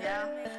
Yeah.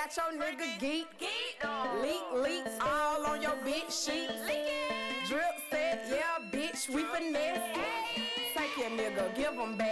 got your nigga geek. geek. Leak, all on your bitch sheet. Drip set, yeah, bitch, we finesse. Take your nigga, give him back.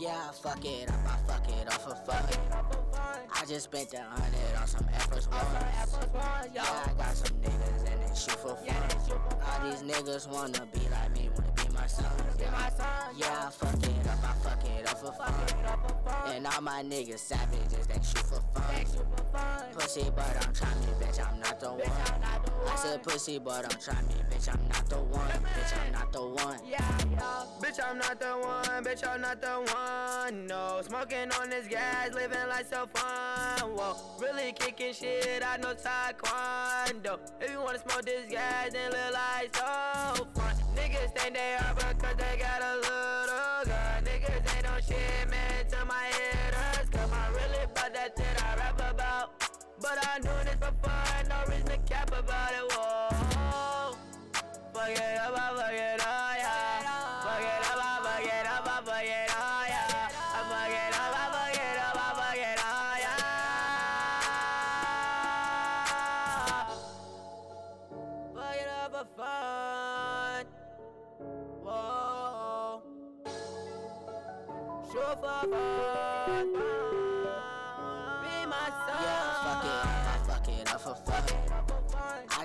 yeah, I fuck it up, I fuck it off for fun. I just spent a hundred on some Air Force Ones. Yeah, I got some niggas in this shit for fun. All these niggas wanna be like me, wanna be my sons. Be my sons. Yeah, I fuck it up, I fuck it up for fun. Up. And all my niggas savages, that shoot for fun. Pussy, but I'm trying me, bitch, I'm not the one. I said pussy, but I'm trying me, bitch, I'm not the one. Bitch, I'm not the one. Yeah, yeah. Bitch, I'm not the one, bitch, I'm not the one. No, smoking on this gas, living life so fun. Whoa, really kicking shit, I know Taekwondo. If you wanna smoke, all these guys and look like so fun. Niggas think they are because they got a little gun. Niggas ain't no shit, man, to my hitters. Cause I'm really about that shit I rap about. But I knew this before, no reason to cap about it, whoa. Fuck it up, I fuck it up.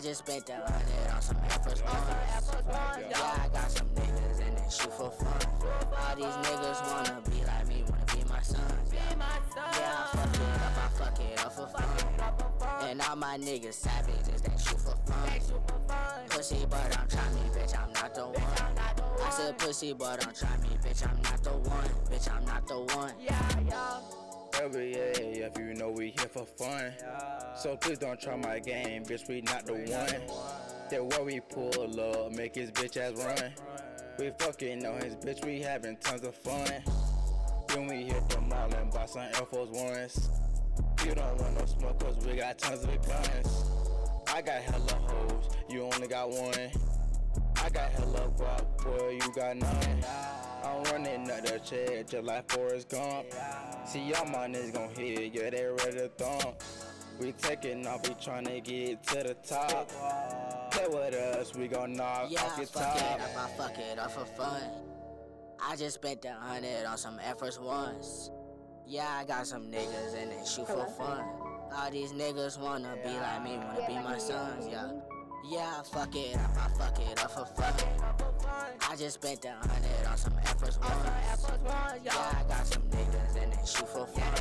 Just spent the hundred on some Air Force Ones. Yeah, I got some niggas and they shoot for fun. All these niggas wanna be like me, wanna be my sons. Yeah, I fuck it up, I fuck it up for fun. And all my niggas savages, that shoot for fun. Pussy, but I'm trying me, bitch, I'm not the one. I said pussy, but I'm trying me, bitch, I'm not the one. Bitch, I'm not the one. Yeah, yeah. Yeah, if you know we here for fun. So please don't try my game, bitch, we not the one. That why we pull up, make his bitch ass run. We fucking on his bitch, we having tons of fun. Then we hit the mall and buy some Air Force Ones. You don't want no smoke, cause we got tons of guns. I got hella hoes, you only got one. I got hella guap, boy, you got none. I'm running up the check just like Forrest Gump. See, y'all my niggas gon' hit, yeah, they ready to thump. We taking off, we tryna get to the top. Play with us, we gon' knock Yeah, off your fuck it top. up, I fuck it up for fun. I just spent the hundred on some Air Force Ones. Yeah, I got some niggas and they shoot for fun. All these niggas wanna be like me, wanna be my sons, yeah. Yeah, I fuck it up, I fuck it up for fun. I just spent the hundred on some Force Ones. Yeah, I got some niggas and they shoot for fun.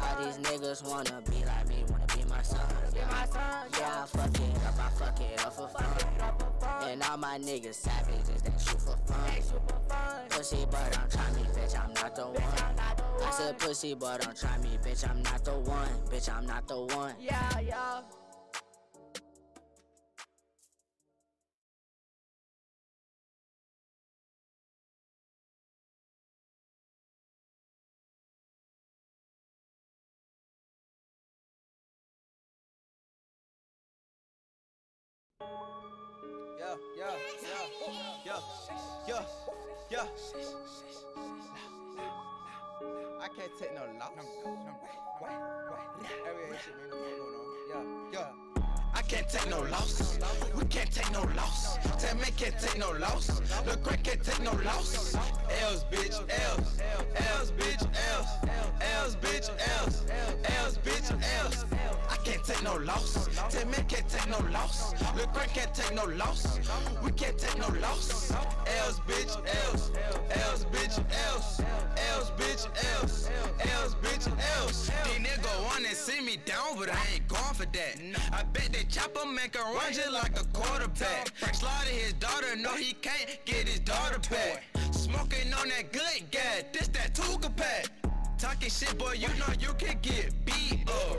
All these niggas wanna be like me, wanna be my son. yeah. I fuck it up, I fuck it up for fun. And all my niggas savages, they shoot for fun. Pussy, but I'm trying me, bitch, I'm not the one. I said pussy, but I'm trying me, bitch, I'm not the one. Bitch, I'm not the one. Yeah, yeah. Yeah, yeah, yeah, yeah, yeah, yeah. I can't take no loss. Every shit, man, no going on. Yeah, yeah. I can't take no loss. We can't take no loss. Tell me can't take no loss. Look, Greg can't take no loss. L's, bitch, L's. L's, bitch, L's. L's, bitch, L's. L's, bitch, L's. I can't take no loss. Tell me can't take no loss. Look, Greg can't take no loss. We can't take no loss. L's, bitch, L's. L's, bitch, L's. L's, bitch, L's. L's, bitch, L's. These niggas wanna see me down, but I ain't going for that. I bet they chopper make a run just like a quarterback. Slaughter his daughter, no he can't get his daughter back. Smoking on that good gas, this that Tuga pack. Talking shit, boy, you know you can get beat up.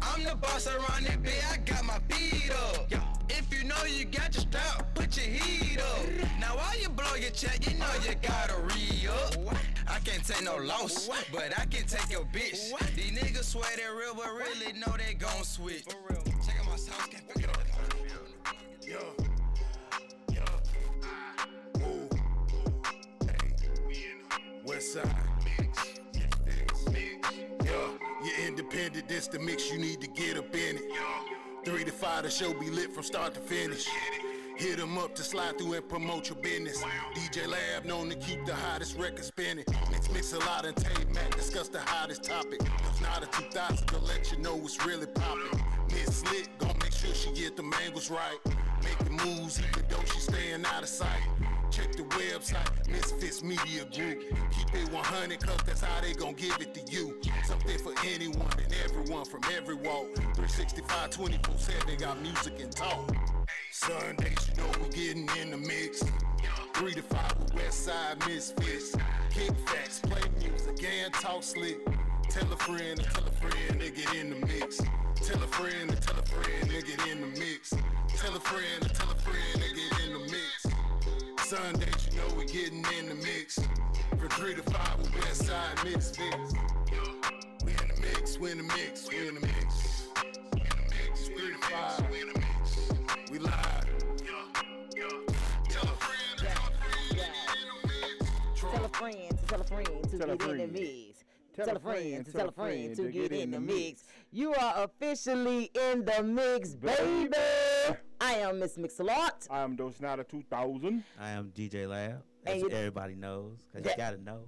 I'm the boss around that bitch, I got my feet up. If you know you got your strap, put your heat up. Now while you blow your check, you know you gotta re up. I can't take no loss, but I can take your bitch. These niggas swear they real, but really know they gon' switch. Check out my sauce, can't forget it. Yeah. Yeah. Side. Yeah. You're independent, this the mix, you need to get up in it. Three to five, the show be lit from start to finish. Hit 'em up to slide through and promote your business. DJ Lab known to keep the hottest record spinning. Mix mix a lot and Tate Mac discuss the hottest topic. It's not a 2000 to let you know what's really poppin'. Miss Lit gon' make sure she get the angles right. Make the moves even though she staying out of sight. Check the website, Misfits Media Group. Keep it 100 cause that's how they gon' give it to you. Something for anyone and everyone from every walk. 365, 24 7 got music and talk. Sundays, you know we getting in the mix. Three to five with Westside Misfits. Kick facts, play music, and talk slick. Tell a friend and tell a friend they get in the mix. Tell a friend and tell a friend they get in the mix. Tell a friend and tell a friend they get in the mix. Sundays, you know we getting in the mix. From three to five with Westside Misfits. We in the mix, we in the mix, we in the mix. We in the mix, three to five. We in the mix. We live. Tell a friend, tell a friend, get in the mix. Tell a friend to tell a friend to get in the mix. Tell a friend to tell a friend to get in the mix. You are officially in the mix, baby. I am Miss Mix-a-Lot. I am Dos Snyder 2000. I am DJ Lab, as you- everybody knows, because you gotta know.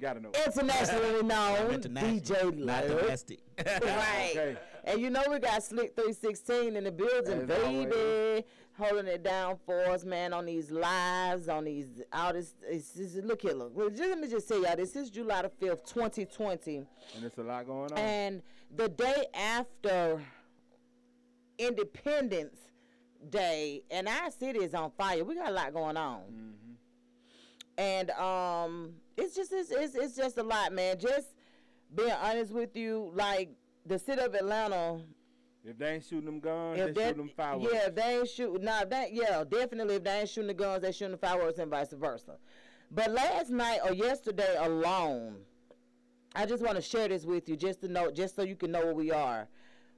Gotta know. internationally known International, DJ not domestic. right. Okay. And you know we got Slick 316 in the building, As always. baby. Holding it down for us, man, on these lives, on these out this, it's, it's, look here, look. Well, just, let me just say y'all, this is July the 5th, 2020. And there's a lot going on. And the day after Independence Day, and our city is on fire. We got a lot going on. And um, it's just it's, it's it's just a lot, man. Just being honest with you, like the city of Atlanta. if they ain't shooting them guns, If they shooting them fireworks. yeah, if they ain't shooting, nah, that yeah, definitely. If they ain't shooting the guns, they shooting the fireworks and vice versa. But last night or yesterday alone, I just want to share this with you, just to know, just so you can know where we are.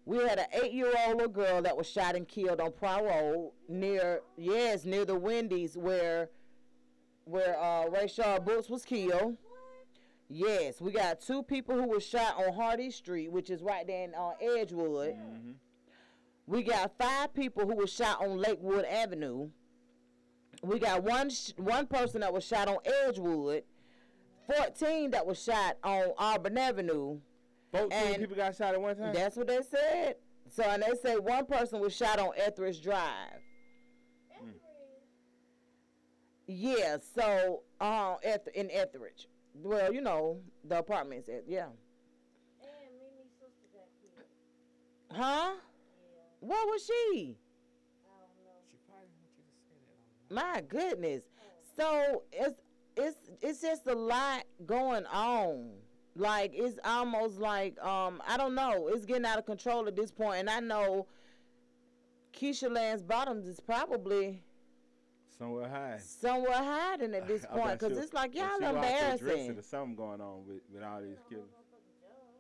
We had an eight-year-old little girl that was shot and killed on Road near, yes, near the Wendy's where, where uh, Rayshard Brooks was killed. Yes, we got two people who were shot on Hardee Street, which is right there in uh, Edgewood. We got five people who were shot on Lakewood Avenue. We got one sh- one person that was shot on Edgewood. Fourteen that was shot on Auburn Avenue. 14 and people got shot at one time. That's what they said. So and they say one person was shot on Etheridge Drive. Yeah, so uh, Eth- in Etheridge. Well, you know the apartments. At, yeah. Huh? What was she? I don't know. She probably wanted to spend it on me. My goodness. So it's it's it's just a lot going on. Like it's almost like um I don't know. It's getting out of control at this point, and I know Keisha Lance Bottoms is probably Somewhere high. somewhere hiding at this point because it's like y'all she was out there embarrassing. There's something going on with, with all these kids.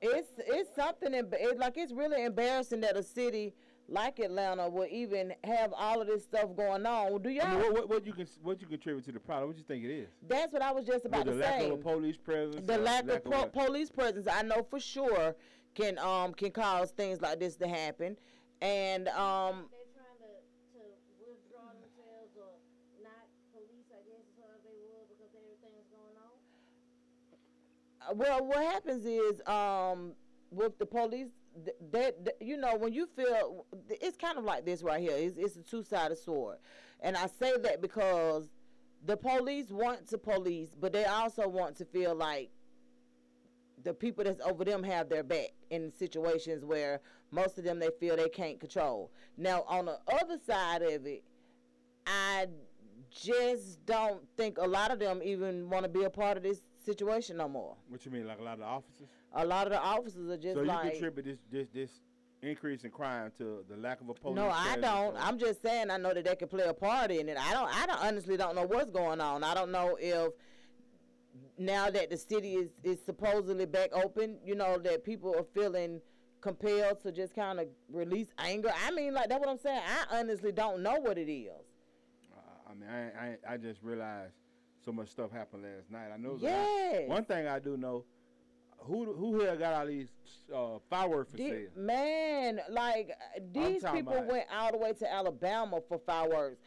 It's it's something it, like it's really embarrassing that a city like Atlanta will even have all of this stuff going on. Do y'all? I mean, what, what, what you can what you contribute to the problem? What you think it is? That's what I was just about With the to lack of a police presence. the or lack, of po- what? police presence, I know for sure, can um can cause things like this to happen, and um They're trying to, to withdraw themselves or not police, I guess, as hard as they would because everything's going on. Uh, well what happens is um with the police th- that you know when you feel it's kind of like this right here. It's, it's a two-sided sword. And i say that because the police want to police but they also want to feel like the people that's over them have their back in situations where most of them they feel they can't control. Now on the other side of it i just don't think a lot of them even want to be a part of this situation no more. What you mean, like a lot of officers? A lot of the officers are just like. so you contribute this this this increase in crime to the lack of a police. no i don't i'm just saying i know that they could play a part in it i don't i don't honestly don't know what's going on i don't know if now that the city is is supposedly back open you know that people are feeling compelled to just kind of release anger i mean like that's what i'm saying i honestly don't know what it is I mean, I, I I just realized so much stuff happened last night. I know. it was a lot. Yes. One thing I do know, who who here got all these uh, fireworks for sale? man, like these people went all the way to Alabama for fireworks.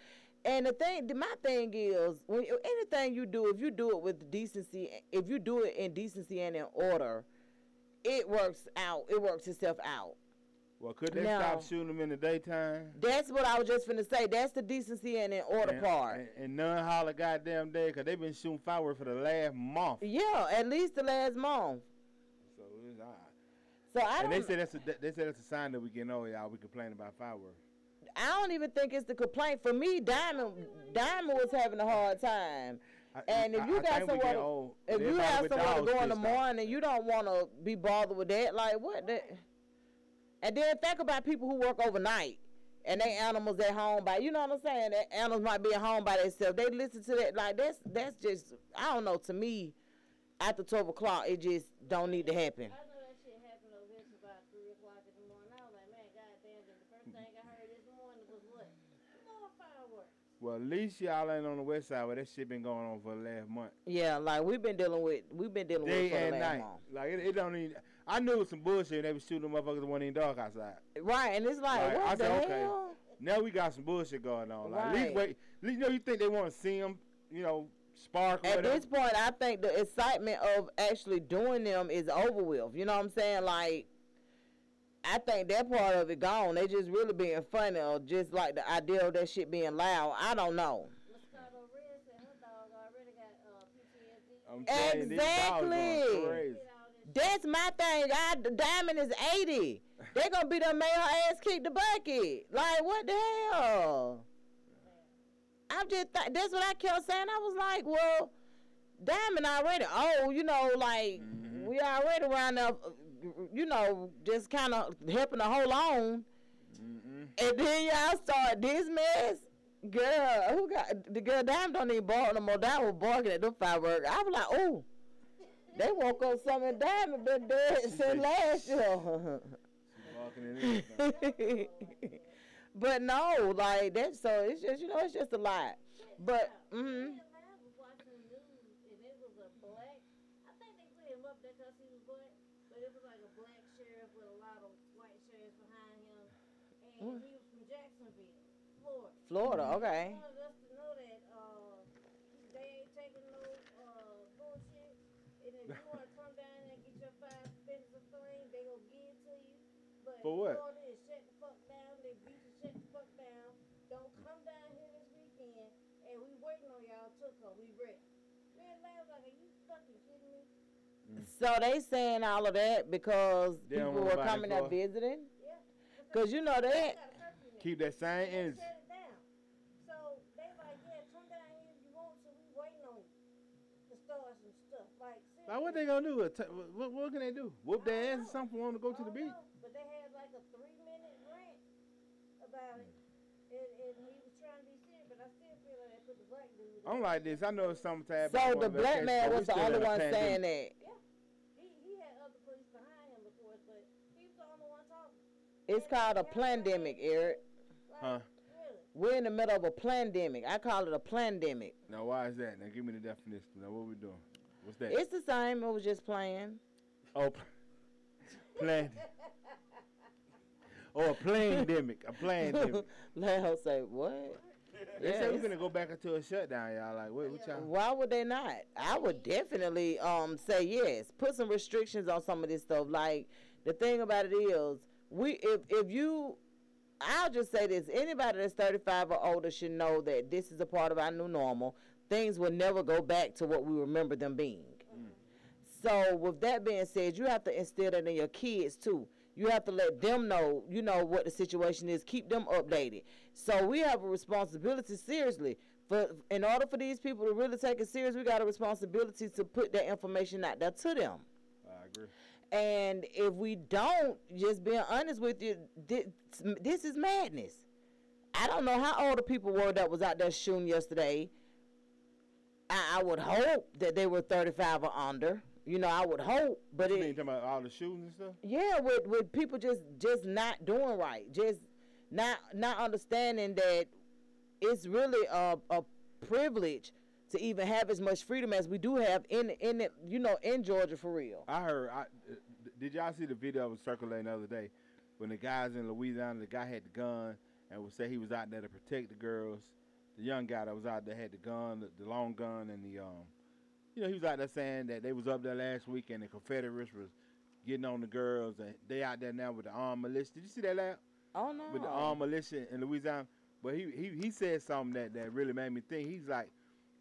And the thing, my thing is, when anything you do, if you do it with decency, if you do it in decency and in order, it works out. It works itself out. Well, could they No. stop shooting them in the daytime? That's what I was just finna say. That's the decency and in order and, part. And, and none holler goddamn day, cause they've been shooting fireworks for the last month. yeah, at least the last month. So it's all right. So I And don't. they say that's a they say that's a sign that we getting old, y'all. We complain about fireworks. I don't even think it's the complaint. For me, Diamond Diamond was having a hard time. I- And if I- you got to, old. if you have somewhere to go in the morning, you don't want to be bothered with that. Like what? The, and then think about people who work overnight and they animals at home by. You know what I'm saying? That animals might be at home by themselves. They listen to that. Like that's that's just I don't know. To me, after twelve o'clock, it just don't need to happen. I know that shit happened over here till about 3 o'clock in the morning. I was like, man, goddamn, the first thing I heard this morning was what? More fireworks. Well, at least y'all ain't on the west side where that shit been going on for the last month. Yeah, like we've been dealing with we've been dealing with Day it for the and last night. month. Like it, it don't even. I knew it was some bullshit. and They was shooting them motherfuckers when in dark outside. Right, and it's like, Like, what I the said, okay. hell? Now we got some bullshit going on. Like, At Right. least wait. At least, you know you think they want to see them, you know, spark. At this point, I think the excitement of actually doing them is over with. You know what I'm saying? Like, I think that part of it gone. They just really being funny, or just like the idea of that shit being loud. I don't know. Moscato Red said her dog already got uh, PTSD. I'm telling you, these dogs going Exactly. crazy. That's my thing. I, the diamond is 80. They're gonna be done made her ass kick the bucket. Like what the hell? I'm just th- that's what I kept saying. I was like, well, diamond already. Oh, you know, like we already around there. You know, just kind of helping to hold on. And then y'all start this mess. Girl, who got the girl? Diamond don't even bark no more. Diamond was barking at the fireworks. I was like, oh. They woke up something diamond been dead since last year. Walking in everything. but no, like that's so it's just you know it's just a lot. But mm Me and Lab was watching the news, and it was a black. I think they put him up there because he was black, but it was like a black sheriff with a lot of white sheriffs behind him, and he was from Jacksonville, Florida. Florida, okay. He wanted us to know that uh, they ain't taking no uh, bullshit, and if you want to come down and get your five spins of flame, they gonna give it to you. But For what? Florida is shut the fuck down. They beat you shut the fuck down. Don't come down here this weekend, and we waiting on y'all to come. We ready. Man, laugh like, are you fucking kidding me? So they saying all of that because They don't people want were nobody coming there for- visiting. Yeah. Cause you know they Keep that same energy. shut it down. So they like, yeah, come down here if you want to. We waiting on you to start some stuff. Like, Like what they gonna do? A t- what, what can they do? Whoop their ass or something? Want to go to the beach? But they had like a three minute rant about it. And, and he was trying to be serious, but I still feel like they put the black dude. I'm like this. I know it's sometimes. So the black man was the only one saying that. He, he had other police behind him, of course, but he was the only one talking. It's called a pandemic, Eric. Huh? We're in the middle of a pandemic. I call it a pandemic. Now why is that? Now give me the definition. Now what we doing? What's that? It's the same. It was just playing. oh, pl- plan. Oh, a pandemic. A pandemic. Leo say what? They said we're gonna go back into a shutdown, y'all. Like, what, what y'all? Why would they not? I would definitely um say yes. Put some restrictions on some of this stuff. Like the thing about it is, we if if you, I'll just say this: anybody that's thirty five or older should know that this is a part of our new normal. Things will never go back to what we remember them being. So with that being said, you have to instill that in your kids too. You have to let them know, you know, what the situation is. Keep them updated. So we have a responsibility, seriously, for in order for these people to really take it serious, we got a responsibility to put that information out there to them. I agree. And if we don't, just being honest with you, this, this is madness. I don't know how old the people were that was out there shooting yesterday. I, I would hope that they were 35 or under. You know, I would hope, but You it, mean talking about all the shootings and stuff? yeah, with with people just just not doing right, just not not understanding that it's really a a privilege to even have as much freedom as we do have in in it, you know in Georgia for real. I heard. I, did y'all see the video that was circulating the other day when the guys in Louisiana, the guy had the gun and would say he was out there to protect the girls. The young guy that was out there had the gun, the, the long gun, and the um, you know, he was out there saying that they was up there last week and the Confederates was getting on the girls and they out there now with the armed militia. Did you see that lab? Oh no. With the armed militia in Louisiana. But he, he he said something that, that really made me think. He's like,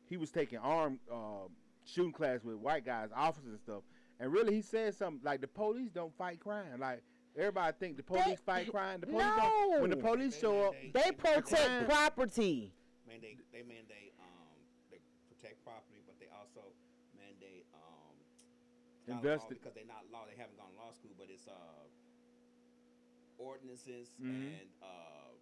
he was taking armed uh, shooting class with white guys, officers and stuff. And really, he said something like the police don't fight crime. Like everybody think the police fight crime. The police don't. When the police show up, They protect crime- property. Mandate they mandate um they protect property, but they also mandate um it's not law Investi- because they're not law. They haven't gone to law school, but it's uh ordinances Mhm. and uh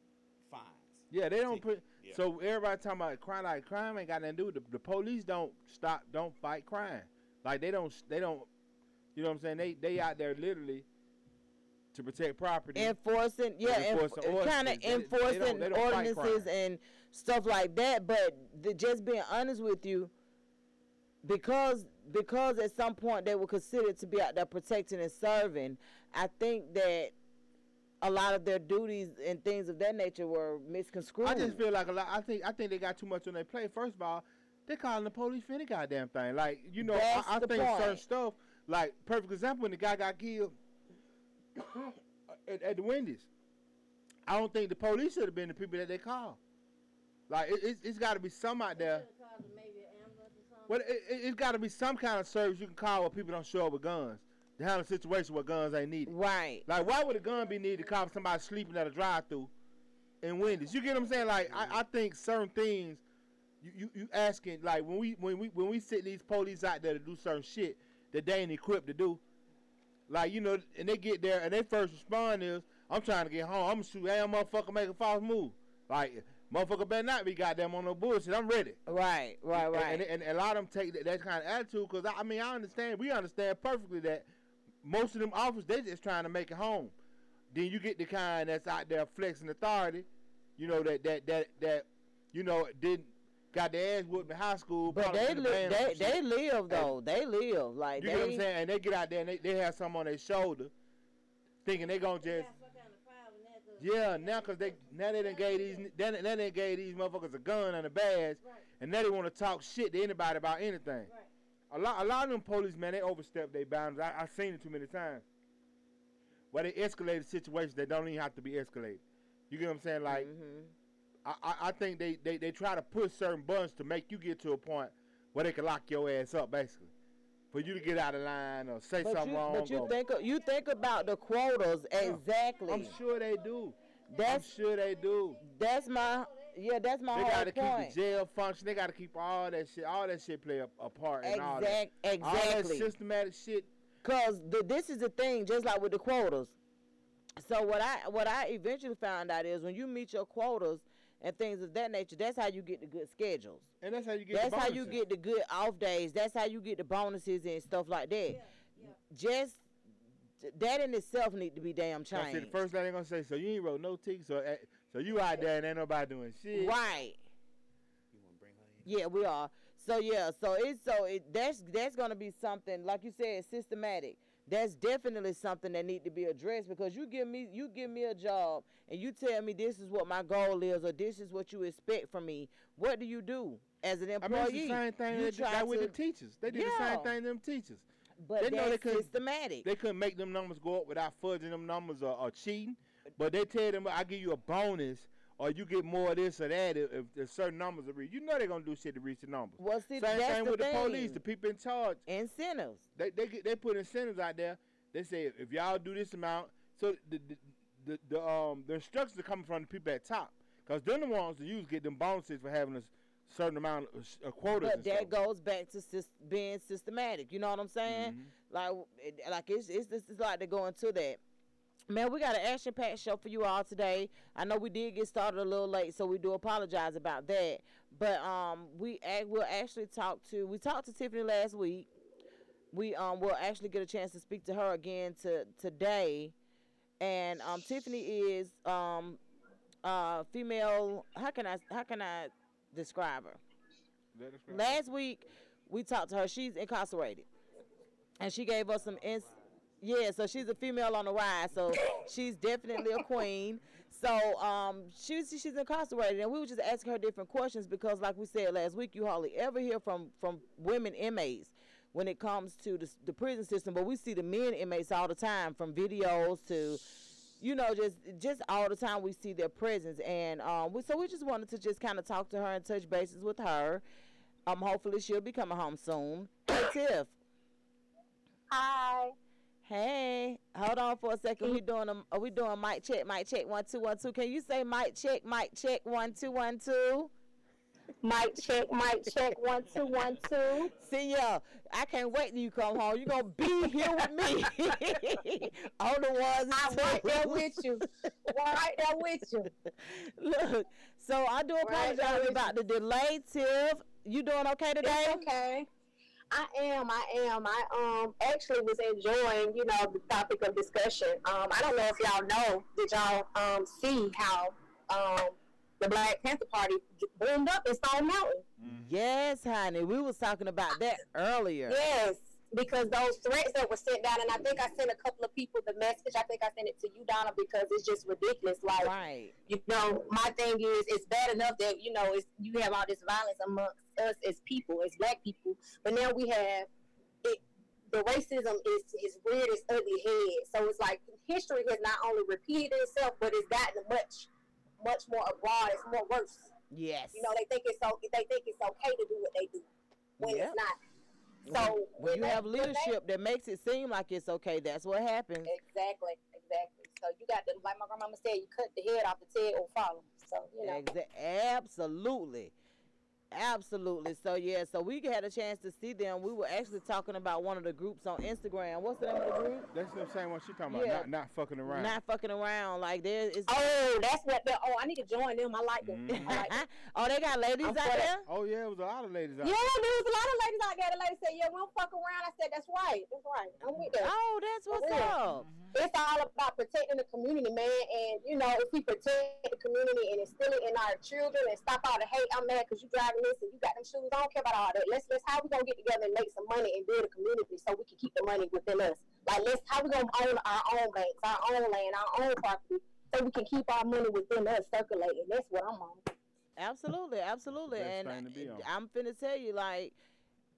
fines. Yeah, they don't put. Yeah. So everybody talking about crime, like crime ain't got nothing to do with the, the police. Don't stop, don't fight crime. Like they don't, they don't. You know what I'm saying? They they out there literally to protect property. enforcing yeah enforcing kind of ordinances. They- they enforcing don't- they don't ordinances and stuff like that but the, just being honest with you because because at some point they were considered to be out there protecting and serving i think that a lot of their duties and things of that nature were misconstrued I just feel like a lot. I think I think they got too much on their plate. First of all, they calling the police for any goddamn thing. Like you know, That's I, I think certain stuff. Like perfect example when the guy got killed at, at the Wendy's. I don't think the police should have been the people that they called. Like it, it's, it's got to be some out there. Well, it, it, it's got to be some kind of service you can call where people don't show up with guns to handle a situation where guns ain't needed. Right. Like, why would a gun be needed to call somebody sleeping at a drive-through in Wendy's? You get what I'm saying? Like, I, I think certain things you, you you asking like when we when we when we sit these police out there to do certain shit that they ain't equipped to do. Like you know, and they get there and their first response is, "I'm trying to get home. I'm gonna shoot. Hey, motherfucker, make a false move. Like, motherfucker better not be goddamn on no bullshit. I'm ready." Right, right, right. And, and, a lot of them take that, that kind of attitude because I, I mean I understand we understand perfectly that most of them officers they just trying to make it home. Then you get the kind that's out there flexing authority, you know that that that that you know didn't got their ass whooped in high school. But they in the li- they they live though. They live like You they. get what I'm saying? And they get out there and they, they have something on their shoulder, thinking they gonna just. Yeah, now cause they now they done gave these then now they gave these motherfuckers a gun and a badge, and now they want to talk shit to anybody about anything. A lot a lot of them police man they overstep their boundaries. I I seen it too many times. Where they escalate situations that don't even have to be escalated. You get what I'm saying? Like mm-hmm. I, I I think they, they they try to push certain buttons to make you get to a point where they can lock your ass up basically. For you to get out of line or say but something you, wrong. but you think you think about the quotas exactly. I'm sure they do. That's I'm sure they do. That's my yeah. That's my They whole gotta point. keep the jail function. They gotta keep all that shit. All that shit play a, a part in all that. All that systematic shit. Cause the, this is the thing, just like with the quotas. So what I what I eventually found out is when you meet your quotas and things of that nature, that's how you get the good schedules. And that's how you get. That's the how you get the good off days. That's how you get the bonuses and stuff like that. Just that in itself need to be damn That's it, changed. the first thing they gonna say. So you ain't wrote no tickets. So eh, so you out there and ain't nobody doing shit. Right. Yeah, we are. So yeah, so it's so it that's that's gonna be something like you said, systematic. That's definitely something that need to be addressed because you give me you give me a job and you tell me this is what my goal is or this is what you expect from me. What do you do as an employee? I mean, it's the same thing You that, try that with the teachers. They did the same thing them teachers. But they know they couldn't, systematic. They couldn't make them numbers go up without fudging them numbers or, or cheating. But they tell them, I give you a bonus or you get more of this or that if, if certain numbers are reached. You know they're gonna do shit to reach the numbers. Well, see, Same thing the with the police, the people in charge. Incentives. They they get, they put incentives out there. They say if y'all do this amount, so the the, the, the um the instructions are coming from the people at top, cause they're the ones that use get them bonuses for having a s- certain amount of uh, quotas. But that stuff. goes back to sys- being systematic. You know what I'm saying? Mm-hmm. Like, it, like it's, it's it's it's like to go into that. Man, we got an action packed show for you all today. I know we did get started a little late, so we do apologize about that. But um, we act, we'll actually talk to we talked to Tiffany last week. We um will actually get a chance to speak to her again to today, and um Tiffany is um uh female. How can I how can I describe her? Last week we talked to her. She's incarcerated, and she gave us some ins. Yeah, so she's a female on the rise, so she's definitely a queen. So um, she's she's incarcerated, and we were just asking her different questions because, like we said last week, you hardly ever hear from from women inmates when it comes to the, the prison system, but we see the men inmates all the time, from videos to you know, just just all the time we see their presence, and um, we, so we just wanted to just kind of talk to her and touch bases with her. Um, hopefully she'll be coming home soon. Hey Tiff. Hi. Hey, hold on for a second. We mm. doing a, are we doing mic check, mic check, one two one two. Can you say mic check, mic check, one two one two? Mic check, mic check, one two one two. See ya. I can't wait till you come home. You're gonna be here with me. All the ones. I'm right there with you. Right there with you. Look, so I do apologize with about the delay, Tiff. You doing okay today? It's okay. I am. I am. I um actually was enjoying, you know, the topic of discussion. Um, I don't know if y'all know. Did y'all um see how um the Black Panther Party boomed up in Stone Mountain? Yes, honey. We was talking about that earlier. Yes. Because those threats that were sent down, and I think I sent a couple of people the message. I think I sent it to you, Donna, because it's just ridiculous. Like, right. you know, my thing is, it's bad enough that you know, it's you have all this violence amongst us as people, as black people, but now we have it. The racism is is reared its ugly head. So it's like history has not only repeated itself, but it's gotten much, much more abroad. It's more worse. Yes. You know, they think it's so. They think it's okay to do what they do when Yep. it's not. So when you they- have when leadership that makes it seem like it's okay, that's what happens. Exactly, exactly. So you got to, like my grandmama said, you cut the head off the tail or follow. So you know. Exa- absolutely. Absolutely. So yeah, so we had a chance to see them. We were actually talking about one of the groups on Instagram. What's the name of the group? That's the same one she talking about. Yeah. Not, not fucking around. Not fucking around. Like there is Oh, that's what. The, oh, I need to join them. I like them. Mm-hmm. I like them. oh, they got ladies I'm out for that. there? Oh yeah, it was a lot of ladies out Yeah, there. there was a lot of ladies out there. The lady said, "Yeah, we don't fuck around." I said, "That's right. That's right. I'm with that." Oh, that's For what's real. up. It's all about protecting the community, man. And you know, if we protect the community and instill it in our children and stop all the hate, I'm mad because you driving this and you got them shoes. I don't care about all that. Let's let's how we gonna get together and make some money and build a community so we can keep the money within us. Like let's how we gonna own our own banks, our own land, our own property, so we can keep our money within us circulating. That's what I'm on. Absolutely, absolutely. Best and to. I'm finna tell you, like,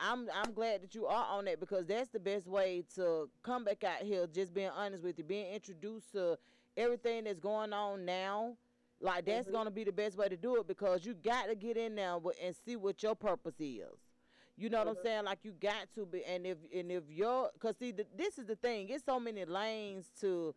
I'm I'm glad that you are on that because that's the best way to come back out here. Just being honest with you, being introduced to everything that's going on now. Like that's Mhm. gonna be the best way to do it because you got to get in there and see what your purpose is. You know what I'm Mhm. saying? Like you got to be, and if and if you're, cause see, the, this is the thing. It's so many lanes to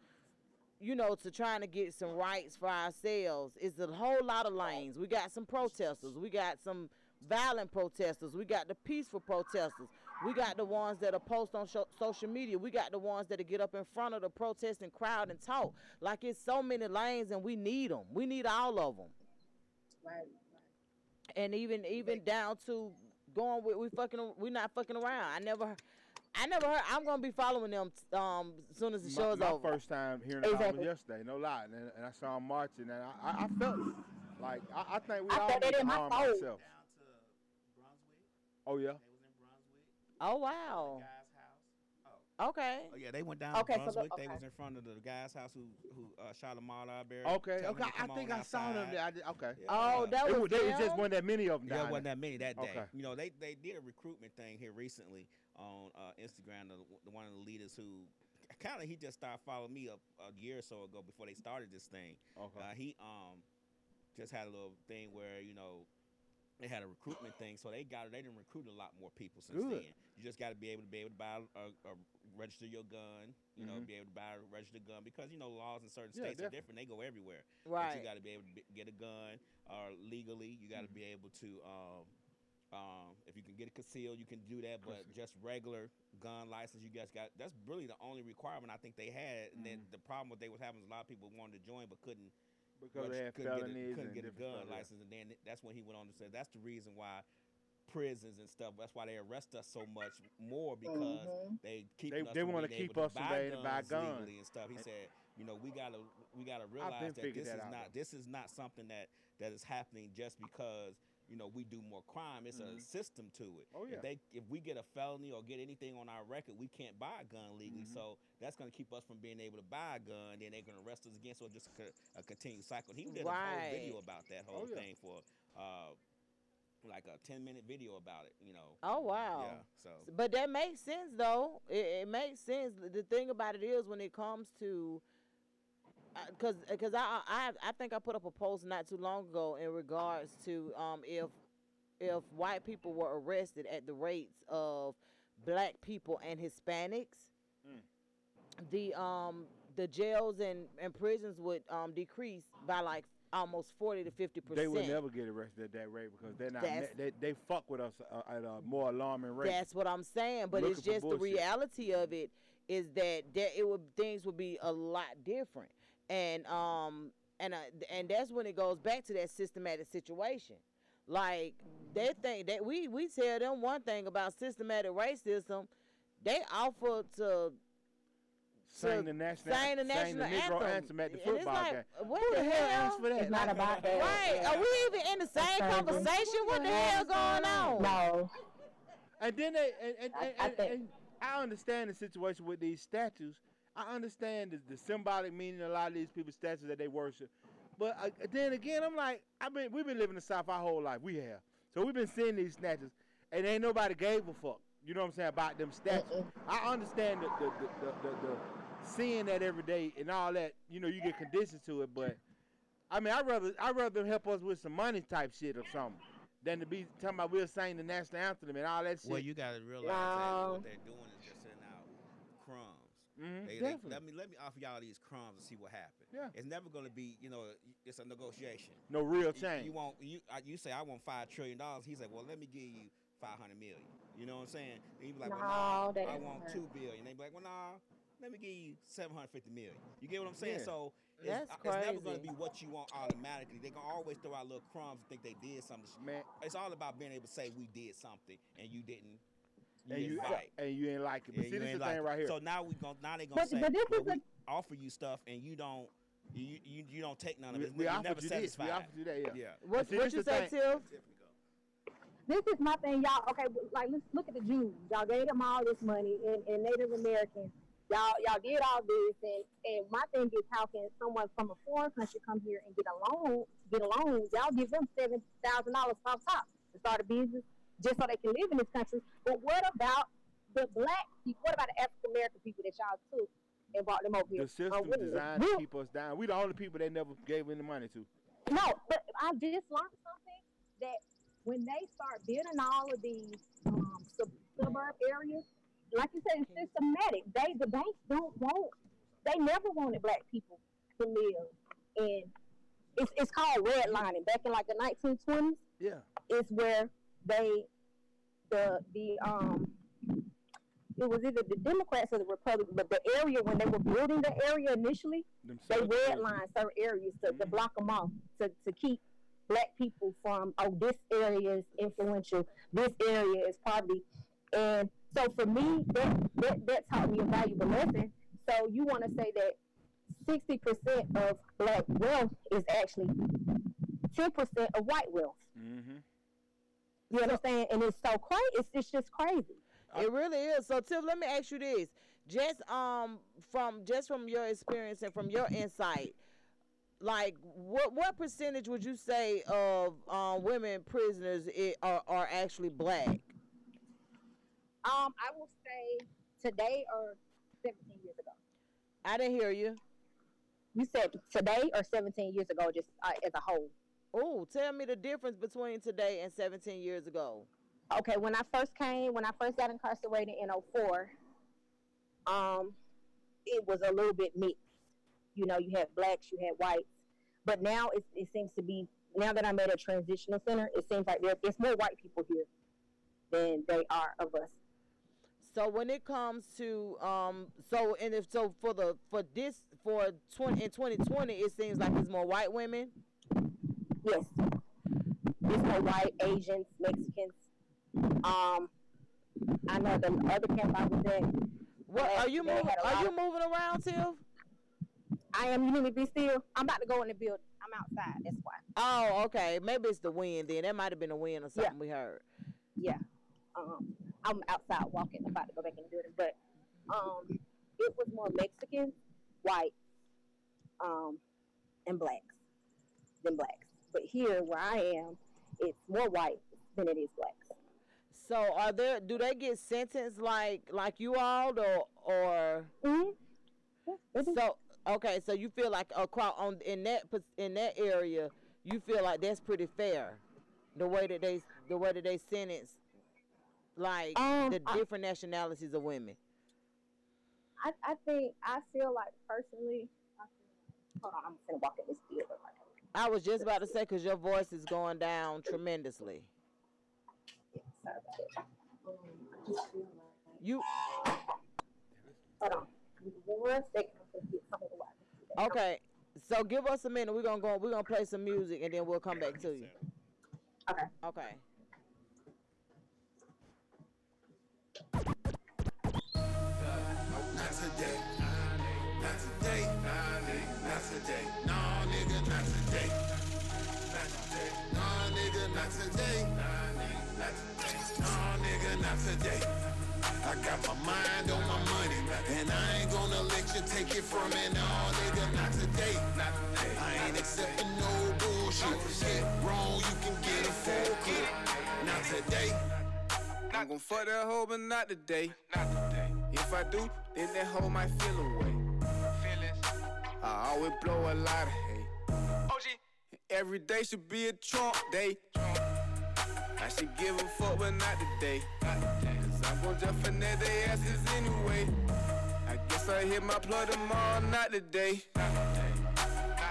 you know, to trying to get some rights for ourselves. It's a whole lot of lanes. We got some protesters. We got some violent protesters. We got the peaceful protesters. We got the ones that are post on sho- social media. We got the ones that get up in front of the protesting crowd and talk. Like it's so many lanes, and we need them. We need all of them. Right. And even even down to going with we fucking we not fucking around. I never. I never heard. I'm gonna be following them um as soon as the my, show's my over. first time hearing about Exactly. them yesterday, no lie, and, and I saw them marching, and I, I, I felt. Like I, I think we I all felt need to in my harm ourselves. Down to Oh yeah. They was in Brunswick. Oh The wow. guy's house. Okay. Oh yeah, they went down Okay, to so the- Brunswick. They was in front of the guy's house who who uh, shot Ahmaud Arbery. Okay, telling okay. I think on I saw them. There. I did, okay. Yeah. Oh, that It was was, there was just them? wasn't that many of them There wasn't that many that day. Okay. You know, they they did a recruitment thing here recently on uh, Instagram. The, the one of the leaders who kind of he just started following me a, a year or so ago before they started this thing. Okay. Uh, he um just had a little thing where you know they had a recruitment thing, so they got it. they didn't recruit a lot more people since Good. then. You just got to be able to be able to buy a, a register your gun. You know, Mhm. be able to buy a registered gun because you know laws in certain Yeah, states are different. They go everywhere. But Right. you got to be able to be, get a gun or legally. You got to be able to. Um, um, if you can get it concealed, you can do that. But just regular gun license, you guys got. That's really the only requirement I think they had. And then the problem what they was having is a lot of people wanted to join but couldn't Because reg- they had couldn't get a, couldn't get a gun stuff, license, and then that's when he went on to say that's the reason why prisons and stuff. That's why they arrest us so much more because Mhm. they keep They- they wanna keep us to from buy being able to buy guns guns. legally and stuff. He said, you know, we gotta we gotta realize that this that is out, not this is not something that that is happening just because. You know, we do more crime. It's a Mhm. system to it. Oh, yeah. If they if we get a felony or get anything on our record, we can't buy a gun legally. Mhm. So that's going to keep us from being able to buy a gun. Then they're going to arrest us again. So it's just a, a continued cycle. He did a whole video about that Oh, whole yeah. thing for uh, like a ten minute video about it. You know. Oh wow. Yeah. So. But that makes sense though. It, it makes sense. The thing about it is when it comes to because because I, I I think I put up a post not too long ago in regards to um if if white people were arrested at the rates of black people and Hispanics, Mm. the um the jails and, and prisons would um decrease by like almost forty to fifty percent. They would never get arrested at that rate because they're not. That's- they, they fuck with us uh, at a more alarming rate. That's what I'm saying. But it's Looking for just the reality of it is that there it would things would be a lot different. And um and uh, and that's when it goes back to that systematic situation. Like they think that we we tell them one thing about systematic racism, they offer to Sing the national, sing the sing national the Negro anthem. anthem at the And football like, game. what Who the the hell hell? asked for that? It's not about that. Right? Are we even in the same crazy. conversation? What the hell going on? No. And then they and and, I- and, I and, and I understand the situation with these statues. I understand the, the symbolic meaning of a lot of these people's statues that they worship. But uh, then again, I'm like, I've been we've been living in the South our whole life. We have. So we've been seeing these statues, and ain't nobody gave a fuck. You know what I'm saying about them statues. I understand the the, the, the, the, the seeing that every day and all that. You know, you get conditioned to it, but I mean, I rather I rather them help us with some money type shit or something than to be talking about we're saying the national anthem and all that shit. Well, you got to realize that what they're doing is just sending out crumbs. Mhm, They- they- let me let me offer y'all these crumbs and see what happens. Yeah. It's never going to be, you know, it's a negotiation. No real change. You want you I- you say I want five trillion dollars. He's like, well, let me give you five hundred million. You know what I'm saying? And you be like, well, No, nah, I want work. two billion. They be like, well, nah, let me give you seven hundred fifty million. You get what I'm saying? Yeah. So it's, That's uh, it's never going to be what you want automatically. They can always throw out little crumbs and think they did something. Man. It's all about being able to say we did something and you didn't. You and you like. and you ain't like it. But Yeah, see, this is the like thing it. right here. So now we gon' now they gonna But- say but this well, is we a- offer you stuff and you don't you you, you don't take none of it. we You're offered never you this, we offered you that, yeah. Yeah. What, see, what this you say, thing. Tiff? this is my thing, y'all. Okay, like let's look at the Jews. Y'all gave them all this money, and, and Native Americans. Y'all, y'all did all this, and, and my thing is, how can someone from a foreign country come here and get a loan? Get a loan? Y'all give them seven thousand dollars off top to start a business, just so they can live in this country. But what about the black people? What about the African American people that y'all took and brought them over here? the system Uh, designed we- to keep us down. We the only people they never gave any money to. No, but I just learned something that when they start building all of these um, sub- suburb areas, like you said, it's systematic. They the banks don't want. They never wanted black people to live in. It's it's called redlining. Back in like the 1920s, Yeah. is where they the the um it was either the Democrats or the Republicans, but the area when they were building the area initially, Them they redlined certain areas to, to block them off to, to keep black people from oh this area is influential, this area is poverty, and so for me that that, that taught me a valuable lesson. So you want to say that sixty percent of black wealth is actually ten percent of white wealth. Mm-hmm. You understand? And it's so crazy. It's, it's just crazy. It really is. So Tiff, let me ask you this. Just um from just from your experience and from your insight, like what what percentage would you say of um, women prisoners i are are actually black? Um, I will say today or 17 years ago. I didn't hear you. You said today or 17 years ago, just uh, as a whole. Oh, tell me the difference between today and 17 years ago. Okay, when I first came, when I first got incarcerated in 04, um, it was a little bit mixed. You know, you had blacks, you had whites, but now it, it seems to be. Now that I'm at a transitional center, it seems like there, there's more white people here than they are of us. So when it comes to um, so and if so for the for this for 20 in 2020, it seems like it's more white women. Yes, it's more white, Asians, Mexicans. Um, I know the other camp I was at. What they- are you moving? Are you moving around, Tiff? I am. You need me to be still. I'm about to go in the building. I'm outside. That's why. Oh, okay. Maybe it's the wind. Then that might have been the wind or something we heard. Yeah. Um, I'm outside walking. I'm about to go back in the building, but um, it was more Mexican, white, um, and blacks than blacks. But here, where I am, it's more white than it is blacks. So are there? Do they get sentenced like like you all or or? So okay, so you feel like across on in that in that area, you feel like that's pretty fair, the way that they the way that they sentence like Um, the I- different nationalities of women. I, I think I feel like personally. I feel, hold on, I'm gonna walk in this building. Right now. I was just about to say because your voice is going down tremendously. Sorry about it. Um, I just feel like You hold on. One second. I'm gonna get something to watch. okay? So give us a minute. We're gonna go. We're gonna play some music and then we'll come back to you. Okay. Okay. Not today. Not today. Not today. No, nigga, not today. Not today. No, nigga, not today. No, nigga, not today. I got my mind on my money, and I ain't gonna let you take it from me. No, nigga, not today. Not today. I ain't accepting no bullshit. Get wrong, you can get a full clip. Not today. I'm gon' fuck that hoe, but not today. Not today. If I do, then that hoe might feel away. I always blow a lot of hate. OG. Every day should be a Trump day. I should give a fuck, but not today. Cause I'm gon' just finesse their asses anyway. I guess I hit my plug tomorrow, not today.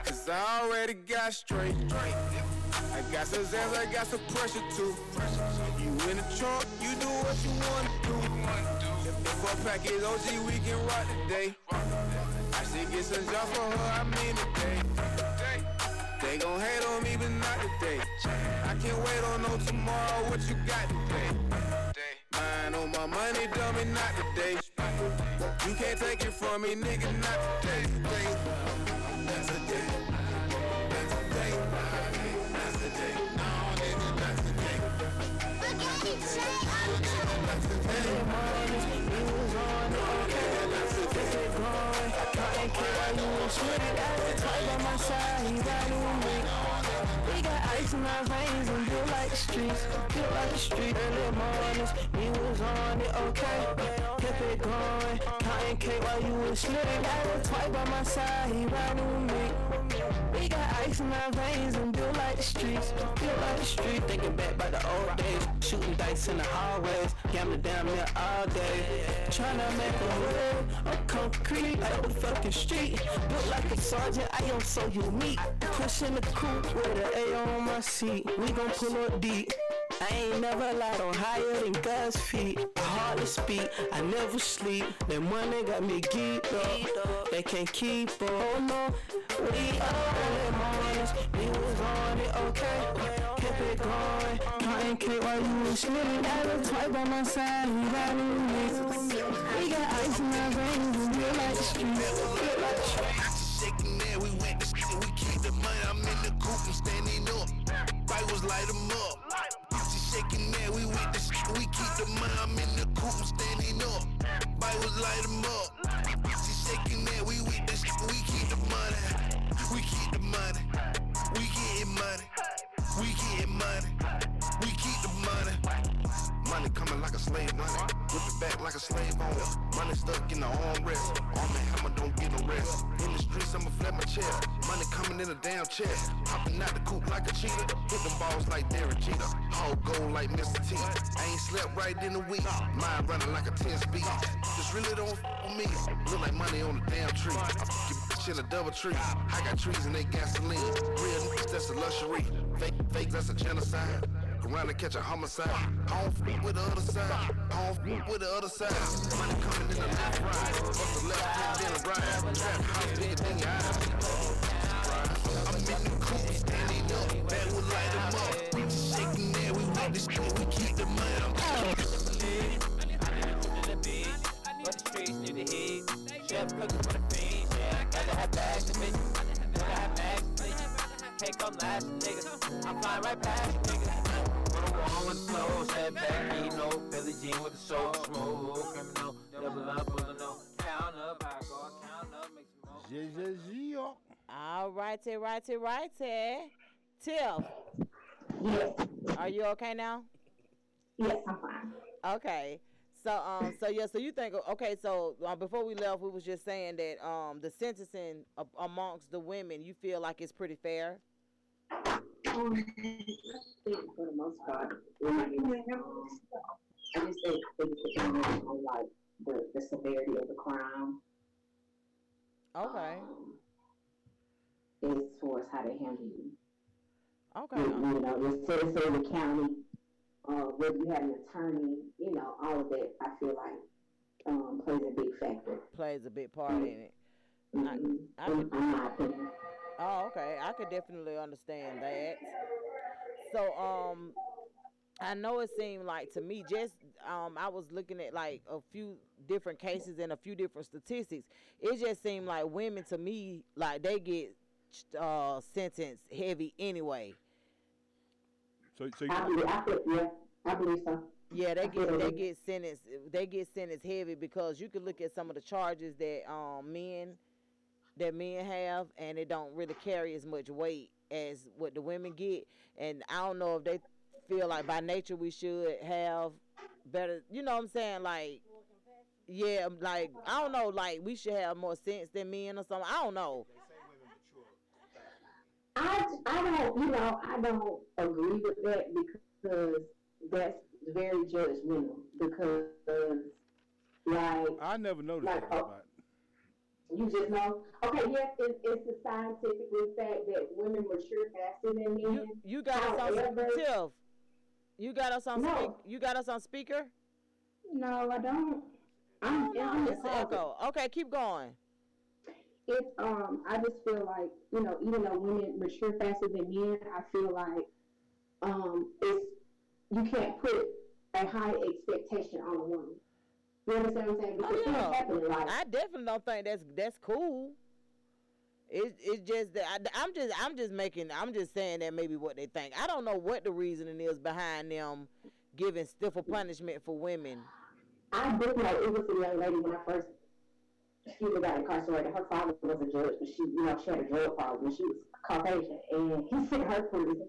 Cause I already got straight. I got some zans, I got some pressure too. You in the trunk, you do what you wanna do. If I pack is OG, we can rock today. Should get some job for her, I mean today. They gon' hate on me, but not today. I can't wait on no tomorrow, what you got today? Mine on my money, dummy, not today. You can't take it from me, nigga, not today. Today. Not today. Not today. No, nigga, not today. We got ice in our veins and built like the streets, built like the street. Early mornings, we was on it, okay. Kept it going, cotton cake while you was slipping. Got a twice by my side, he riding with me. Ice in my veins and built like the streets, built like the street. Thinking back about the old days, shooting dice in the hallways, gambling down there all day. Tryna make a way on concrete, like the fucking street. Built like a sergeant, I am so unique. Pushing the coupe with an A on my seat. We gon' pull up deep. I ain't never lied on higher than God's feet. I hardly speak, I never sleep. That money got me geeked up. They can't keep up. Oh no, we up early mornings. We was on it, okay. Kept it going. Cotton cake while you was slipping. Got a twice by my side. We with me. We got ice in our veins. We feel like the streets. Feel the. Shaking there, we went to shit, we keep the money. I'm in the coop, I'm standing up. Fight was light 'em up. Shaking there, we with the shit, we keep the money. In the I'm standing up. Was light 'em up. She shaking there, we with the shit, we keep the money. We keep the money. We getting money. We getting money. Money coming like a slave money. Whip it back like a slave owner. Money stuck in the armrest. Arm and hammer don't get no rest. In the streets, I'ma flap my chest. Money coming in a damn chest. Hopping out the coop like a cheetah. Hit them balls like Derek Jeter. Whole gold like Mr. T. I ain't slept right in a week. Mind running like a 10 speed. This really don't f with me. Look like money on a damn tree. I in a double tree. I got trees and they gasoline. Real that's a luxury. Fake, fake, that's a genocide. Around and catch a homicide. I don't f with the other side. I don't f with the other side. Money coming in the left, right. Bust the left, hand, then the right. Trap house, bigger than your eyes. I'm in the coupe, standing up. That will light 'em up. Shaking there, we with the shit, we keep the money. But the streets need to hit. Chef cooking for the fiends, yeah. Gotta have bags to bitch. Have bags to bitch. Can't come last, niggas. I'm flying right past you, niggas. Run along with the flow, step back. Billy Jean with the soul, smoke, criminal. Double up, a no. Count up, I go, count up, make some more. All righty, righty, righty. Tiff. Are you okay now? Yes, I'm fine. Okay. So um so yeah so you think okay so uh, before we left we was just saying that um the sentencing amongst the women you feel like it's pretty fair. I think for the most part, women, I just think they depend on, on like the, the severity of the crime. Okay. Um, as far as how they handle you. Okay. You, you know, the citizen of the county, uh, whether you have an attorney, you know, all of that, I feel like um, plays a big factor. Plays a big part in it. I in, could- in my opinion. Oh, okay. I could definitely understand that. So, um, I know it seemed like to me, just um, I was looking at like a few different cases and a few different statistics. It just seemed like women to me, like they get uh sentenced heavy anyway. So, so I you, believe, I feel, yeah, I believe so. Yeah, they get they get sentenced they get sentenced heavy because you can look at some of the charges that um men that men have and it don't really carry as much weight as what the women get. And I don't know if they feel like by nature we should have better you know what I'm saying? Like yeah, um, like I don't know, like we should have more sense than men or something. I don't know. I, I don't, you know, I don't agree with that because that's very judgmental. Because, like, I never noticed Like, that. about you just know, okay, yes, it, it's a scientific fact that women mature faster than men. You, you got us on However- Tiff. You got us on No. speak, you got us on speaker? No, I don't. I'm, I'm It's an echo. Okay, keep going. it's um I just feel like you know even though women mature faster than men, I feel like um it's you can't put a high expectation on a woman. You understand what I'm saying? Because Oh, yeah. happen in life. I definitely don't think that's that's cool. It, it's just that I, am just I'm just making I'm just saying that maybe what they think. I don't know what the reasoning is behind them giving stiffer punishment for women. I do know it was a young lady when I first excuse me got incarcerated. Her father was a judge, but she you know she had a drug problem and she was Caucasian and he sent her to prison.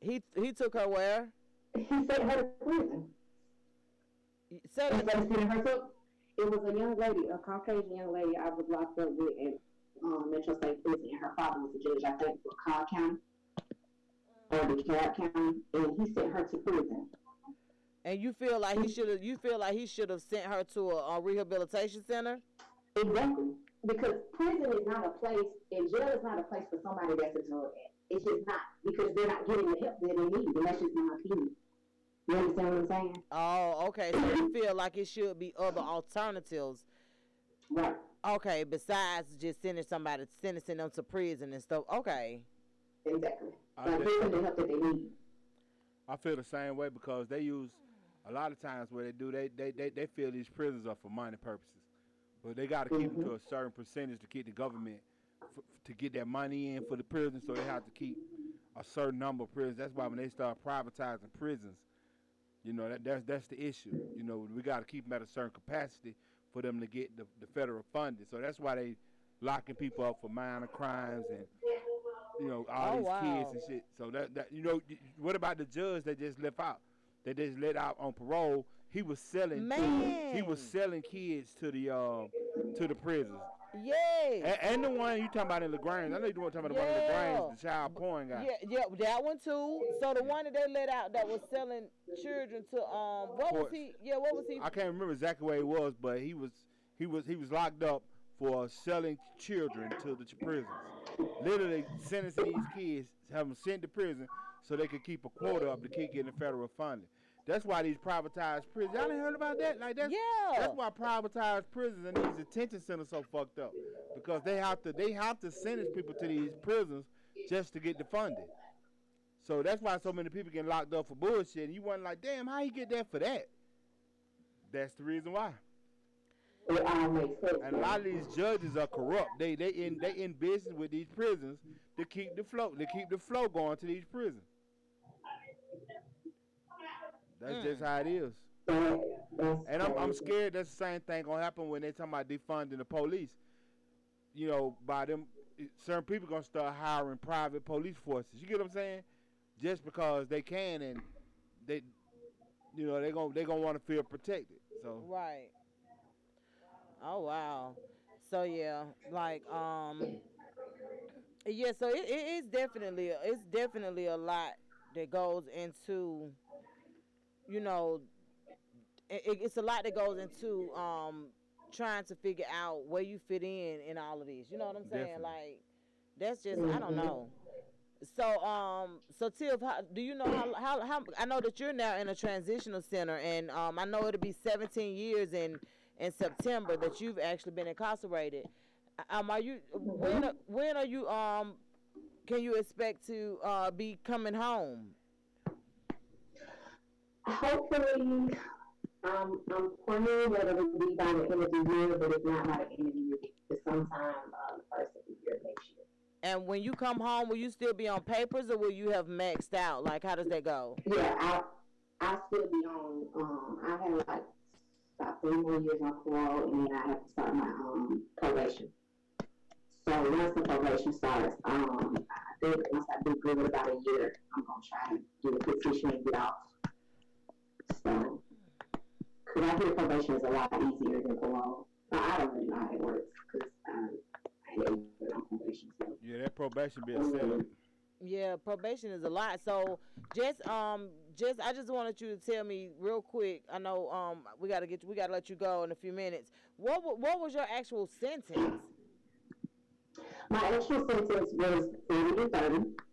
He he took her where? He sent her to prison. Said Instead of sending her to it was a young lady, a Caucasian young lady I was locked up with in um, Metro State Prison and her father was a judge, I think, for Cobb County or DeKalb County, and he sent her to prison. And you feel like he should have you feel like he should have sent her to a, a rehabilitation center? Exactly. Because prison is not a place, and jail is not a place for somebody that's a drug addict. It's just not because they're not getting the help that they need, and that's just my opinion. You understand what I'm saying? Oh, okay. So you feel like it should be other alternatives. Right. Okay, besides just sending somebody sentencing them to prison and stuff. Okay. Exactly. I Like did- them the help that they need. I feel the same way because they use a lot of times where they do they they they, they feel these prisons are for money purposes, but they got to keep them to a certain percentage to keep the government f- to get that money in for the prison, so they have to keep a certain number of prisons. That's why when they start privatizing prisons, you know that that's that's the issue. You know we got to keep them at a certain capacity for them to get the, the federal funding. So that's why they locking people up for minor crimes and you know all Oh, these wow. kids and shit. So that that you know what about the judge that just left out? That just let out on parole. He was selling. Man. He was selling kids to the um to the prisons. Yay. And, and the one you talking about in Lagrange. I know you want talking about the one in Lagrange, the child porn guy. Yeah, yeah, that one too. So the one that they let out that was selling children to um what was he yeah, what was he I can't remember exactly where he was, but he was he was he was locked up for selling children to the prisons. Literally sentencing these kids, have them sent to prison so they could keep a quota up to keep getting federal funding. That's why these privatized prisons. Y'all ain't heard about that? Like that's Yeah. That's why privatized prisons and these detention centers so fucked up because they have to they have to sentence people to these prisons just to get the funding. So that's why so many people get locked up for bullshit. And you wasn't like, damn, how you get that for that? That's the reason why. And a lot of these judges are corrupt. They they in they in business with these prisons to keep the flow to keep the flow going to these prisons. That's just how it is. And I'm I'm scared that's the same thing gonna happen when they talking about defunding the police. You know, by them certain people gonna start hiring private police forces. You get what I'm saying? Just because they can and they you know, they gonna they gonna want to feel protected. So Right. Oh wow. So yeah, like um yeah, so it, it is definitely it's definitely a lot that goes into you know it, it- it's a lot that goes into um trying to figure out where you fit in in all of these. You know what I'm saying? Definitely. Like that's just I don't Mhm. know. So um so Tiff, how, do you know how, how how I know that you're now in a transitional center and um I know it'll be 17 years in in September that you've actually been incarcerated. Um are you when are- when are you um can you expect to uh be coming home? Hopefully, um, I'm praying that it'll be by the end of the year, but if not by the end of the year, it's sometime uh, the first of the year next year. And when you come home, will you still be on papers or will you have maxed out? Like how does that go? Yeah, I'll, I still be on. Um, I have like about three more years on parole, and then I have to start my um probation. So once the probation starts, um, I think once I do good about a year, I'm gonna try to do a petition and get off. So, cause I hear probation is a lot easier than parole. But I don't really know how it works, cause um, I ain't been probation. So. Yeah, that probation be a setup. Yeah, probation is a lot. So just um just I just wanted you to tell me real quick. I know um we gotta get we gotta let you go in a few minutes. What what was your actual sentence? My actual sentence was 40 to 30.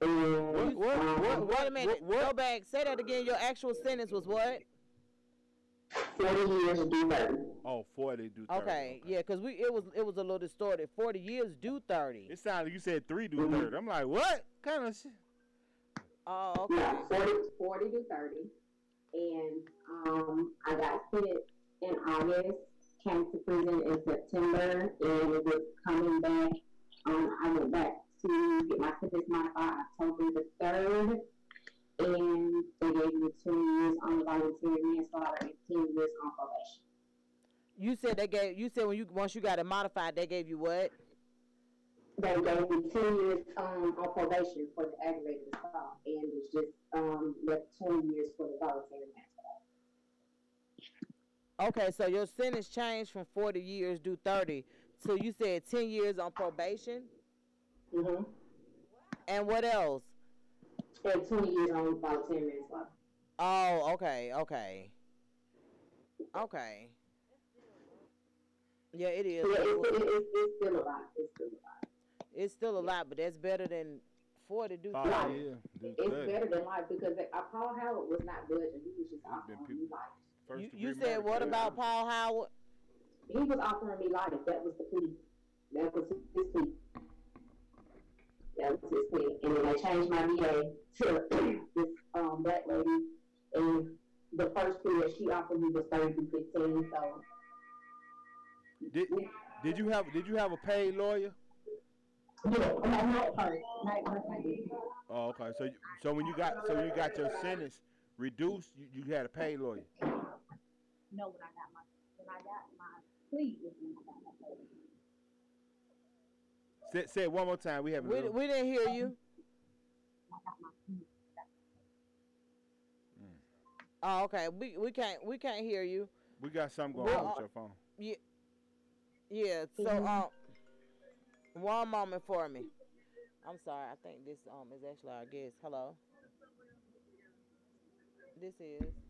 And, What, what, what, wait a minute. Go back. Say that again. Your actual sentence was what? 40 years do 30. Oh, 40 do 30. Okay, yeah, cause we it was it was a little distorted. Forty years do thirty. It sounded like you said three do 30. I'm like, what kind of shit? Oh, okay. Yeah, 40, 40 to 30. And um, I got hit in August, came to prison in September, and it was coming back. Um, I went back to get my sentence modified October the 3rd, and they gave me two years on the voluntary manslaughter and 10 years on probation. You said they gave. You said when you once you got it modified, they gave you what? They gave me 10 years um, on probation for the aggravated assault, and it's just um, left 20 years for the voluntary manslaughter. Okay, so your sentence changed from forty years to thirty. So you said ten years on probation. Mm-hmm. And what else? And 20 years on minutes left. Oh, okay, okay, okay. Yeah, it is. Yeah, it's, it, it's, it's still a lot. It's still a lot. It's still a lot, but that's better than forty do Five thirty. years do It's 30. better than life because they, uh, Paul Howard was not budging. He was just offering me life. First You, you said what murder. about Paul Howard? He was offering me life. That was the plea. That was his plea. That was his plea. And then I changed my VA to this um, black lady. And the first plea that she offered me was 30 to 15. So Did, did you have did you have a paid lawyer? Yeah, not, not at first. Not at first I did. Oh, okay. So you- so when you got so you got your sentence reduced, you, you had a paid lawyer. No, when I got my when I got my plea was when I got my plea. Say, say it one more time. We haven't. We, we didn't hear you. Oh, okay. We we can't we can't hear you. we got something going Well, on with uh, your phone. Yeah. Yeah. So Mhm. um, one moment for me. I'm sorry. I think this um is actually our guest. Hello. This is.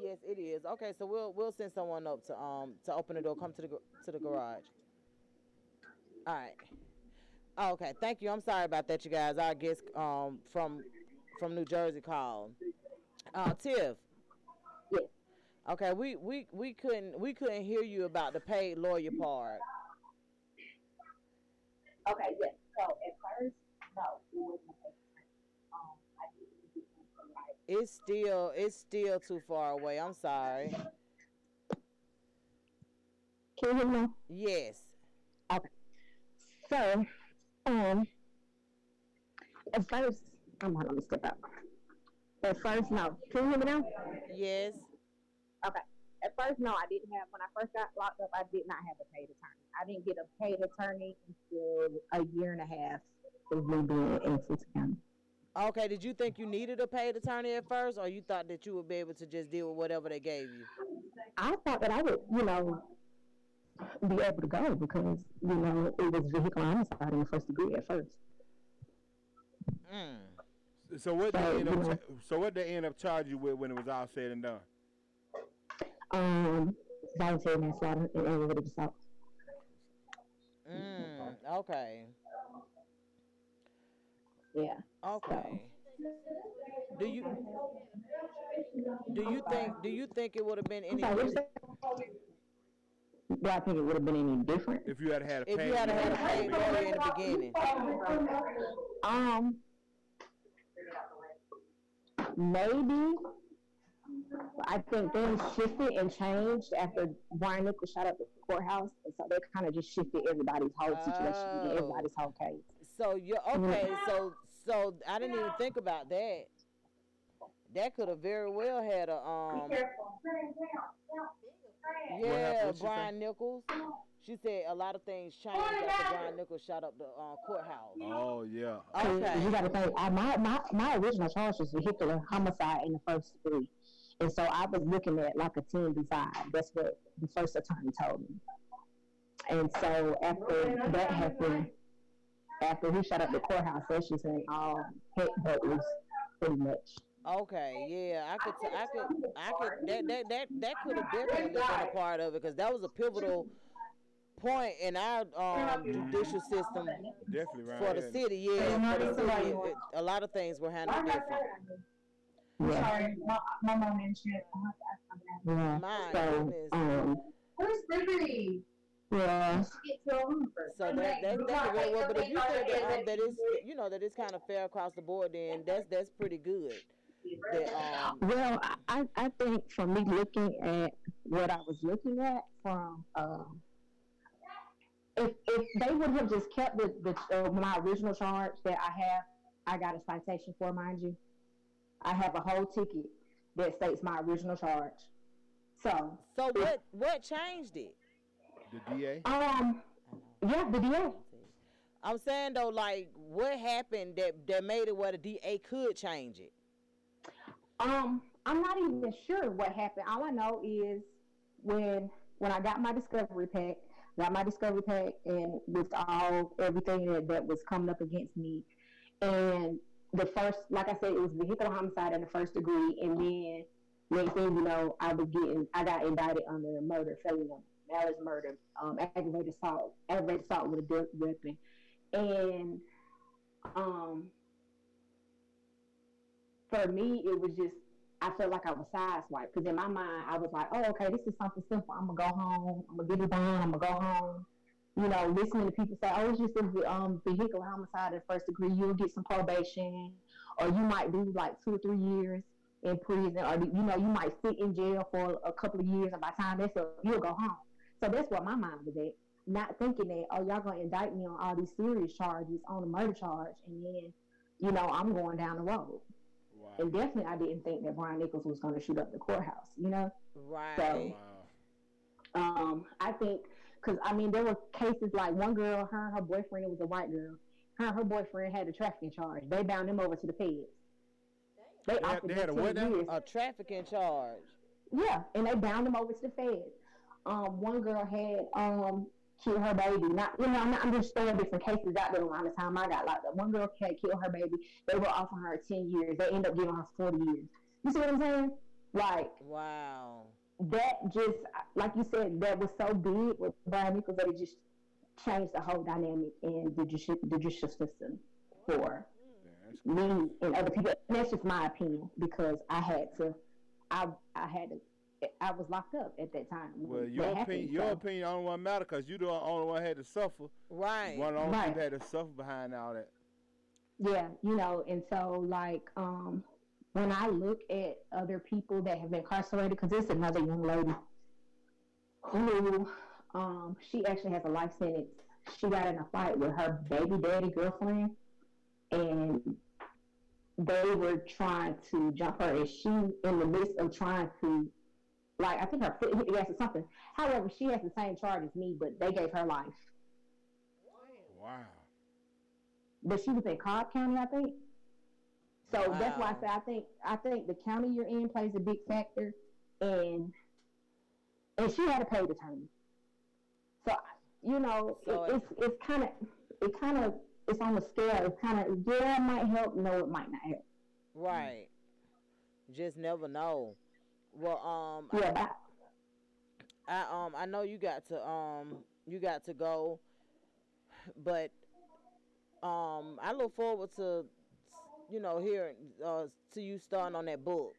Yes, it is. Okay, so we'll we'll send someone up to um to open the door. Come to the gar- to the garage. All right. Okay. Thank you. I'm sorry about that, you guys. Our guest um from from New Jersey called. Uh, Tiff. Yes. Okay, we, we we couldn't we couldn't hear you about the paid lawyer part. Okay, yes. So at first, no, it wasn't a um, I didn't get one for life. It's still it's still too far away. I'm sorry. Can you hear me? Yes. Okay. So, um, at first, I'm on, let me step out. At first, no. Can you hear me now? Yes. Okay. At first, no, I didn't have, when I first got locked up, I did not have a paid attorney. I didn't get a paid attorney until a year and a half of me being in County. Okay, did you think you needed a paid attorney at first, or you thought that you would be able to just deal with whatever they gave you? I thought that I would, you know, be able to go because, you know, it was vehicle homicide in the first degree at first. Mm. So what they end up you know- so what they end up charging you with when it was all said and done? Um, voluntary manslaughter and aggravated assault. Mm. Okay. Yeah. Okay. Do you do you think do you think it would have been any sorry, what'd you Do I think it would have been any different? If you had had a if you had had a lawyer, paid lawyer in the beginning? Um, maybe, I think things shifted and changed after Brian Nichols shot up the courthouse, and so they kind of just shifted everybody's whole situation and Oh. everybody's whole case. So you're okay. So so I didn't even think about that. That could have very well had a um. Yeah, What'd she say? Brian Nichols. She said a lot of things changed after Brian Nichols shot up the uh, courthouse. Oh yeah. Okay. You got to think. I, my, my my original charge was vehicular homicide in the first degree, and so I was looking at like a ten to five. That's what the first attorney told me. And so after that happened, after he shut up the courthouse, that's just saying all heck broke loose, pretty much. Okay, yeah, I could, t- I could, I could. That that that that could have definitely been a part of it because that was a pivotal point in our um, judicial system Definitely right. for the city. Yeah, for the city, it- a lot of things were handled different. Yeah. Sorry, my, my mom didn't share. Yeah. My so, goodness. um, Where's Liberty? Yeah. Get to a room first. So that that that could very well, but if you say that that is you know that it's kind of fair across the board, then that's that's pretty good. That um, Well, I, I I think for me looking at what I was looking at from um, if if they would have just kept the, the uh, my original charge that I have, I got a citation for, mind you. I have a whole ticket that states my original charge. So so what what changed it? The DA. um yeah the DA I'm saying though, like what happened that that made it where the DA could change it. Um, I'm not even sure what happened. All I know is when when I got my discovery pack, got my discovery pack, and with all everything that, that was coming up against me, and the first, like I said, it was vehicular homicide in the first degree, and then next thing you know, I was getting, I got indicted under a murder, felony malice murder, um, aggravated assault, aggravated assault with a deadly weapon, and um for me, it was just I felt like I was sideswiped because in my mind I was like, oh, okay, this is something simple. I'm gonna go home. I'm gonna get it done. I'm gonna go home. You know, listening to people say, oh, it's just a um, vehicular homicide at first degree. You'll get some probation, or you might do like two or three years in prison, or you know, you might sit in jail for a couple of years, and by the time that's up, you'll go home. So that's what my mind was at. Not thinking that, oh, y'all gonna indict me on all these serious charges on a murder charge, and then, you know, I'm going down the road. And definitely, I didn't think that Brian Nichols was going to shoot up the courthouse. You know. Right. So, um, I think because I mean there were cases like one girl, her and her boyfriend it was a white girl. Her and her boyfriend had a trafficking charge. They bound them over to the feds. They, They had- they had a what now? A trafficking charge. Yeah, and they bound them over to the feds. Um, one girl had um killed her baby. Not you know, I'm, not, I'm just throwing different cases out there around the time I got locked up. One girl had killed her baby. They were offering her ten years. They end up giving her forty years. You see what I'm saying? Like wow, that just like you said, that was so big with Brian Nichols that it just changed the whole dynamic in the judicial, judicial system for me and other people. And that's just my opinion because I had to, I I had to, I was locked up at that time. Well, your that happened, opinion, your so- opinion, only one matter because you the only one had to suffer. Right. One of the only Right. had to suffer behind all that. Yeah, you know, and so like um when I look at other people that have been incarcerated, because there's another young lady who um she actually has a life sentence. She got in a fight with her baby daddy girlfriend, and they were trying to jump her, and she in the midst of trying to. Like I think her foot hit the gas or something. However, she has the same charge as me, but they gave her life. Wow. but she was in Cobb County, I think. So that's why I say I think I think the county you're in plays a big factor, and and she had a paid attorney. So you know So it, it's it's kind of it kind of it's on the scale. It's kind of yeah, it might help. No, it might not help. Right. Just never know. Well, um, Yeah, I, I um I know you got to um you got to go, but um I look forward to you know hearing uh to you starting on that book.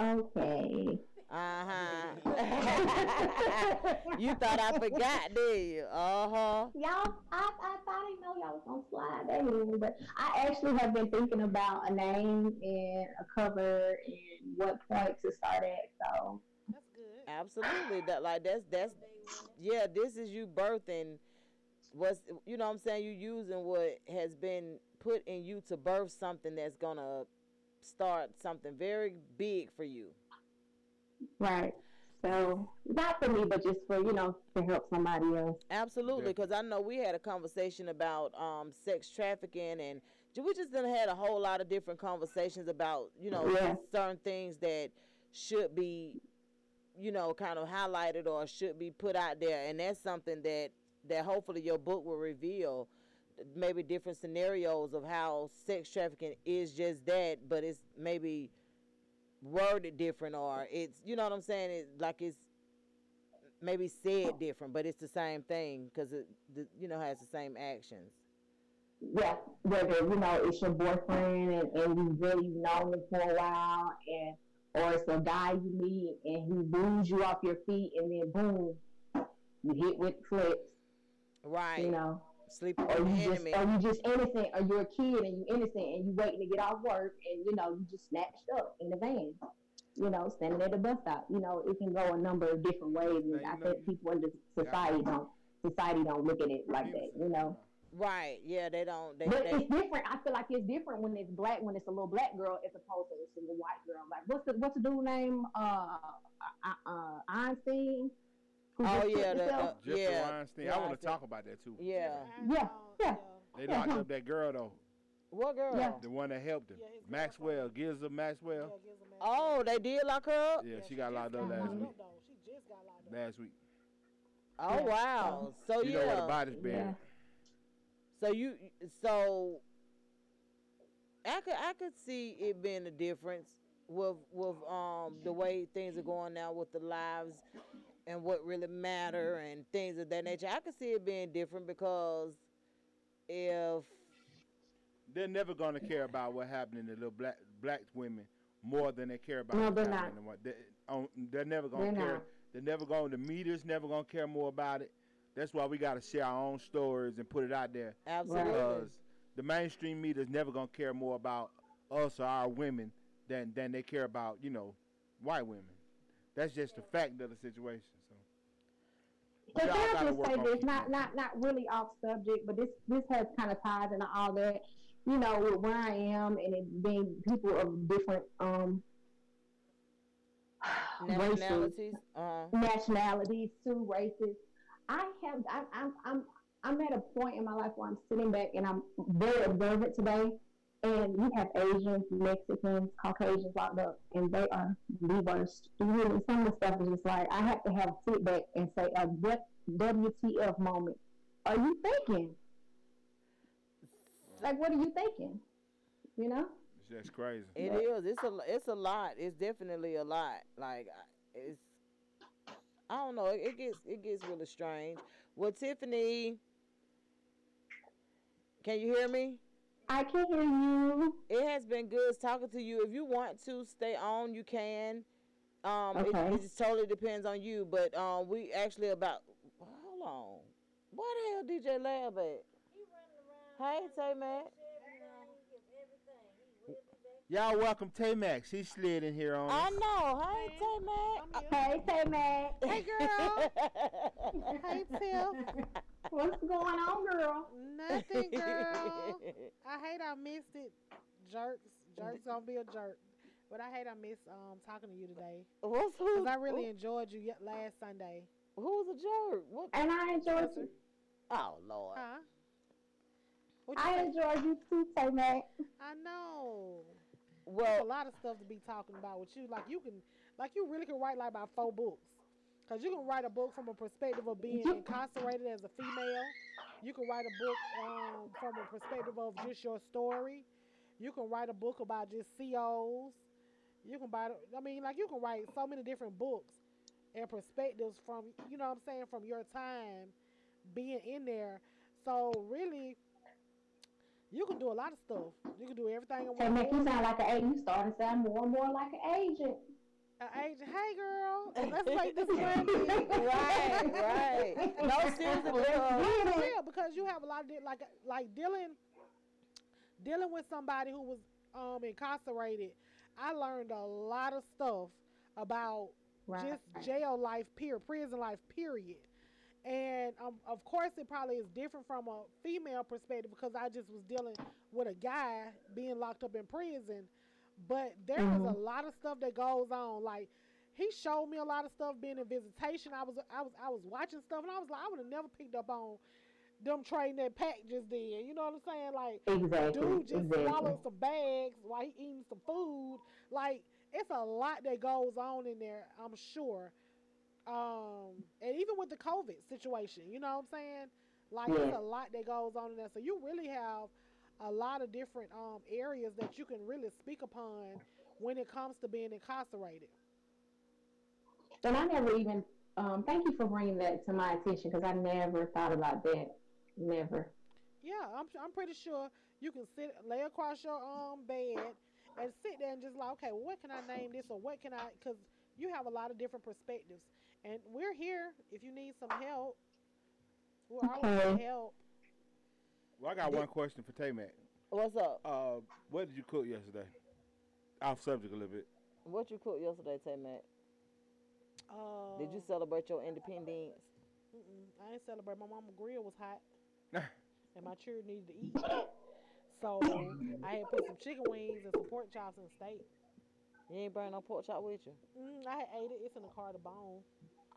Okay. Uh huh. you thought I forgot, did you? Uh huh. Y'all, I, I I didn't know y'all was gonna slide that but I actually have been thinking about a name and a cover and what point to start at. So that's good. Absolutely. That like that's that's yeah. This is you birthing. What's you know what I'm saying? You using what has been put in you to birth something that's gonna start something very big for you. right. So not for me, but just for you know to help somebody else. Absolutely, because I know we had a conversation about um, sex trafficking, and we just done had a whole lot of different conversations about you know Yeah. certain things that should be, you know, kind of highlighted or should be put out there, and that's something that that hopefully your book will reveal. Maybe different scenarios of how sex trafficking is just that, but it's maybe worded different, or it's you know what I'm saying. It's like it's maybe said different, but it's the same thing because it, the, you know, has the same actions. Yeah, whether you know it's your boyfriend and, and you've really known him for a while, and or it's a guy you meet and he moves you off your feet, and then boom, you hit with flips. Right. You know. Sleeping or you just, enemy. or you just innocent, or you're a kid and you innocent and you waiting to get off work, and you know you just snatched up in the van, you know, standing at the bus stop. You know, it can go a number of different ways, and I think people in the society don't society don't look at it like that. You know. Right. Yeah, they don't. They, But they, it's different. I feel like it's different when it's black, when it's a little black girl, as opposed to a little white girl. Like what's the what's the dude name? Uh, uh, uh Einstein. Who Oh, yeah, the, himself? uh, Jeffrey yeah. Weinstein. I want to talk about that too. Yeah. Yeah, yeah. They locked up that girl though. What girl? Yeah. The one that helped him. Maxwell, Ghislaine Maxwell. Oh, they did lock her up. Yeah, she got locked up last week. Last week. Oh wow. So you yeah. know where the body's buried. So you so I could I could see it being a difference with with um the way things are going now with the lives and what really matter mm-hmm. and things of that nature. I could see it being different because if They're never gonna care about what happened to little black black women more than they care about No, what's they're not. what- They, on, they're never gonna They're care. not. They're never going. The media's never gonna care more about it. That's why we gotta share our own stories and put it out there. Absolutely. Because the mainstream media's never gonna care more about us or our women than than they care about you know white women. That's just the fact of the situation. So. But Y'all I gotta just work say on this, keeping not not not really off subject, but this this has kind of ties into all that. You know, with where I am and it being people of different um races, nationalities, uh nationalities, two races. I have I, I'm I'm I'm at a point in my life where I'm sitting back and I'm very observant today. And you have Asians, Mexicans, Caucasians locked up, and they are the worst. You hear me? Some of the stuff is just like I have to have sit back and say a what WTF moment. Are you thinking? Like, what are you thinking? You know? It's just crazy. It is. It's a. It's a lot. It's definitely a lot. Like it's. I don't know. It, it gets. It gets really strange. Well, Tiffany, can you hear me? I can hear you. It has been good talking to you. If you want to stay on, you can. Um, it- Okay. it, just totally depends on you. But um, we actually about. Hold on. Where the hell DJ Lab at? Hey, Tay Mac. Y'all welcome Tay Max. He slid in here on. I know. Hey, Tay Mac. Hey, Tay Mac. Hey, girl. hey, Tiff. What's going on, girl? Nothing, girl. I hate I missed it. Jerks. Jerks gonna be a jerk. But I hate I missed um talking to you today. What's who? Because I really enjoyed you last Sunday. Who's a jerk? What? And I enjoyed you. Oh Lord. Huh? I enjoyed you too, Tay Mac. I know. Well, There's a lot of stuff to be talking about with you. Like you can, like you really can write like about four books. Cause you can write a book from a perspective of being incarcerated as a female. You can write a book um, from a perspective of just your story. You can write a book about just COs. You can buy. I mean, like you can write so many different books and perspectives from you know what I'm saying from your time being in there. So really, you can do a lot of stuff. You can do everything in make you sound like an agent. You starting to sound more and more like an agent. an agent, hey girl, and let's make this money. Right, right. No, seriously, because- real, because you have a lot of like like dealing dealing with somebody who was um incarcerated. I learned a lot of stuff about Right. just jail life, period, prison life, period. And um, of course, it probably is different from a female perspective because I just was dealing with a guy being locked up in prison. But there is a Mhm. lot of stuff that goes on. Like he showed me a lot of stuff being in visitation. I was I was I was watching stuff and I was like, I would have never picked up on them trading that pack just then. You know what I'm saying? Like Exactly, dude just exactly. swallowed some bags while he eating some food. Like it's a lot that goes on in there, I'm sure. Um, and even with the COVID situation, you know what I'm saying? Like Yeah. it's a lot that goes on in there. So you really have a lot of different um areas that you can really speak upon when it comes to being incarcerated. And I never even, um, thank you for bringing that to my attention because I never thought about that. Never. Yeah, I'm I'm pretty sure you can sit lay across your um bed and sit there and just like, okay, well, what can I name this or what can I? Because you have a lot of different perspectives, and we're here if you need some help. We're always here Okay. help. Well, I got one question for Tay Mac. What's up? Uh, what did you cook yesterday? Off subject a little bit. What you cooked yesterday, Tay Mac? Uh, Did you celebrate your independence? Mm-mm, I ain't celebrate. My mama grill was hot, and my children needed to eat. So I had put some chicken wings and some pork chops and steak. You ain't bring no pork chop with you? Mm, I had ate it. It's in the car to bone.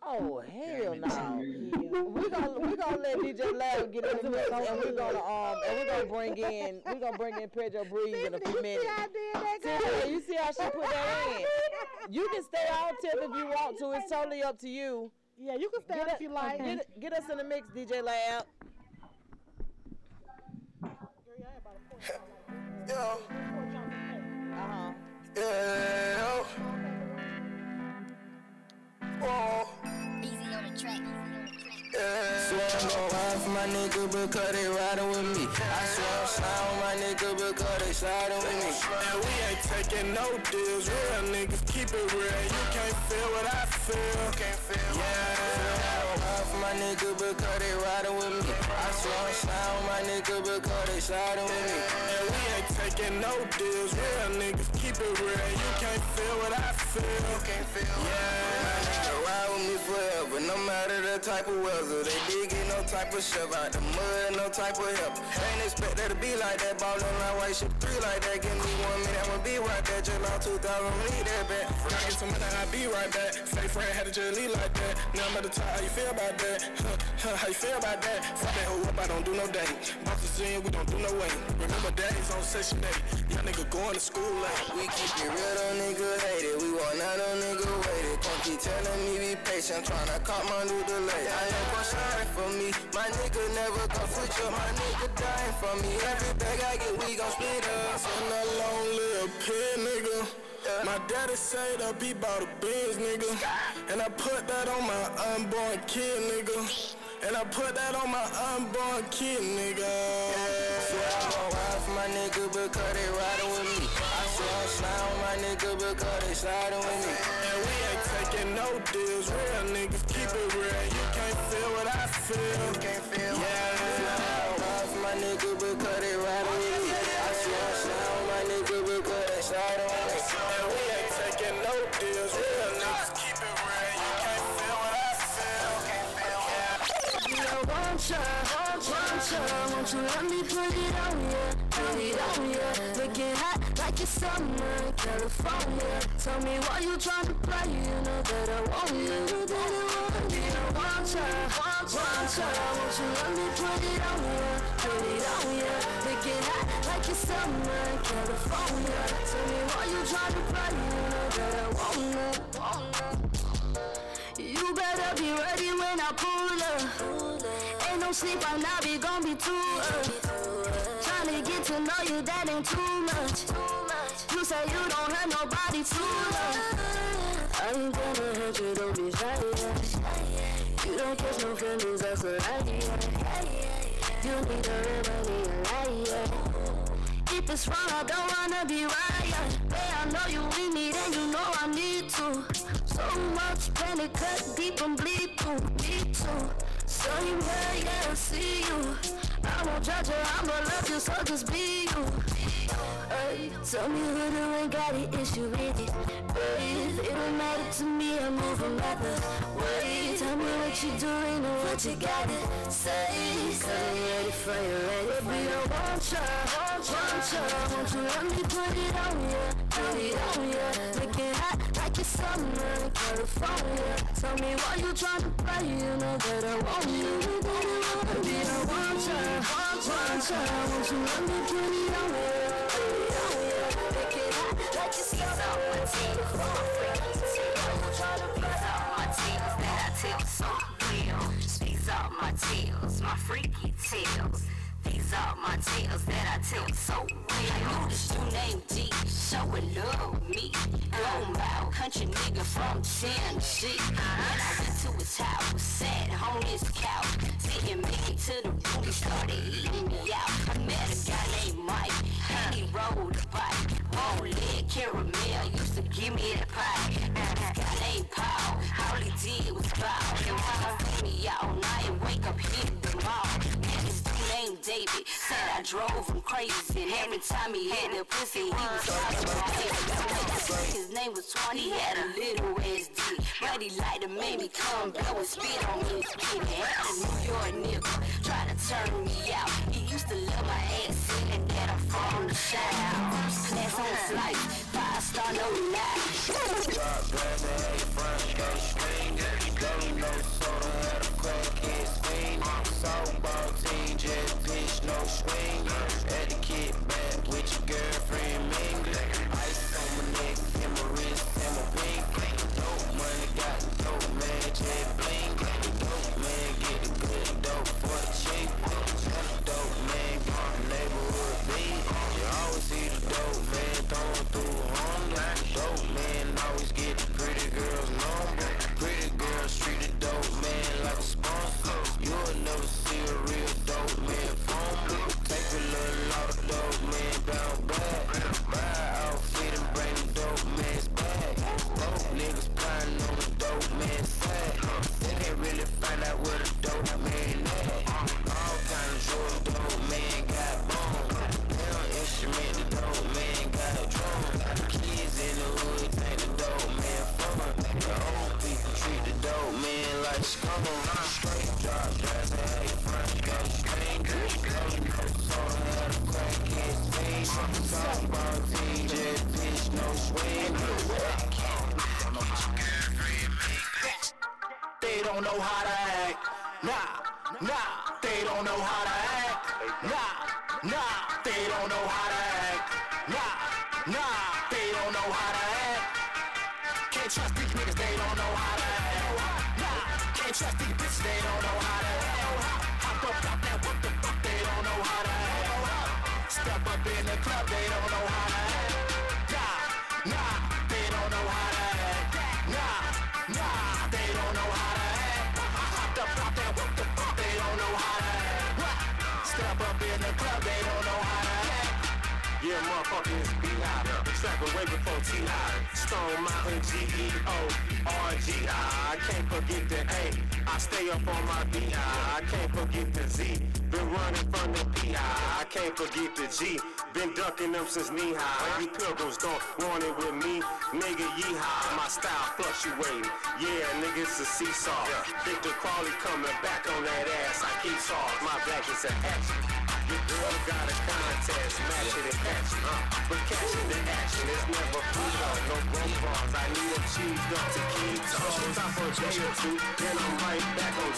Oh hell no! Yeah. We gonna we gonna let DJ Lab get into this, and we're gonna um and we're gonna bring in we gonna bring in Pedro Breeze in a few minutes. See, yeah, you see how she put that in? You can stay on tip if you want to. It's totally up to you. Yeah, you can stay get on if you like. Get, get us in the mix, DJ Lab. Yo. Uh-huh. Yeah. Oh. Easy on the track. Yeah. Swear I'm gon' ride for my nigga because they riding with me. I swear I'm sliding with my nigga because they sliding with me. And we ain't taking no deals. Real niggas keep it real. You can't feel what I feel. Can't feel Yeah. I gon' ride for my nigga because they riding with me. I swear I'm sliding with my nigga because they sliding with me. And we ain't taking no deals. Real niggas keep it real. You can't feel what I feel. Can't feel Yeah, ride with me forever, no matter the type of weather. They digging no type of shove out the mud, no type of help. Ain't expect that to be like that, ballin' like white shit three like that. Give me one minute, I'ma be right there. Just lost 2,000, need that back. Gotta get some money, I be right back. Fake friend had to just leave like that. Now I'm at the top, how you feel about that? Huh, huh, how you feel about that? Fuck that hoe up, I don't do no dating. Bosses in, we don't do no waiting. Remember daddy's on session 8. Young nigga going to school late. We keep it real, though nigga hate it. We want out, though nigga wait it. Don't keep telling me be patient, tryna caught my new delay. I ain't gon' shine for me. My nigga never gon' switch up. My nigga dying for me. Every bag I get, we gon' split up. In that long little pin, nigga. My daddy said up he bought a Benz, nigga. And I put that on my unborn kid, nigga. And I put that on my unborn kid, nigga. Swear I'm gon' ride for my nigga because they riding with me. I swear I'm sliding with my nigga because they sliding with me. And we ain't taking no deals. Real niggas keep it real. You can't feel what I feel. Can't feel. Yeah, I'm ride for my nigga because they riding with me. I swear I'm sliding with my nigga because they sliding with me. One time, one time, won't you let me put it on ya, put it on ya Looking hot like it's summer in California Tell me why you tryna play, you know that I want you You didn't want me, yeah, one time, one time Won't you let me put it on ya, put it on ya Looking hot like it's summer in California Tell me why you tryna play, you know that I want you, want you You better be ready when I pull up No sleep, I'm not be gon' be too up. Tryna get to know you, that ain't too much. You say you don't hurt nobody too much. I ain't gonna hurt you, don't be shy. yeah. You don't catch no feelings, that's a lie. yeah. You need a remedy, a lie. yeah. keep this wrong, I don't wanna be right. Yeah, I know you need me, then you know I need to. So much pain, it cut deep and bleed through me too. So you yeah, yeah, see you. I won't judge you, I'ma love you, so just be you. Tell me who do ain't got an issue with it. Hey, it don't matter to me, I'm moving other way. Tell me what you doing and what you gotta say. Cause I'm ready for you, ready for you. Want ya, want ya, won't you let me put it on ya, put it on ya. It hot like it's summer in California. Tell me why you tryna play, you know that I want you. Baby, I want ya, want ya, won't you let me put it on ya, are my that I tell so real. My my freaky. Are my tales that I tell so real. I knew this you named D, showing love with me. Go mouth, country nigga from Tennessee. When I went to his house, sat on his couch, make it to the room, he started eating me out. I met a guy named Mike, and he rode a bike. Long leg caramel, used to give me the pie. This guy named Paul, all he did was bow. And wanna feed me all night and wake up hitting the mall. Named David said I drove him crazy. And every time he hit the pussy, he was talking His name was Twan, he had a little SD. But he liked to make me come blow and spit on me. Had a New York nigga, try to turn me out. He used to love my ass, saying that I'm from the south. Class on his life, five star, no lie. Softball team, just pitch, no swing. Had kick back with your girlfriend, mingling. Ice on my neck, and my wrist, and my pink. Dope money, got dope man, just bling. Dope man, get the see the dope man throwing through Honda. Dope man always get the pretty girls number. Pretty girls treat the dope man like a sponsor. You'll never see a real dope man fumble. Take a little out of dope man down back. Buy outfit and bring the dope man's back. Dope niggas plotting on the dope man's side. They can't really find out where the dope man They don't know how to act. Nah, nah, they don't know how to act. Nah, nah, they don't know how to act. In the club, they don't know how to act. Yeah, motherfuckers, be out. The away before T.I. Stone Mountain G-E-O, R-G-I. I can't forget the A. I stay up on my B-I. I can't forget the Z. Been running from the P.I. I can't forget the G. Been ducking them since knee high. You pilgrims don't want it with me. Nigga, yeehaw. My style fluctuating. Yeah, nigga, it's a seesaw. Victor Crawley coming back on that ass. I keep sauce. My back is an action. Got a contest, match it and catch it. But catching the action is never though. No broke bars, I need a cheese up to keep toes. Top for a day or two, then I'm right back on.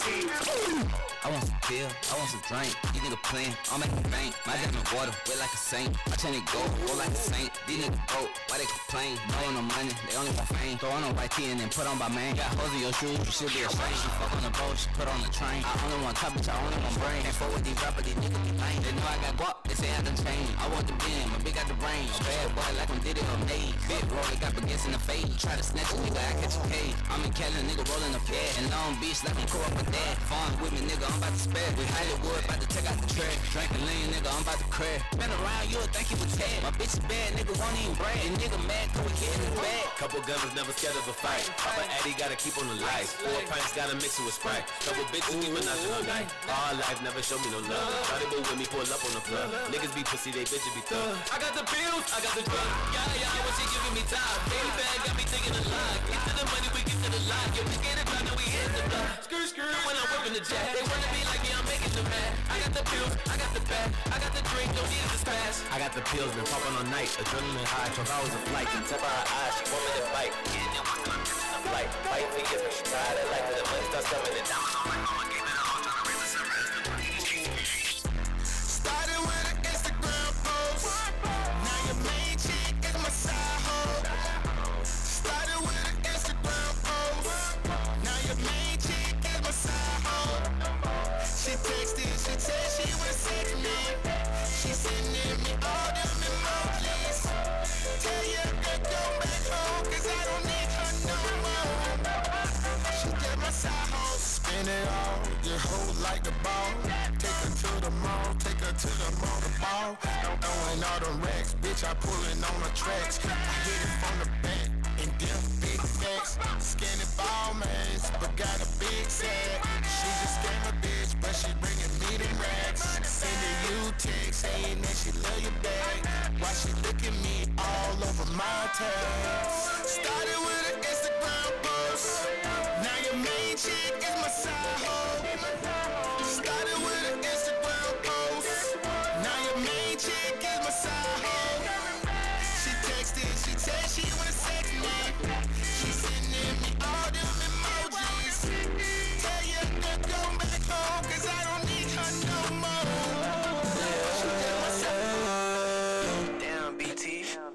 I want some pill, I want some drink. These niggas playing, I'm making bank. My diamond water, wet like a saint. My chain it gold, roll like a saint. These niggas broke, why they complain? No one no money, they only want fame. Throw on a white tee and then put on by man. Got hoes in your shoes, you should be ashamed. She fuck on the boat, she put on the train. I only want top, bitch, I only want brain. Ain't fuck with these rappers, these niggas be lame. They know I got guap, they say I done changed. I want the bin, my big got the brain. Bad boy like I'm Diddy or Nate. Big roll, they got baguettes in the face. Try to snatch a nigga, I catch a K. I'm in Cali, nigga rolling a pad. In Long Beach, like I'm cool up with that. Farm with me, nigga, I'm about to spare. We Hollywood, about to check out the track. Drinking lean, nigga, I'm about to crash. Been around, you would think you was tad. My bitch is bad, nigga, won't even brag. And nigga mad, cause we get in his bag. Couple gunners never scared of a fight. Papa Addy gotta keep on the lights. Four pints gotta mix it with Sprite. Couple bitches keep a notch all night. All life never show me no love. Try to go with me, pull up on the plug. Niggas be pussy, they bitches be thug. I got the pills, I got the drug. Yeah, yeah, when she giving me time. Baby bag got me thinking a lot. Get to the money, we get to the line. Yeah, we get it done, now we hit the block. Skirt, skirt. When I'm whipping the jet, they wanna be like me, I'm making them mad. I got the pills, I got the bag, I got the drink, don't need it to. I got the pills, been popping all night. Adrenaline high, 12 hours of flight. Tip of her eyes, she want me to fight. Getting it, catching the flight. Fight for years, but she tired of life. The money starts coming in. Diamonds on right, said she was sex me. She sending me all them emojis. Tell your girl go back home, cause I don't need her no more. She get my side hoe. Spin it all, your hoe like the ball. Take her to the mall, take her to the mall, the ball. Throwing all the racks, bitch, I pullin' on the tracks. I hit it from the back, and them big facts. Skinny ball mains, but got a big sack. She just scam a bitch, but she bringing me them racks. Sending you text, saying that she love you back. Why she look at me all over my tags? Started with an Instagram post. Now your main chick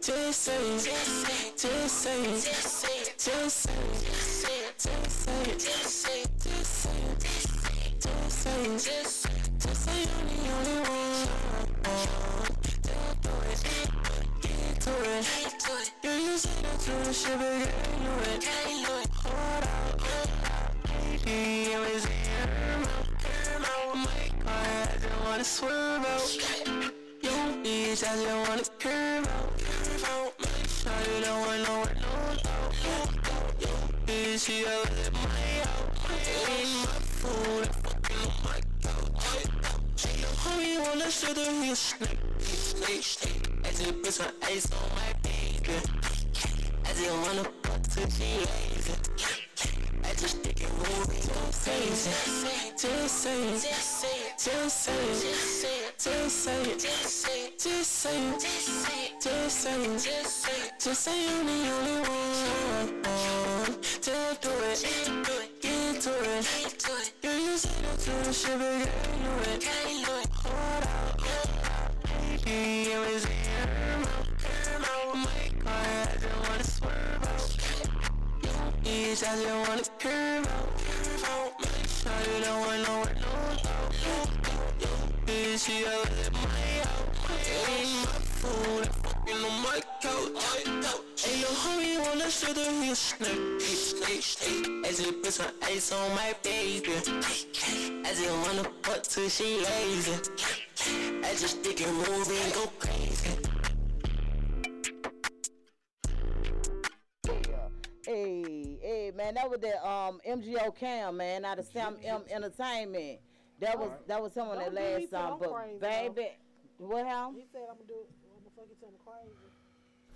Just say it. Just say it. Just say it. Just say it. Just say it. Just say it. Just say it. Just say it. Just say it. Just say you're the only one. Just do it. Get to it. You used to do to the shit, but you know it. Hold out. Baby, it was in your mouth. Oh my God, I just wanna swerve out. Yo, bitch, I just wanna curve out, curve out. Make sure you don't want no one, no doubt. Yo, bitch, you ever let my out. Ain't my food, I'm fucking on my couch. Hey, yo, homie, wanna shoot the real snake, snake, snake. I just put some ice on my baby. I just wanna fuck to G-Lazy. I just think it moving so crazy. Just say it, just say it, just say it, just say it, just say it, just say it, just say it, just say it, just say you're the only one. Just do it, get to it. You used to do the shit, but you know it. Hold out, baby, it was in your mouth. I just wanna curve out, curve out. Make sure you don't want no one, no doubt. Bitch, you ever let my out? Ain't my food, I'm fucking on my couch. Hey, yo, homie, wanna shoot the real snake. I just put some ice on my baby. I just wanna fuck till she lazy. I just think it move and go crazy. Man, that was the um MGO Cam, man, out of Sam M Entertainment. That was that was some of that Don't do me last song, I'm but crazy, baby, what happened? He said I'm gonna do it. I'm gonna fuck you till I'm crazy.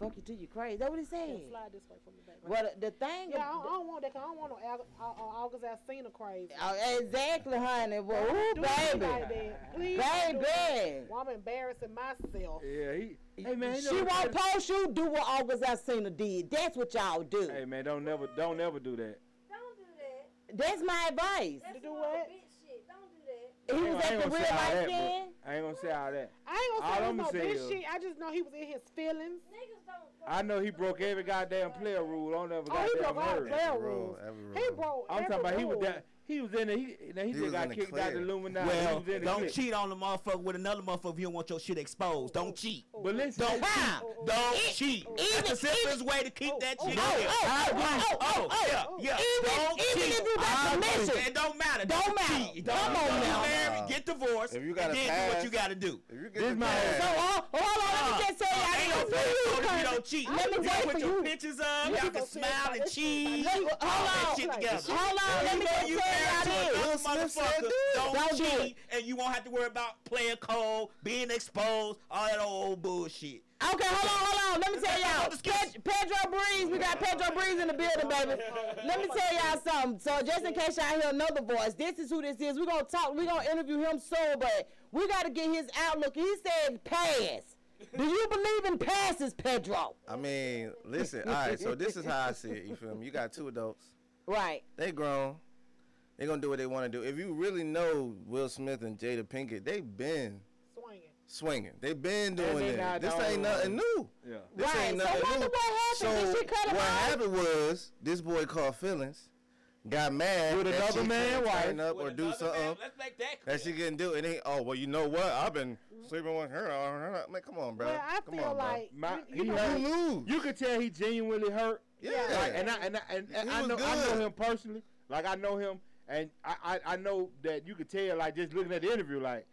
Fuck you till you crazy. That what he Yeah, said? slide this way from the back. Well, the, the thing. Yeah, I don't, I don't want that. 'cause I don't want no Al- August Alsina crazy. Uh, exactly, honey. Well, Don't ooh, do me baby, like that. Please don't do baby. it. Well, I'm embarrassing myself. Yeah, he. Hey man, She never won't said- post you. Do what August Alsina did. That's what y'all do. Hey man, don't never, don't never do that. Don't do that. That's my advice. To do what? He I was ain't at the gonna real say all life that, then. but I ain't gonna say all that. I ain't gonna All say I'ma no say bitch shit. I just know he was in his feelings. I know he broke every goddamn player rule on every Oh, he goddamn broke all word. player rules. He broke I'm every talking about he was he was in there. He, he, he just got kicked out the Illuminati. Well, don't cheat on the motherfucker with another motherfucker if you don't want your shit exposed. Don't cheat. But listen, don't lie. Don't, don't cheat. Even, That's the simplest way to keep that shit. Oh, oh, oh, oh, yeah, yeah. Even, don't even cheat. if you got permission, it don't matter. Don't matter. Cheat. Come on now. Marry, get divorced. If you got to do what you got to do. If you get this my so hold on. Let me just say, I ain't no for you. You don't cheat. Let me wait for you. Put your pictures up. Y'all can smile and cheese. Hold on. Hold on. Let me just say. Will Smith said. Don't that cheat, and you won't have to worry about playing cold, being exposed, all that old bullshit. Okay, hold on, hold on. Let me tell y'all. Pedro Breeze, we got Pedro Breeze in the building, baby. Let me tell y'all something. So just in case y'all hear another voice, this is who this is. We're gonna talk, we're gonna interview him soon, but we gotta get his outlook. He said pass. Do you believe in passes, Pedro? I mean, listen, all right, so this is how I see it, you feel me? You got two adults. Right. They grown. They're gonna do what they want to do. If you really know Will Smith and Jada Pinkett, they've been swinging. Swinging. They've been doing they it. This ain't nothing new. Yeah. This right. ain't nothing so what happened? So she cut what happened was this boy called feelings, got mad with another man wife up or do something. Man, that, that she couldn't do. It ain't. Oh well, you know what? I've been sleeping with her. I mean, come on, bro. Well, I come feel on, like My, you, you, know, you lose. You could tell he genuinely hurt. Yeah. yeah. Like, and I and I, and, and I know good. I know him personally. Like I know him and I, I, I know that you could tell, like just looking at the interview, like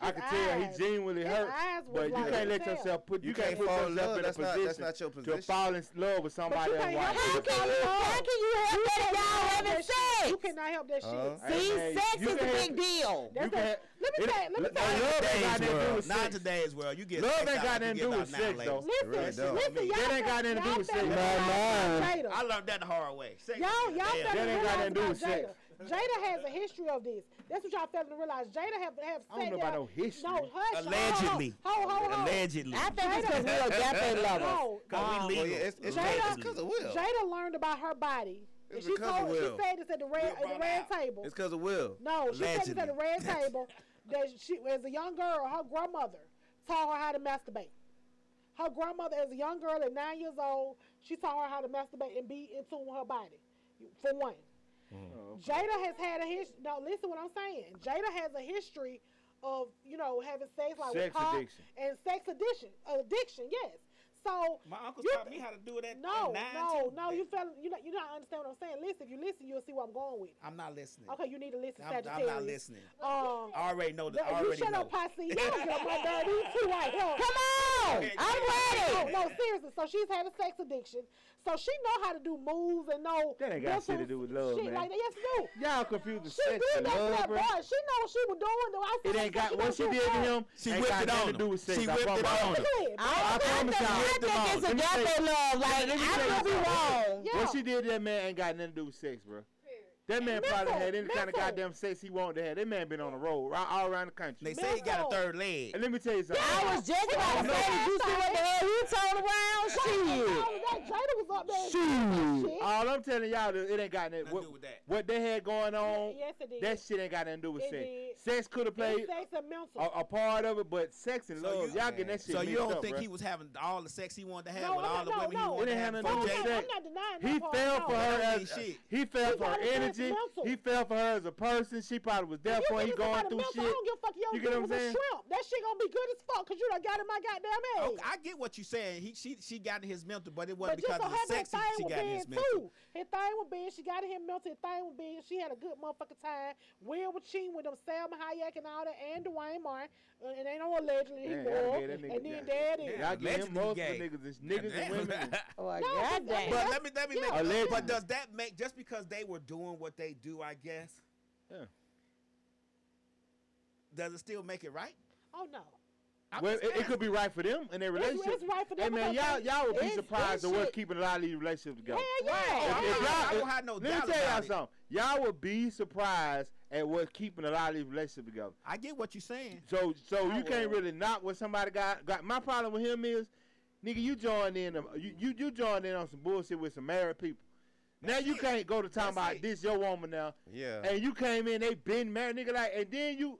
his I could eyes. tell he genuinely hurt, but you can't let tail. yourself put you, you can't, can't, put yourself in a that's position. Not, that's not your position to fall in love with somebody else. How can you? How can you help you that y'all having sex? You cannot help that uh, shit. Uh-huh. See, hey, sex is a big deal. That's. Let me tell. Let me tell. you, Love ain't got nothing to do with it. Not today, as well. You get love ain't got nothing to do with sex though. Listen, listen, y'all. That ain't got nothing to do with sex. I learned that the hard way. Y'all, y'all better realize about Jada. Jada has a history of this. That's what y'all failing to realize. Jada have have I don't know about no history. No, hush. Allegedly. Ho, ho, ho, ho. Allegedly. I think it's because we are Gaffey No, Because we legal. Jada, because of Will. Jada learned about her body. It's and she told, She said this at the red, at the red table. It's because of Will. No, Allegedly. she said this at the red table that she, as a young girl, her grandmother taught her how to masturbate. Her grandmother, as a young girl at nine years old, she taught her how to masturbate and be in tune with her body. For one, Mm. Jada has had a history. No, listen what I'm saying. Jada has a history of you know having sex like sex with Paul addiction. and sex addiction, addiction. Yes. So my uncle taught me how to do that. No, no, no. You fell. You not. You not understand what I'm saying. Listen, if you listen, you'll see where I'm going with. I'm not listening. Okay, you need to listen. I'm, I'm not listening. Um, I already know that. You shut know. up, posse. Y'all get my dirty two white. Come on, okay, I'm ready. No, no, seriously. So she's had a sex addiction. So she know how to do moves and know. That ain't got shit to do with love, shit man. like. Yes, do. Y'all confused the she sex did and that love, for. She know what she was doing. Though. I it ain't got what she did to him. She whipped it on him. To do. She whipped it on him. I promise y'all. I think it's love. Like I could be wrong. What she did to that man ain't got nothing to do with sex, bro. That man Mental. probably had any Mental. kind of goddamn sex he wanted to have. That man been on the road all around the country. They say he got a third leg. And let me tell you something. Yeah, I was just about to say, did you see what the hell he turned around? Shit. Jada was. Shit. All I'm telling y'all, it ain't got nothing what, to do with that. What they had going on, yes, it did. that shit ain't got nothing to do with it sex. Did. Sex could have played a, a, part of it, but sex and so love, you, all getting that shit So you don't up, think bro. he was having all the sex he wanted to have no, with I'm all not, the women no. he wanted to have? No, didn't have nothing to do that. He fell for her. He fell for her energy. He fell for her as a person. She probably was there for him going through shit. I don't give a fuck. You, you get what I'm saying? Shrimp. That shit gonna be good as fuck because you done got in my goddamn ass. Okay, I get what you saying. He she she got in his mental, but it wasn't but because of the sex thing she got in his mental. His thing was being she got in his mental. His thing was being she had a good motherfucking time. We was cheating with them Salma Hayek and all that and Duane Martin? Uh, and they no allegedly he was. And then daddy. I get him most niggas. It's niggas and women. Oh, but let me let me make. But does that make just because they were doing what what they do, I guess. Yeah. Does it still make it right? Oh no. I'm well, it, it, could be right for them in their relationship. It's, it's right for them. Hey man, y'all y'all would be surprised at what's keeping a lot of these relationships together. Hell yeah! Right. If, if I don't have no Let me tell y'all something. Y'all would be surprised at what's keeping a lot of these relationships together. I get what you're saying. So so I you will. can't really knock what somebody got. Got my problem with him is, nigga, you joined in. Uh, you you you joined in on some bullshit with some married people now you can't go to talking about this your woman now. Yeah. And you came in, they been married, nigga. Like, and then you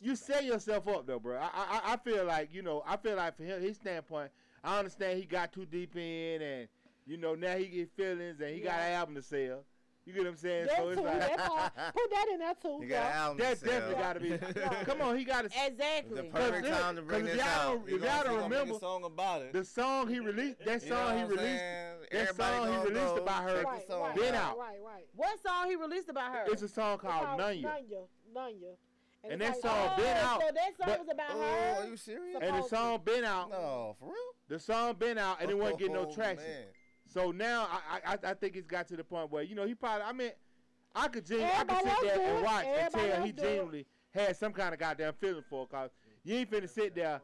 you set yourself up though, bro. I, I I feel like you know I feel like for him his standpoint, I understand he got too deep in and you know now he get feelings and he got an album to sell. You get what I'm saying? That so it's too, like that part- put that in there too. You got an album that to sell. definitely got to be. Yeah. Come on, he got to. Exactly. The perfect time to bring cause this if y'all out. don't- If y'all don't remember, song about it. the song he released, that You know song he released, saying? that Everybody song he released go about her, check the Right, song right, been right, out. Right, right. What song he released about her? It's a song called Called Nunya. Nunya. Nunya. And that like, song oh, been out, So that song but- was about Oh, her. are you serious? and the song been out. No, for real? The song been out, and it wasn't getting no Oh, traction. man. So now I, I I think it's got to the point where you know he probably I mean I could genu- I could sit there and it. watch and tell he else genuinely had some kind of goddamn feeling for it. Cause you ain't finna sit there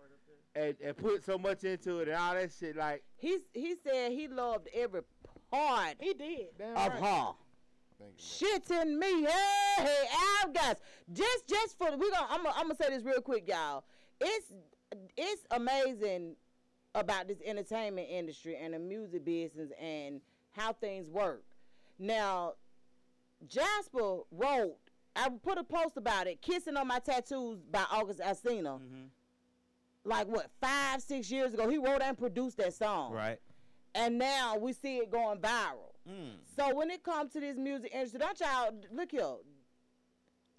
and, and put so much into it and all that shit. Like He's he said he loved every part He did. damn of right. her. Shitting me, hey, hey, Al guys. Just, just for we gonna, I'm gonna, I'm gonna say this real quick, y'all. It's, it's amazing about this entertainment industry and the music business and how things work. Now, Jasper wrote. I put a post about it, kissing on my tattoos by August Alsina. Like what, five, six years ago, he wrote and produced that song. Right. And now we see it going viral. Mm. So when it comes to this music industry, don't y'all look here.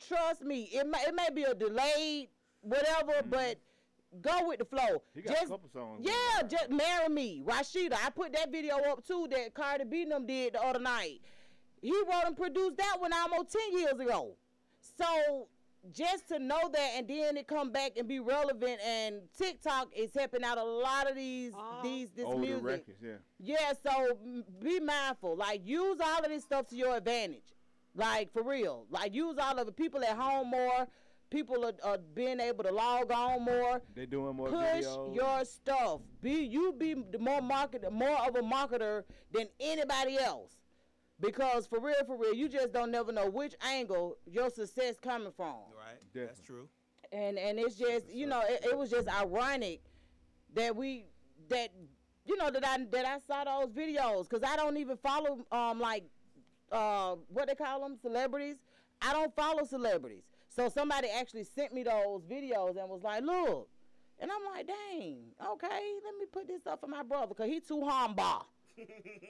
Trust me, it may, it may be a delayed whatever, but go with the flow. He got just a couple songs. yeah, just marry me, Rashida. I put that video up too that Cardi B and them did the other night. He wrote and produced that one almost ten years ago. So just to know that, and then it come back and be relevant, and TikTok is helping out a lot of these ah. these this older music. records, yeah. Yeah, so be mindful. Like use all of this stuff to your advantage. Like for real. Like use all of the People at home more. People are, are being able to log on more. They're doing more Push videos. your stuff. Be you be the more market more of a marketer than anybody else. Because for real, for real, you just don't never know which angle your success coming from. Right. That's true. And and it's just you know it, it was just ironic that we that you know that I that I saw those videos because I don't even follow um like uh what they call them celebrities. I don't follow celebrities. So somebody actually sent me those videos and was like, look. And I'm like, dang, okay, let me put this up for my brother because he too humble. he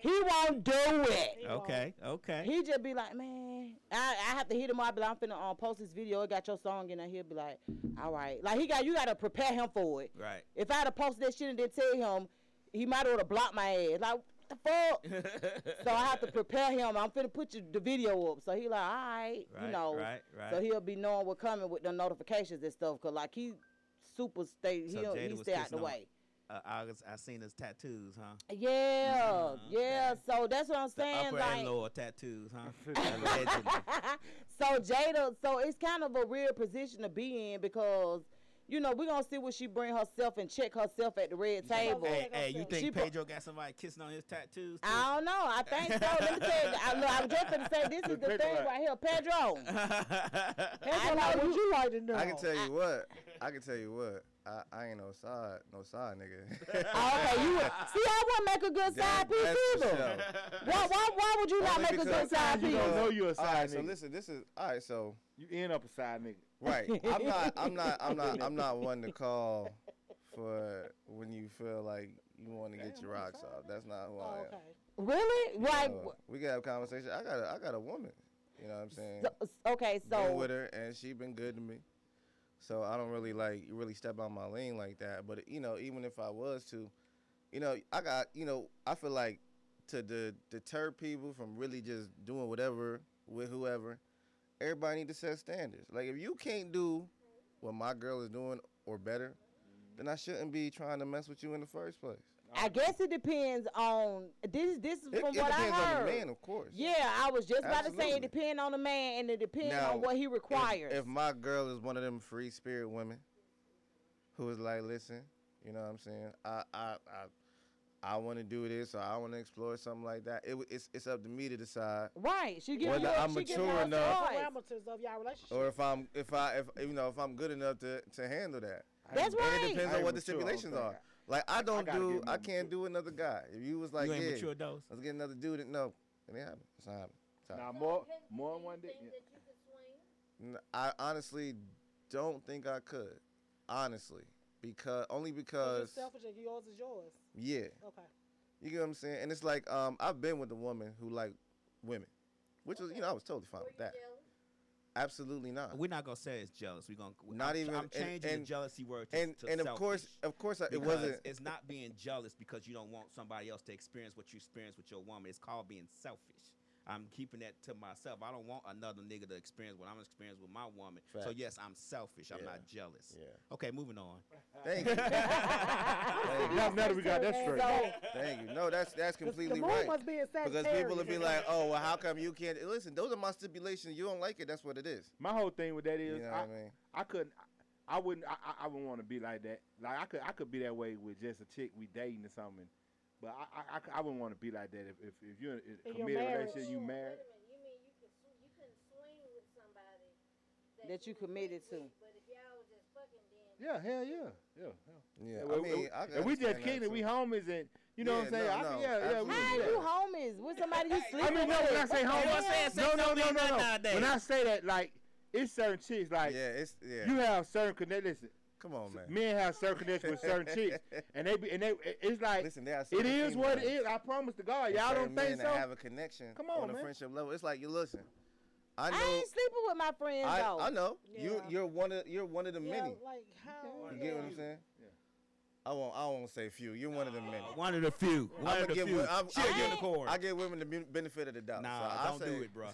won't do it. Okay. Okay. He just be like, man, I, I have to hit him up. Be like, I'm finna um, post this video. It got your song in there. He'll be like, all right. Like he got you got to prepare him for it. Right. If I had to post that shit and then tell him, he might have blocked my ass. Like what the fuck? so I have to prepare him. I'm finna put you the video up. So he like, all right, you know. Right, right. So he'll be knowing what coming with the notifications and stuff. Cause like he super stay, So he'll Jada he was stay out kissing the on, way. Uh, August, I seen his tattoos, huh? Yeah, yeah. So that's what I'm saying. The saying. upper like, and lower tattoos, huh? So Jada, so it's kind of a real position to be in because, you know, we're gonna see what she bring herself and check herself at the red table. Hey, hey, you think She pro- Pedro got somebody kissing on his tattoos? too? I don't know. I think so. Let me tell you. I, look, I was just gonna say this is the Pedro thing right here, Pedro. Pedro, like, what you like to know? I can tell you what. I can tell you what. I, I ain't no side, no side nigga. Oh, okay, you would, see, I wouldn't make a good side That- piece that's either. sure. Why, why, why would you not make a good because side you piece? don't know you a side All right, so nigga. listen, this is all right. So You end up a side nigga. Right, I'm not, I'm not, I'm not, I'm not one to call for when you feel like you want to get your rocks off. That's not who I oh, am. Really? Like, So, we can have conversation. I got, a, I got a woman. You know what I'm saying? so, okay, been so with her and she been good to me. So I don't really like really step on my lane like that. But you know, even if I was to, you know, I got you know, I feel like to de- deter people from really just doing whatever with whoever, everybody need to set standards. Like if you can't do what my girl is doing or better, then I shouldn't be trying to mess with you in the first place. I guess it depends on this. Is this is It- from it what I depends on the man, of course. Yeah, I was just about to say it depends on the man and it depends Now, on what he if- requires. If, my girl is one of them free spirit women who is like, listen, you know what I'm saying? I I I, I want to do this or I want to explore something like that. It, it's it's up to me to decide. right, she give Whether you. I'm she mature you enough- parameters of y'all relationship. Or if I'm if I if you know if I'm good enough to to handle that. That's and right. it depends on what the mature, stipulations are. Like I don't gotta do I can't do another guy. If you was like you ain't yeah, mature dose. let's get another dude. that- No, it ain't happen. It's not happening. It's not Now happening. more, more than one dick. N- I honestly don't think I could. Honestly, because only You're because selfish and yours is yours. yeah, Okay. you get what I'm saying. And it's like um, I've been with a woman who like women, which was you know I was totally fine with that. Absolutely not. We're not gonna say it's jealous. We're gonna Not I'm, even- I'm and- changing and- the jealousy word to, and- to and of course- of course I- it wasn't- It's not being jealous because you don't want somebody else to experience what you experience with your woman. It's called being selfish. I'm keeping that to myself. I don't want another nigga to experience what I'm experiencing with my woman. So yes, I'm selfish. I'm Yeah. not jealous. Yeah. Okay, moving on. Thank you. Thank you. Now, now that we got that straight. Thank you. No, that's that's completely moon right. must be Because people will be like, "Oh, well, how come you can't?" Listen, those are my stipulations. You don't like it. That's what it is. My whole thing with that is, You know I, what I mean? I couldn't, I, I wouldn't, I, I- I wouldn't want to be like that. Like I could, I could be that way with just a chick we dating or something, but I, I, I, wouldn't want to be like that if, if, if you're in a committed marriage. relationship, you married. You mean you could sw- you couldn't swing with somebody That you committed to. but if y'all was just fucking then Yeah, hell yeah, yeah, yeah. Yeah, well, I mean, I and we just understand that kidding, we too. homies, and you know what I'm Yeah, saying. no, I no, yeah, yeah, we How do you homies with somebody you sleep with. I mean, no, when I say What the homies, hell? no, no, no, no, no. When I say that, like, it's certain chicks, like, Yeah, it's yeah. you have certain connect. Listen, Come on, man. men have certain connections with certain chicks, and they be, and they, it's like, Listen, there are it certain is what it is. I promise to God, y'all don't think so. that have a connection Come on, on a man. friendship level. It's like you listen. I I, know. ain't sleeping with my friends I, though. I know. You Yeah. you're one of you're one of the yeah, many. like how You get what I'm saying? Yeah. I won't. I won't say few. You're one of the many. One of the few. One I'ma of the give few. wo- I'm- She a I'm- unicorn. I give women the benefit of the doubt. Nah, so I don't say, do it, bro.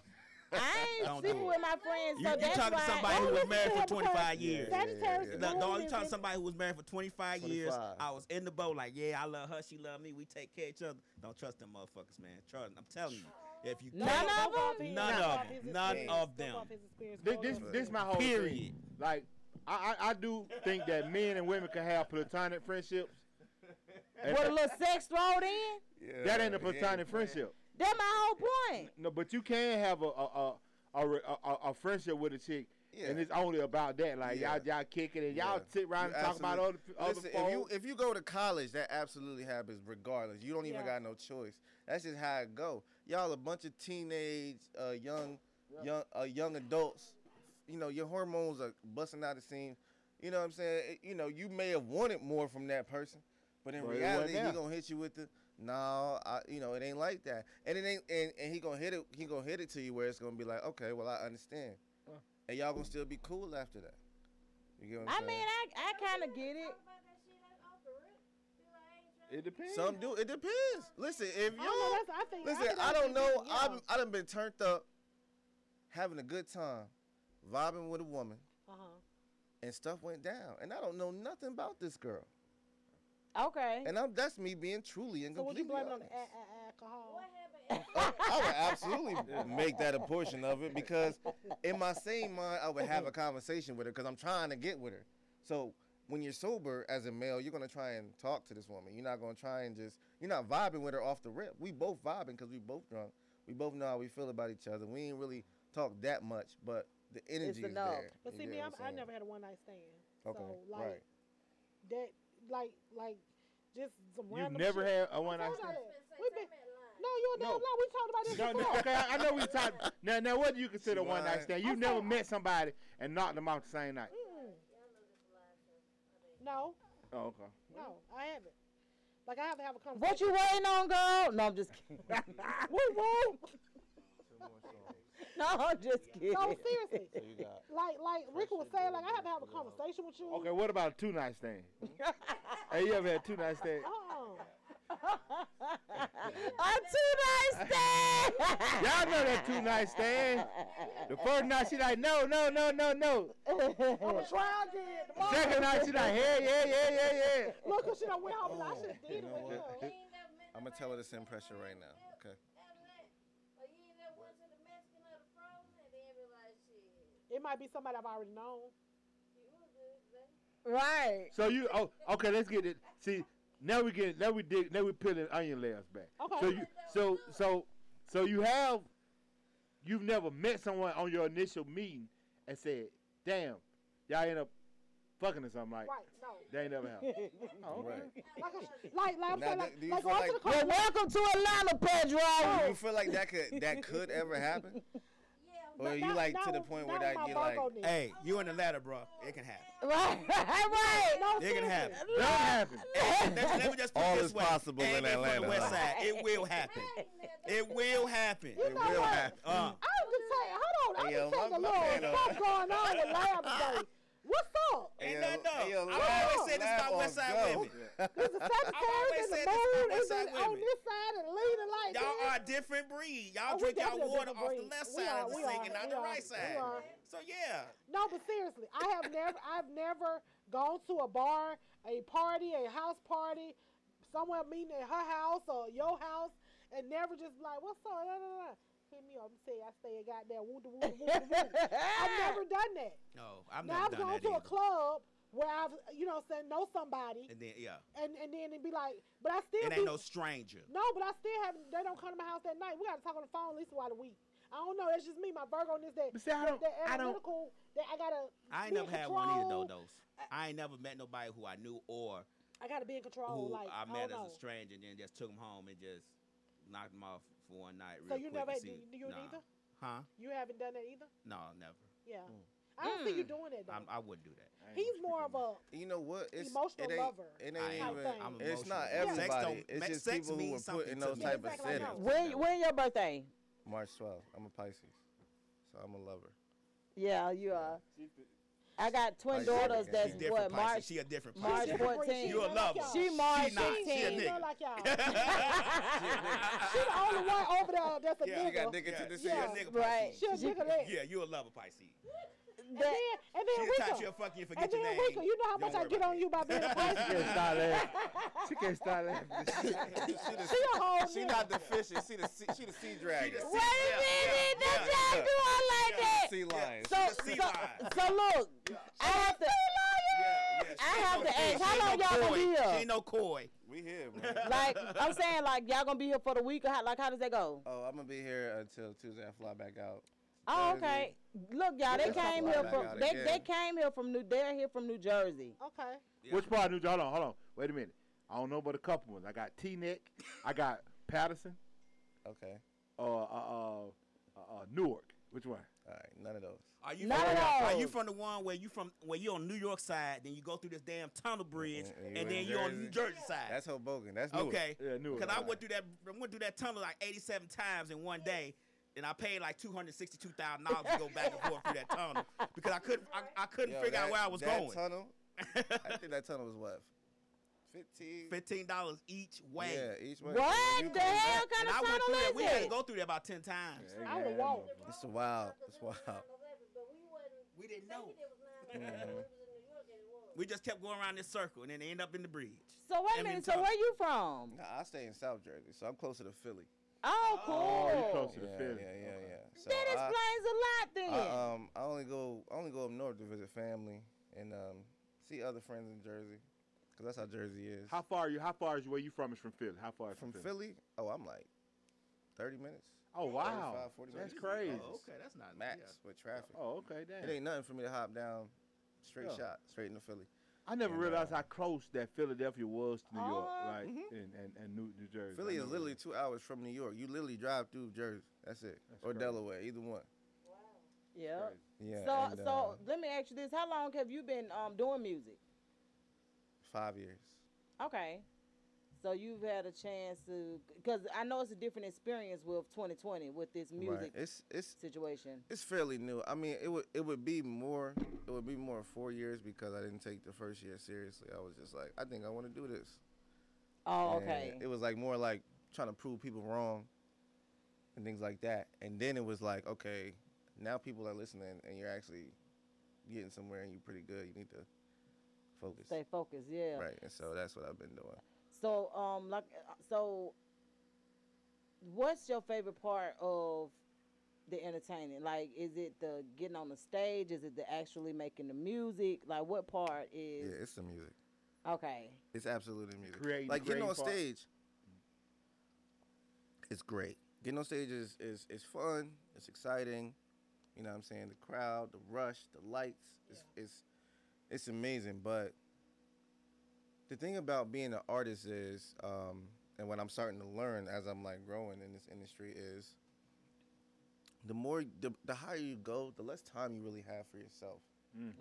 I ain't Don't sleeping do with my friends, You, so you that's talking why. to somebody who was married for 25 years. Sagittarius yeah, is No, the no, you is talking to somebody who was married for 25, years. I was in the boat like, yeah, I love her, she love me, we take care of each other. Don't trust them motherfuckers, man. Trust, I'm telling you. If you None of them? None of them. None of them. off his experience. This, Go this, my whole Period. thing. Like, I, I, I do think that men and women can have platonic friendships. And With a little sex thrown in? Yeah, that ain't a platonic man. friendship. That's my whole point. No, but you can have a a a, a, a, a- a friendship with a chick, and it's only about that. Like Yeah. y'all y'all kicking and y'all Yeah. sit around You and talk about other absolutely- other Listen, folks. if you if you go to college, that absolutely happens regardless. You don't even Yeah. got no choice. That's just how it go. Y'all a bunch of teenage, uh, young, young, uh, young adults. You know your hormones are busting out the seams. You know what I'm saying? It- you know you may have wanted more from that person, but in But reality, he gonna hit you with the no. I, you know it ain't like that, and it ain't, and, and he gonna hit it. He gonna hit it to you where it's gonna be like, okay, well I understand, and y'all gonna still be cool after that. You get what I'm I saying? mean, I, I kind of get it. talk about that shit like off the rip. Feel like I ain't trying it depends. Some do. It depends. Listen, if I don't know, y'all that's- I think, listen, I, think I don't know. I've I done been turned up, having a good time, vibing with a woman, Uh-huh. and stuff went down, and I don't know nothing about this girl, Okay. and I'm that's me being truly and So would you completely blame it on the a- a- alcohol? What happened? I would absolutely make that a portion of it because in my same mind I would have a conversation with her because I'm trying to get with her. So when you're sober as a male, you're gonna try and talk to this woman. You're not gonna try and just you're not vibing with her off the rip. We both vibing because we both drunk. We both know how we feel about each other. We ain't really talk that much, but the energy is enough. there. But You see, get me, what I'm, I'm I saying? never had a one night stand. Okay, So like right. that, like like just some You've random. never shit. had a one night stand. y'all that. We been, no, you're a damn No. We talked about this No, no, before. okay, I, I know we talked. Now, now, what do you consider one night stand? You never met somebody and knocked them out the same night. Mm. No, Oh, okay. no, I haven't. Like I have to have a conversation. What you waiting on, girl? No, I'm just kidding. Woo woo. no, I'm just kidding. No, seriously. So you got Like like Rick was saying, like I have to have a conversation with you. Okay, what about a two night stand? hey, you ever had two night stand? Uh-uh. A two night stand. Y'all know that two night stand. The first night she like, no, no, no, no, no. I'm gonna try again. tomorrow. Second night she like, yeah, yeah, yeah, yeah, yeah. Look, 'cause she done went home and I should have did it know with what? her. I'm gonna tell her to send pressure right now. Okay. Or you ain't never went to the Mexican or the frozen and then realize shit. It might be somebody I've already known. You was good, baby. Right. So you, oh, okay, let's get it. See, now we get, now we dig, now we peeling onion layers back. Okay. So you, so, so, so you have, you've never met someone on your initial meeting and said, damn, y'all end up fucking or something like. Right, no. That ain't never happened. oh, okay. Right. Like, a, like, like, I'm Now, saying, like, do you like feel going to like- the Well, car. welcome to Atlanta, Pedro. Oh. Do you feel like that could that could ever happen? Or are you like to the point where that you like? Hey, you in the ladder, bro. It can happen. Right, right. No, It can happen. Don't happen. And let, let me just put All it this is way. possible in Atlanta. the west side, it will happen. It will happen. You know what? Uh, I was just saying, hold on, I Hey, yo, was taking a my- my little man, stuff going on with Lab today. What's up? Ain't Hey, nothing yo, hey, yo, up. I Lab- always said this Lab about on West Side go. women. Because the Sagittarius always and the said this moon about is West Side in- on this side and leaning like Y'all this. are a different breed. Y'all Oh, drink y'all water off the left side are, of the sink and not we the right side. are. So yeah. No, but seriously, I have never, I've never gone to a bar, a party, a house party, somewhere meeting at her house or your house, and never just be like, "What's up?" Hit me up and say I stay a goddamn woo woo woo woo. I've never done that. No, I've now never I've done gone that to a club where I've, you know, said know somebody, And then yeah, and and then it'd be like, but I still it be, ain't no stranger. no, but I still haven't. They don't come to my house that night. We got to talk on the phone at least a while a week. I don't know. That's just me. My Virgo is that. But see, I that, don't- that I don't- That I gotta. I ain't never had one either control. though. Those I ain't never met nobody who I knew or I gotta be in control. who like I I met don't as a stranger and then just took them home and just knocked them off for one night. So you quick never and see- do you nah. neither? Huh? You haven't done that either. No, never. Yeah. Mm. I don't see you doing that though. I'm, I wouldn't do that. He's more of a You know what? It's Emotional it ain't, lover It I ain't am. even. I'm It's not everybody. don't- it's just sex people who means were put in those me. type Yeah, of exactly, I settings. When when your birthday? March 12th. I'm a Pisces, so I'm a lover. Yeah, you are. I got twin Pisces. daughters She that's different what Pisces. March She a different March Pisces. 14. You a lover. She March She not. She a nigga. You like y'all. she the only one over there that's a Yeah. nigga. She got dick into Yeah, the she seat. a nigga Right. She a nigga. Yeah, you a lover Pisces. And then, and then She the type Rika. she'll you and And your then name. Rika, you know how much I get on you by being a She can't Pisces. start laughing. She can't start laughing. she, She a whole she not the fish. She the sea, she the sea dragon. Wait a minute, yeah, don't yeah. y'all do all like that. Sea lion. So, sea so, lion. so look, I have to, Yeah, yeah. I have no to fish. ask, how long no y'all gonna be here? She ain't no koi. We here, man. like, I'm saying, like, y'all gonna be here for the week, or how, like, how does that go? Oh, I'm gonna be here until Tuesday. I fly back out. Oh, okay. Look, y'all, they came here from, they, they came here from New, they're here from New Jersey. Okay. Yeah. Which part of New Jersey? Hold on, hold on. Wait a minute. I don't know but a couple ones. I got Teaneck. I got Paterson. Okay. Uh, uh, uh, uh, uh, Newark. Which one? All right. None of those. Are you None from, of Are you from the one where you from where you on New York side, then you go through this damn tunnel bridge, And- and and, you in then you on New Jersey? Jersey side? That's Hoboken. That's Newark. okay. Yeah, Newark. Because I went through that I went through that tunnel like 87 times in one day, and I paid like two hundred sixty two thousand dollars to go back and forth through that tunnel because I couldn't I, I couldn't Yo, figure out where I was that going. tunnel. I think that tunnel was what? 15. Fifteen dollars each way. Yeah, each way. What You the hell back. kind And of I went tunnel through that. is We had to go through there about ten times. I would have walked. It's wild. It's wild. We didn't know. It was 9 It was in New York and it was. We just kept going around this circle, and then they end up in the bridge. So wait a minute. So tunnel. where you from? Nah, I stay in South Jersey, so I'm closer to Philly. Oh, cool. Oh, you close to the yeah, Philly. yeah, yeah, yeah. So that explains a lot then. I, um, I only go, I only go up north to visit family and um, see other friends in Jersey, cause that's how Jersey is. How far are you? How far is where you from? Is from Philly? How far is From from Philly? Oh, I'm like 30 minutes. Oh wow, 35, 40 that's minutes. crazy. Oh, okay, that's not Max yeah. with traffic. Oh, okay, damn. It ain't nothing for me to hop down, straight Yeah. shot, straight into Philly. I never And, realized uh, how close that Philadelphia was to New York, right? like mhm. and, and, and New, New Jersey. Philly is literally two hours from New York. You literally drive through Jersey. That's it, That's or crazy. Delaware, either one. Wow. yeah. Yeah. So and, so uh, let me ask you this: How long have you been um doing music? five years. Okay. So you've had a chance to, because I know it's a different experience with 2020 with this music Right. It's it's situation. it's fairly new. I mean, it would it would be more it would be more four years because I didn't take the first year seriously. I was just like, I think I want to do this. Oh, And okay. It was like more like trying to prove people wrong and things like that. And then it was like, okay, now people are listening and you're actually getting somewhere and you're pretty good. You need to focus. Stay focused, yeah. Right. And so that's what I've been doing. So um like uh, so, what's your favorite part of the entertaining? Like, is it the getting on the stage? Is it the actually making the music? Like, what part is Yeah, it's the music. okay? It's absolutely music. Creating- like getting on part. stage. It's great. Getting on stage is, is is fun. It's exciting. You know what I'm saying? The crowd, the rush, the lights. It's it's it's amazing. But the thing about being an artist is, um, and what I'm starting to learn as I'm like growing in this industry is, the more the, the higher you go, the less time you really have for yourself.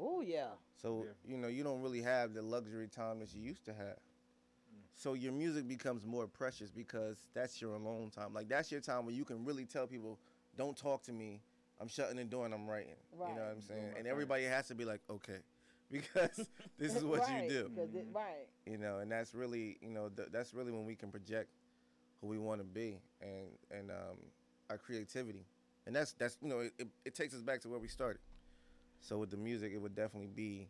Oh yeah. So you know you don't really have the luxury time that you used to have. So your music becomes more precious because that's your alone time. Like that's your time where you can really tell people, "Don't talk to me. I'm shutting the door and I'm writing." You know what I'm saying? Doing And everybody has to be like, "Okay," because this is what Right, you do. it- right. You know, and that's really you know th- that's really when we can project who we want to be and and um, our creativity. And that's that's you know it, it, it takes us back to where we started. So with the music, it would definitely be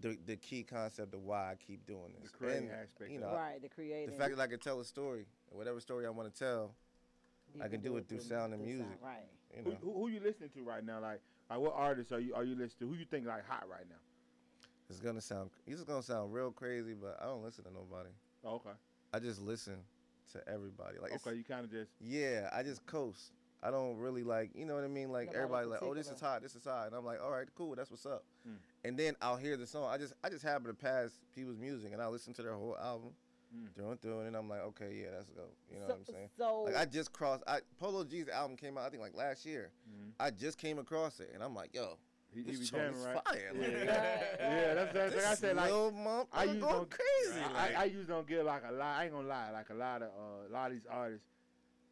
the the key concept of why I keep doing this. The creating And, aspect you know. Right, the creating. The fact that I can tell a story, whatever story I want to tell, You I can do it through sound and through music. sound, right. You Who, know, who, who you listening to right now? Like, like what artists are you are you listening to? Who you think like hot right now? It's gonna sound it's gonna sound real crazy, but I don't listen to nobody. Oh, okay. I just listen to everybody. Like Okay, you kind of just Yeah, I just coast. I don't really like, you know what I mean? Like Nobody everybody like, oh, this is hot, this is hot, and I'm like, all right, cool, that's what's up. Mm. And then I'll hear the song. I just, I just happen to pass people's music, and I listen to their whole album Mm. through and through, and then I'm like, okay, yeah, let's go. You know So- what I'm saying? so- like I just crossed. I Polo G's album came out, I think like last year. Mhm. I just came across it, and I'm like, yo, He, he this be joint jamming, is right? fire. Yeah, Like, yeah, that's, that's like I said. Like little motherfucker I usually going don't crazy. I, like- I usually don't get like a lot. I ain't gonna lie, like a lot of uh, a lot of these artists.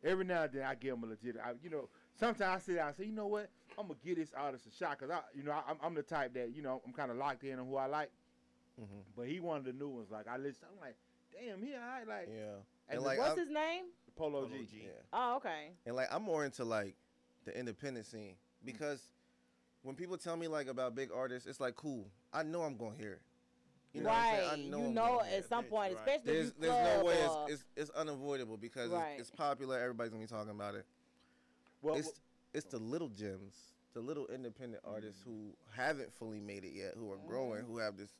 Every now and then I give them a legit. I, you know, sometimes I sit down and say, you know what, I'm gonna give this artist a shot because I, you know, I, I'm, I'm the type that you know I'm kind of locked in on who I like. Mhm. But he one of the new ones. Like I listen, I'm like, damn, he alright. Like Yeah. And And like, What's I'm- his name? Polo, G. Yeah. Oh, okay. And like I'm more into like the independent scene because when people tell me like about big artists, it's like cool. I know I'm gonna hear it. You know what I'm right. I know you I'm know gonna hear at it. some point, especially There's there's no way or- it's, it's it's unavoidable because Right. it's, it's popular. Everybody's gonna be talking about it. Well, it's it's the little gems, the little independent artists who haven't fully made it yet, who are mm-hmm. growing, Mm-hmm. who have this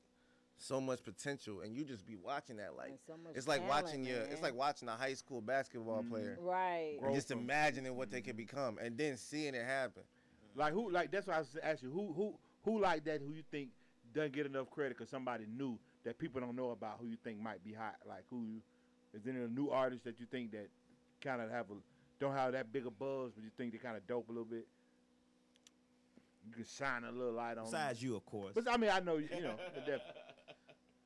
so much potential, and you just be watching that like so much it's like talent, watching your it's like watching a high school basketball player, Right. just imagining what they could become, and then seeing it happen. Like who? Like that's why I was asking who who who like that? Who you think doesn't get enough credit because somebody new that people don't know about? Who you think might be hot? Like who is there a new artist that you think that kind of have a don't have that big a buzz, but you think they kind of dope a little bit? You can shine a little light on. them. Besides you, of course. But I mean, I know you know.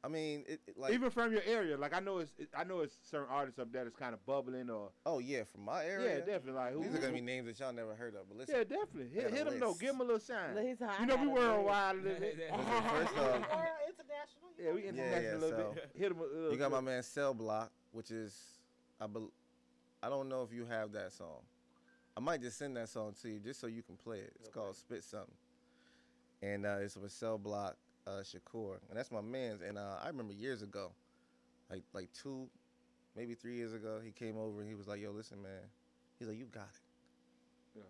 The def- I mean, it, it, like even from your area, like I know it's it, I know it's certain artists up there that's kind of bubbling or. Oh yeah, from my area. Yeah, definitely. Like who? These are gonna be names that y'all never heard of, but listen. Yeah, definitely. Hit, hit them though. Give them a little shine. Listen, I you know we got a worldwide a little bit. First off, international. Yeah, we international yeah. a little So bit. Hit them a little. you got my man Cell Block, which is I bel I don't know if you have that song. I might just send that song to you just so you can play it. It's called Spit Something, and uh, it's with Cell Block, uh, Shakur, and that's my man's. And uh, I remember years ago, like like two, maybe three years ago, he came over and he was like, "Yo, listen, man," he's like, "You got it." Yeah.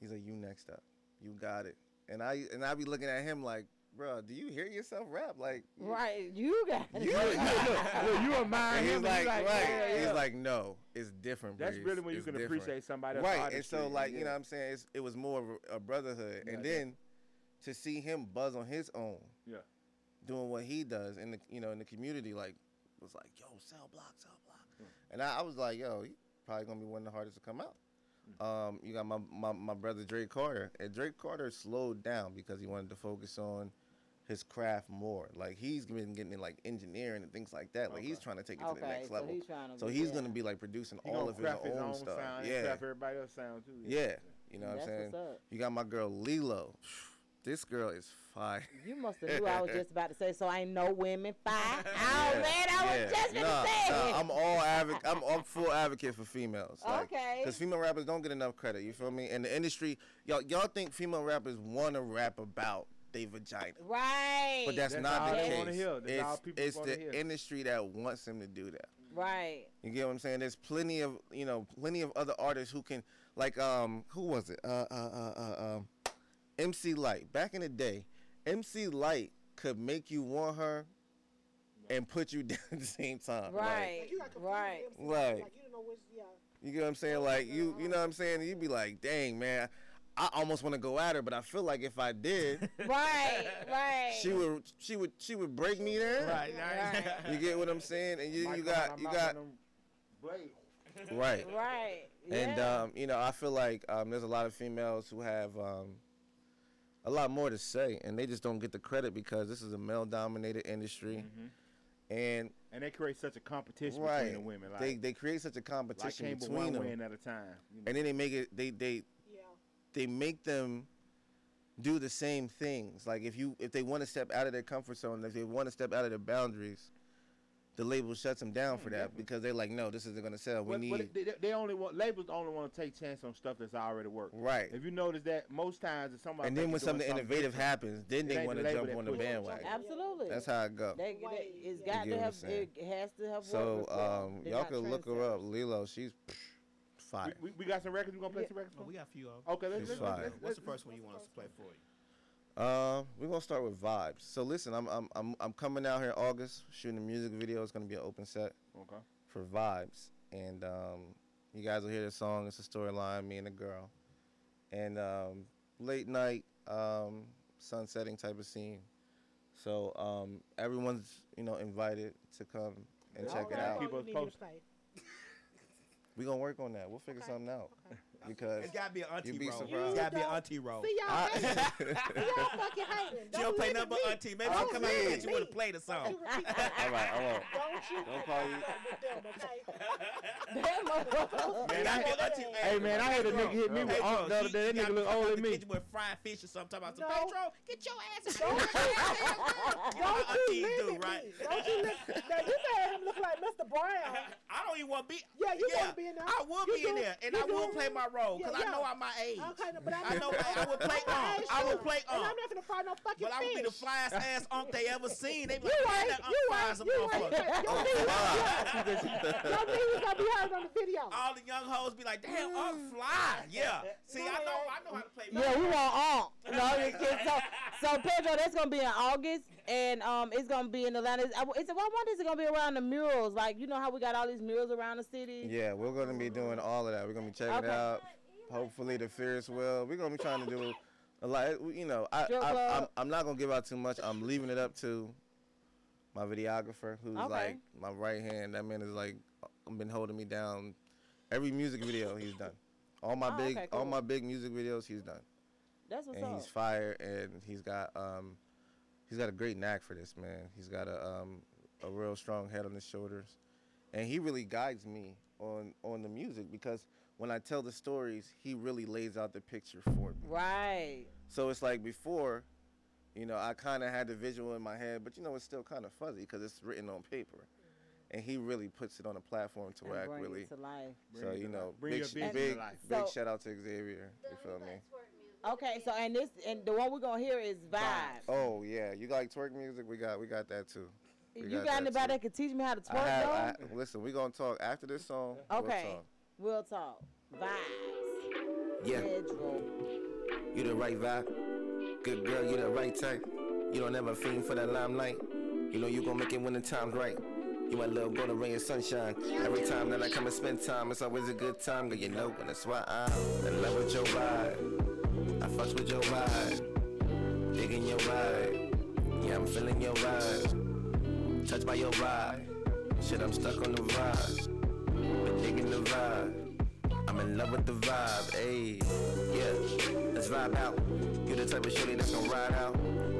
He's like, "You next up, you got it." And I and I be looking at him like, "Bro, do you hear yourself rap? Like, Right. You got it. you, look, look, you remind and he's him, like, like, right. yeah, yeah. He's like, no, it's different. That's Breeze. really when you It's can different." appreciate somebody else's Right, and so like you know what I'm saying, it's, it was more of a, a brotherhood, Yeah, and yeah. then to see him buzz on his own, Yeah. doing what he does in the you know in the community, like was like, yo, Cell Block, Cell Block, and I, I was like, yo, he probably gonna be one of the hardest to come out. Um, you got my, my my brother Drake Carter, and Drake Carter slowed down because he wanted to focus on his craft more. Like he's been getting in like engineering and things like that. Like he's trying to take it to the Okay, next so level. he's trying to So be- he's yeah. gonna be like producing He all of his craft own, own stuff. sound, yeah, craft everybody else's sound too. yeah. You know what I'm That's saying? what's up. You got my girl Lilo. This girl is fire. You must have knew I was just about to say. So I ain't no women fight. Oh man, I was just gonna nah, say. nah, I'm all advocate. I'm, I'm full advocate for females. Okay. Because female rappers don't get enough credit. You feel me? And the industry, y'all, y'all think female rappers want to rap about they vagina. Right. But that's, That's not the case. hear. It's, it's the hear. industry that wants them to do that. Right. You get what I'm saying? There's plenty of you know plenty of other artists who can like um who was it? Uh uh uh, uh um MC Lyte. Back in the day, MC Lyte could make you want her and put you down at the same time. Like, Right. right. Right. Like you don't know which. Yeah. you get what I'm saying? Like you you know what I'm saying? You'd be like, dang man, I almost want to go at her, but I feel like if I did, Right. Right. she would she would she would break me there. Right, right. You get what I'm saying? And you Might you come out got of you got mouth with them blades. right. Right. And yeah. um, you know, I feel like um, there's a lot of females who have um, a lot more to say, and they just don't get the credit because this is a male-dominated industry, mm-hmm. and And they create such a competition right, between the women. Like, they they create such a competition can't between one them, win at a time, you know. and then they make it they they yeah. they make them do the same things. Like if you if they want to step out of their comfort zone, if they want to step out of their boundaries, the label shuts them down for that because they're like, no, this isn't gonna sell. We But- need. but they, they only want labels only want to take chance on stuff that's already worked. Right. If you notice that most times if somebody and then when something innovative different, happens, then they want to label jump on the bandwagon. Absolutely. That's how it go. They, they, it's You got to have. It has to have. So worked before. um, y'all can look her up. Lilo, she's fire. We, we got some records. We gonna play some records. Well, we got a few of 'em. Okay, let's, She's let's, fire. let's, What's the first one you want us to play for you? Uh, we're gonna start with vibes. So listen, I'm I'm I'm I'm coming out here in August, shooting a music video. It's gonna be an open set. Okay. For vibes, and um, you guys will hear the song. It's a storyline, me and a girl, and um, late night, um, sun setting type of scene. So um, everyone's you know invited to come and check it Okay. out. Keep us posted. We gonna work on that. We'll figure something out because It's gotta be an auntie you'd be role. surprised. It's gotta be an auntie role. See y'all I- See y'all fucking hating. She don't play limit nothing but auntie. Maybe Don't she'll come out and limit get you with a play or something. All right, I won't. Don't you Don't call you. Man, I had, hey man, I had a nigga hit me with Pedro, unk the other day. That nigga look come out older than me. get you with fried fish or something. Talking about some No. Pedro, get your ass. Don't Don't you you do limit right? me. Don't you look. Now you made him look like Mr. Brown. I don't even want to be. Yeah, you yeah, want to be in there. I will be in there, and I will play my role because Yeah, I know. I'm my age. Okay, but I'm I know I, I would play on. I would too. play And on. I'm not gonna fry no fucking But I would be the flyest ass unk they ever seen. They be You like, man, ain't. Oh, that You fly ain't. You ain't. motherfucker. Your knees gonna- gonna be hurt on the video. All the young hoes be like, damn, unk mm. fly. Yeah. See, I know, I know how to play. Yeah, we want all. No, so so Pedro, that's gonna be in August, and um, it's gonna be in Atlanta. It's, it's, I wonder is it gonna be around the murals? Like you know how we got all these murals around the city. Yeah, we're gonna be doing all of that. We're gonna be checking it Okay. out. Hopefully, the Ferris wheel. We're gonna be trying to do a lot. You know, I, Strip I I'm. I'm not gonna give out too much. I'm leaving it up to my videographer, who's Okay. like my right hand. That man is like been holding me down. Every music video he's done. All my Oh, big, okay, all my big music videos he's done. That's what's and up. he's fire, and he's got um, he's got a great knack for this man. He's got a um, a real strong head on his shoulders, and he really guides me on on the music because when I tell the stories, he really lays out the picture for me. Right. So it's like before, you know, I kind of had the visual in my head, but you know, it's still kind of fuzzy because it's written on paper. And he really puts it on a platform to And where I really. to life. So you know, life. Bring big, your sh- business big, big shout out to Xavier. You feel me? Okay, so and this and the one we're gonna hear is Vibe. Oh yeah, you like twerk music? We got we got that too. We You got got anybody too. that can teach me how to I twerk have, though? I, listen, we're gonna talk after this song. okay, We'll talk. we'll talk. Vibes. Yeah. Pedro. You the right vibe. Good girl, you the right type. You don't ever fiend for the limelight. You know you gon' make it when the time's right. You my little golden ray of sunshine. Every time that I come and spend time, it's always a good time. Girl, you know, and that's why I'm in love with your vibe. Fucks with your vibe. Digging your vibe. Yeah, I'm feeling your vibe. Touched by your vibe. Shit, I'm stuck on the vibe. Been digging the vibe. I'm in love with the vibe, ayy. Yeah, let's vibe out. You the type of shorty that's gonna ride out.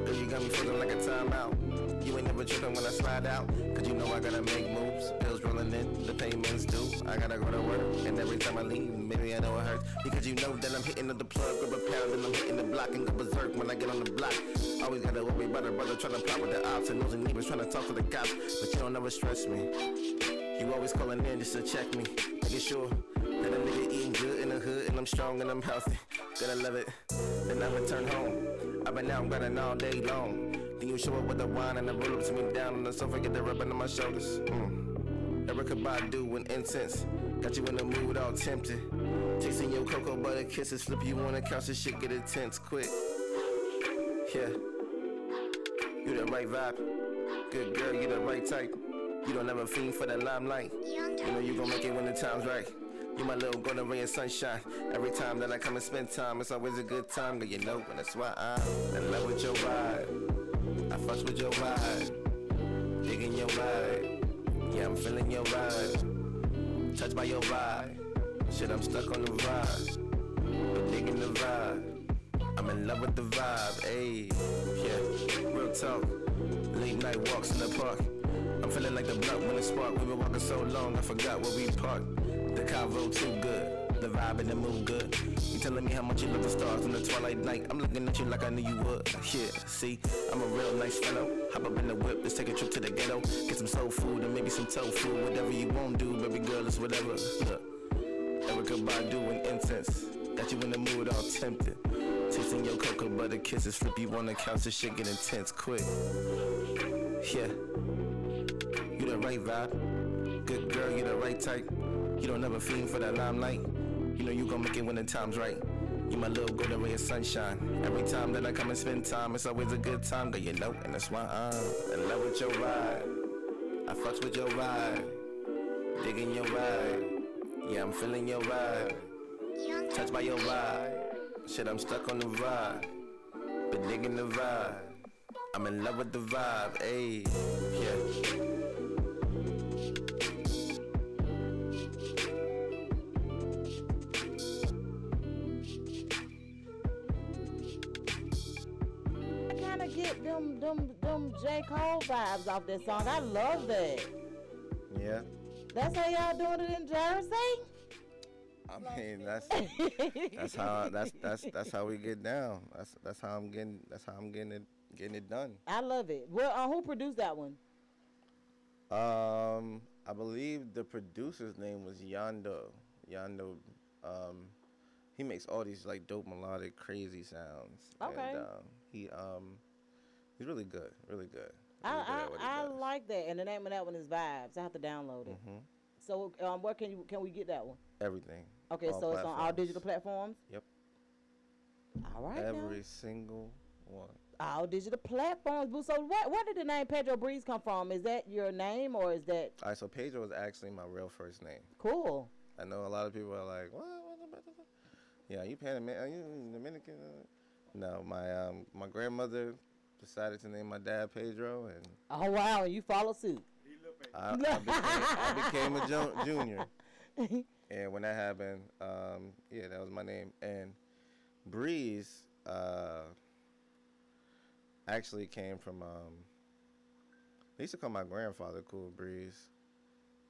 Cause you got me feeling like a timeout. You ain't never tripping when I slide out. Cause you know I gotta make moves. Bills rolling in, the payments due. I gotta go to work. And every time I leave, maybe I know it hurts. Because you know that I'm hitting up the plug, grab a pound, and I'm hitting the block and go berserk when I get on the block. Always gotta worry about a brother trying to plot with the ops and and neighbors trying to talk to the cops. But you don't ever stress me. You always calling in just to check me. Making sure that a nigga eating good in the hood and I'm strong and I'm healthy. I love it. Then I return home. I've been out grinding all day long. Then you show up with the wine and the roll up to me down on the sofa, get the rubbing on my shoulders. Mm. Erykah Badu and incense. Got you in the mood, all tempted. Tasting your cocoa butter kisses, flip you on the couch, this shit get intense quick. Yeah. You the right vibe. Good girl, you the right type. You don't ever fiend for the limelight. You know you gon' make it when the time's right. You my little golden ray of sunshine. Every time that I come and spend time, it's always a good time. Girl, you know, and that's why I'm in love with your vibe. I fucks with your vibe. Digging your vibe. Yeah, I'm feeling your vibe. Touched by your vibe. Shit, I'm stuck on the vibe. But digging the vibe. I'm in love with the vibe, ayy. Yeah, real talk. Late night walks in the park. I'm feeling like the blunt when it spark. We've been walking so long, I forgot where we parked. The car Cavo too good. The vibe and the mood good. You telling me how much you love the stars in the twilight night. I'm looking at you like I knew you would. Yeah, see, I'm a real nice fellow. Hop up in the whip, let's take a trip to the ghetto. Get some soul food and maybe some tofu. Whatever you won't do, baby girl, it's whatever. Look, Erykah Badu and incense. Got you in the mood, all tempted. Tasting your cocoa butter kisses, flip you on the couch, this shit get intense quick. Yeah, you the right vibe. Good girl, you the right type. You don't ever fiend for that limelight. You know you gon' make it when the time's right. You my little golden ray of sunshine. Every time that I come and spend time, it's always a good time, girl, you know, and that's why I'm in love with your vibe. I fucks with your vibe, digging your vibe. Yeah, I'm feeling your vibe. Touched by your vibe. Shit, I'm stuck on the vibe. Been digging the vibe. I'm in love with the vibe, ayy. Yeah. Them, them, J. Cole vibes off that song. I love that. Yeah. That's how y'all doing it in Jersey? I mean, that's that's how that's that's that's how we get down. That's that's how I'm getting that's how I'm getting it getting it done. I love it. Well, uh, who produced that one? Um, I believe the producer's name was Yondo. Yondo, um, he makes all these like dope melodic, crazy sounds. Okay. And, um, he um, he's really good, really good. I good at what he I, I like that, and the name of that one is Vibes. I have to download it. Mhm. So, um, where can you can we get that one? Everything. Okay, so it's on all digital platforms. Yep. All right. now. Every single one. All digital platforms. So, what? where did the name Pedro Breeze come from? Is that your name or is that All right, so Pedro is actually my real first name. cool? I know a lot of people are like, what? what, what, what? Yeah, you Panamanian? Are you Dominican? No, my um, my grandmother decided to name my dad Pedro, and Oh wow, and you follow suit. I, I, became, I became a jo- junior. And when that happened, um, yeah, that was my name. And Breeze uh, actually came from. Um, they used to call my grandfather Cool Breeze,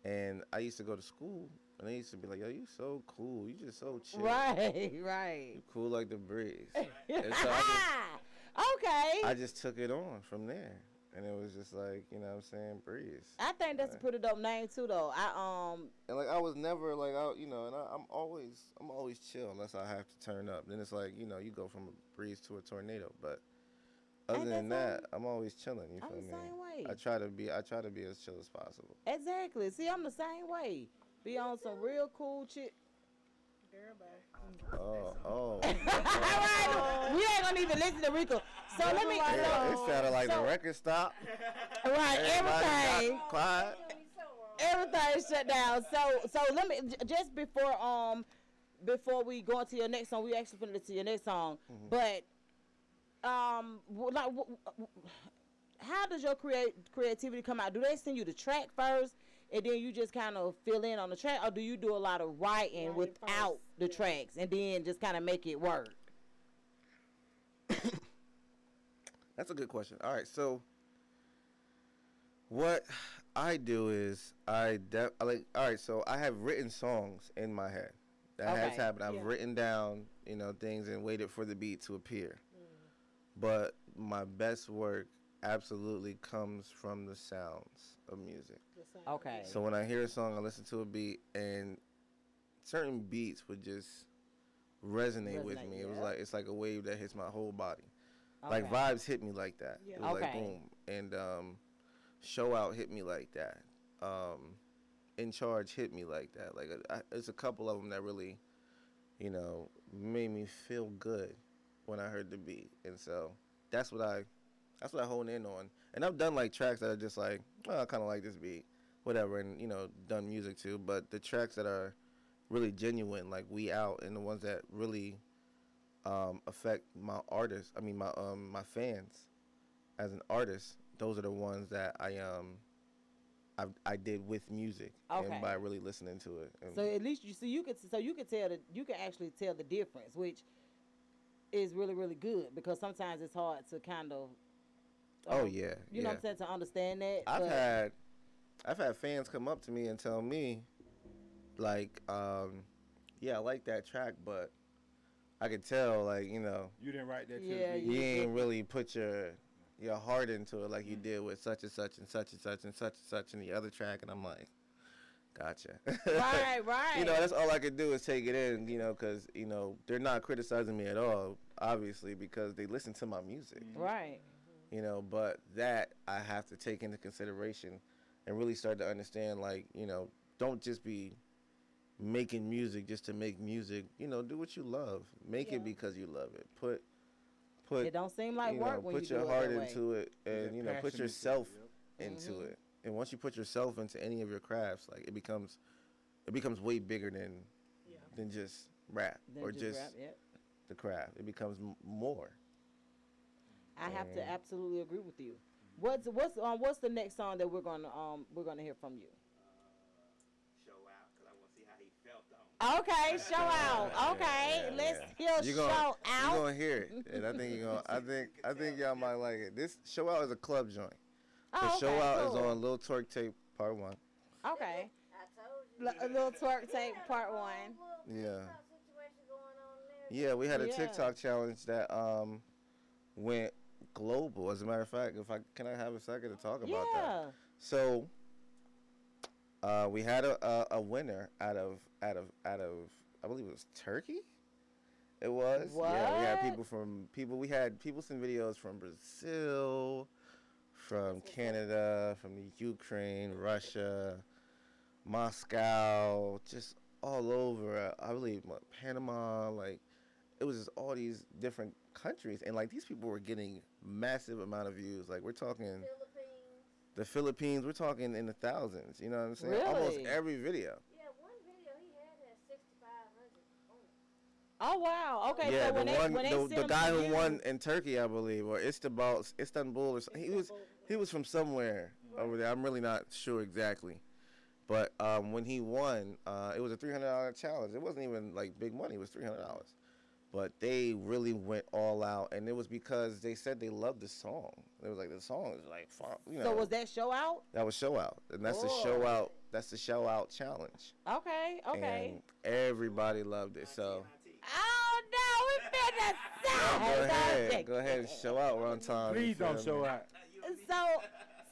and I used to go to school, and they used to be like, "Yo, you so cool. You just so chill. Right, right. You cool like the breeze." and so I okay. I just took it on from there, and it was just like, you know, what I'm saying breeze. I think that's a pretty dope name too, though. I um And like I was never like I, you know, and I, I'm always I'm always chill unless I have to turn up. Then it's like you know you go from a breeze to a tornado. But other than that that, I'm always chilling. You I'm feel the me? same way. I try to be I try to be as chill as possible. exactly. See, I'm the same way. Be on some real cool shit. Oh oh. All right, we ain't gonna even listen to Rico. So let me. Yeah, it sounded like the record stopped. Right, everything. quiet. Everything shut down. So so let me just before um before we go into your next song, we actually finna to your next song. But um like how does your create creativity come out? Do they send you the track first and then you just kind of fill in on the track, or do you do a lot of writing without the tracks and then just kind of make it work? That's a good question. All right, so what I do is I, de- I like all right, so I have written songs in my head. That has Okay, happened. I've yeah. written down, you know, things and waited for the beat to appear. Mm. But my best work absolutely comes from the sounds of music. Okay. So when I hear a song, I listen to a beat, and certain beats would just resonate, with Resonate, me. It was like it's like a wave that hits my whole body. Like vibes hit me like that. Yeah. It was like boom, and um, show out hit me like that. Um, in charge hit me like that. Like I, I, there's a couple of them that really, you know, made me feel good when I heard the beat, and so that's what I, that's what I hone in on. And I've done like tracks that are just like, oh, I kind of like this beat, whatever, and you know, done music too. But the tracks that are really genuine, like We Out, and the ones that really um, affect my artists, I mean my um my fans, as an artist, those are the ones that I um. I, I did with music Okay. and by really listening to it. And So at least you see you could so you could tell that you can actually tell the difference, which is really really good because sometimes it's hard to kind of. Oh um, yeah, You know yeah. what I'm saying to understand that. I've but- had I've had fans come up to me and tell me like um yeah, I like that track, but I could tell like, you know, You didn't write that. to Yeah, the beat. you ain't really put your your heart into it like you did with such and such and such and such and such and such in the other track and I'm like Gotcha. Right, right. You know, that's all I could do is take it in, you know, because, you know, they're not criticizing me at all, obviously, because they listen to my music. Right. You know but that i have to take into consideration and really start to understand like you know don't just be making music just to make music you know do what you love make it because you love it put put It don't seem like you work know, when put you your do it heart that way. into it and that you know put into it, yourself yep. into Mhm. it and once you put yourself into any of your crafts like it becomes it becomes way bigger than than just rap Than or just just, rap, yep. the craft it becomes m- more I have to absolutely agree with you. What's what's um what's the next song that we're gonna um we're gonna hear from you? Show out because I want to see how he felt on. Okay, show out. Okay, Yeah, let's yeah. hear You gonna, show You out. gonna hear it, and I think you're gonna. I think I think y'all might like it. This show out is a club joint. The Oh, show okay, out is cool. on Lil Twerk tape part one. Okay. L- a little twerk tape part one. Yeah. Yeah, we had a Yeah. TikTok challenge that um went global. As a matter of fact, if I can I have a second to talk about Yeah. that. So uh, we had a, a a winner out of out of out of I believe it was Turkey. It was. What? Yeah, we had people from people. We had people send videos from Brazil, from Canada, from the Ukraine, Russia, Moscow, just all over. I believe what, Panama. Like it was just all these different countries, and like these people were getting massive amount of views. Like we're talking the Philippines. We're talking in the thousands. You know what I'm saying? Really? Almost every video. Oh wow. Okay. yeah, so when the they one, when they the, send the guy who you- won in Turkey, I believe, or Istanbul, Istanbul, or something. He was he was from somewhere over there. I'm really not sure exactly, but um, when he won, uh, it was a three hundred dollar challenge. It wasn't even like big money. It was three hundred dollars, but they really went all out, and it was because they said they loved the song. It was like the song is like you know. So was that show out? that was show out, and that's the show out. That's the show out challenge. Okay. Okay. And everybody loved it. So. Oh no, we finna Go say ahead, go ahead and show out. We're on time. Please don't show me? out. So,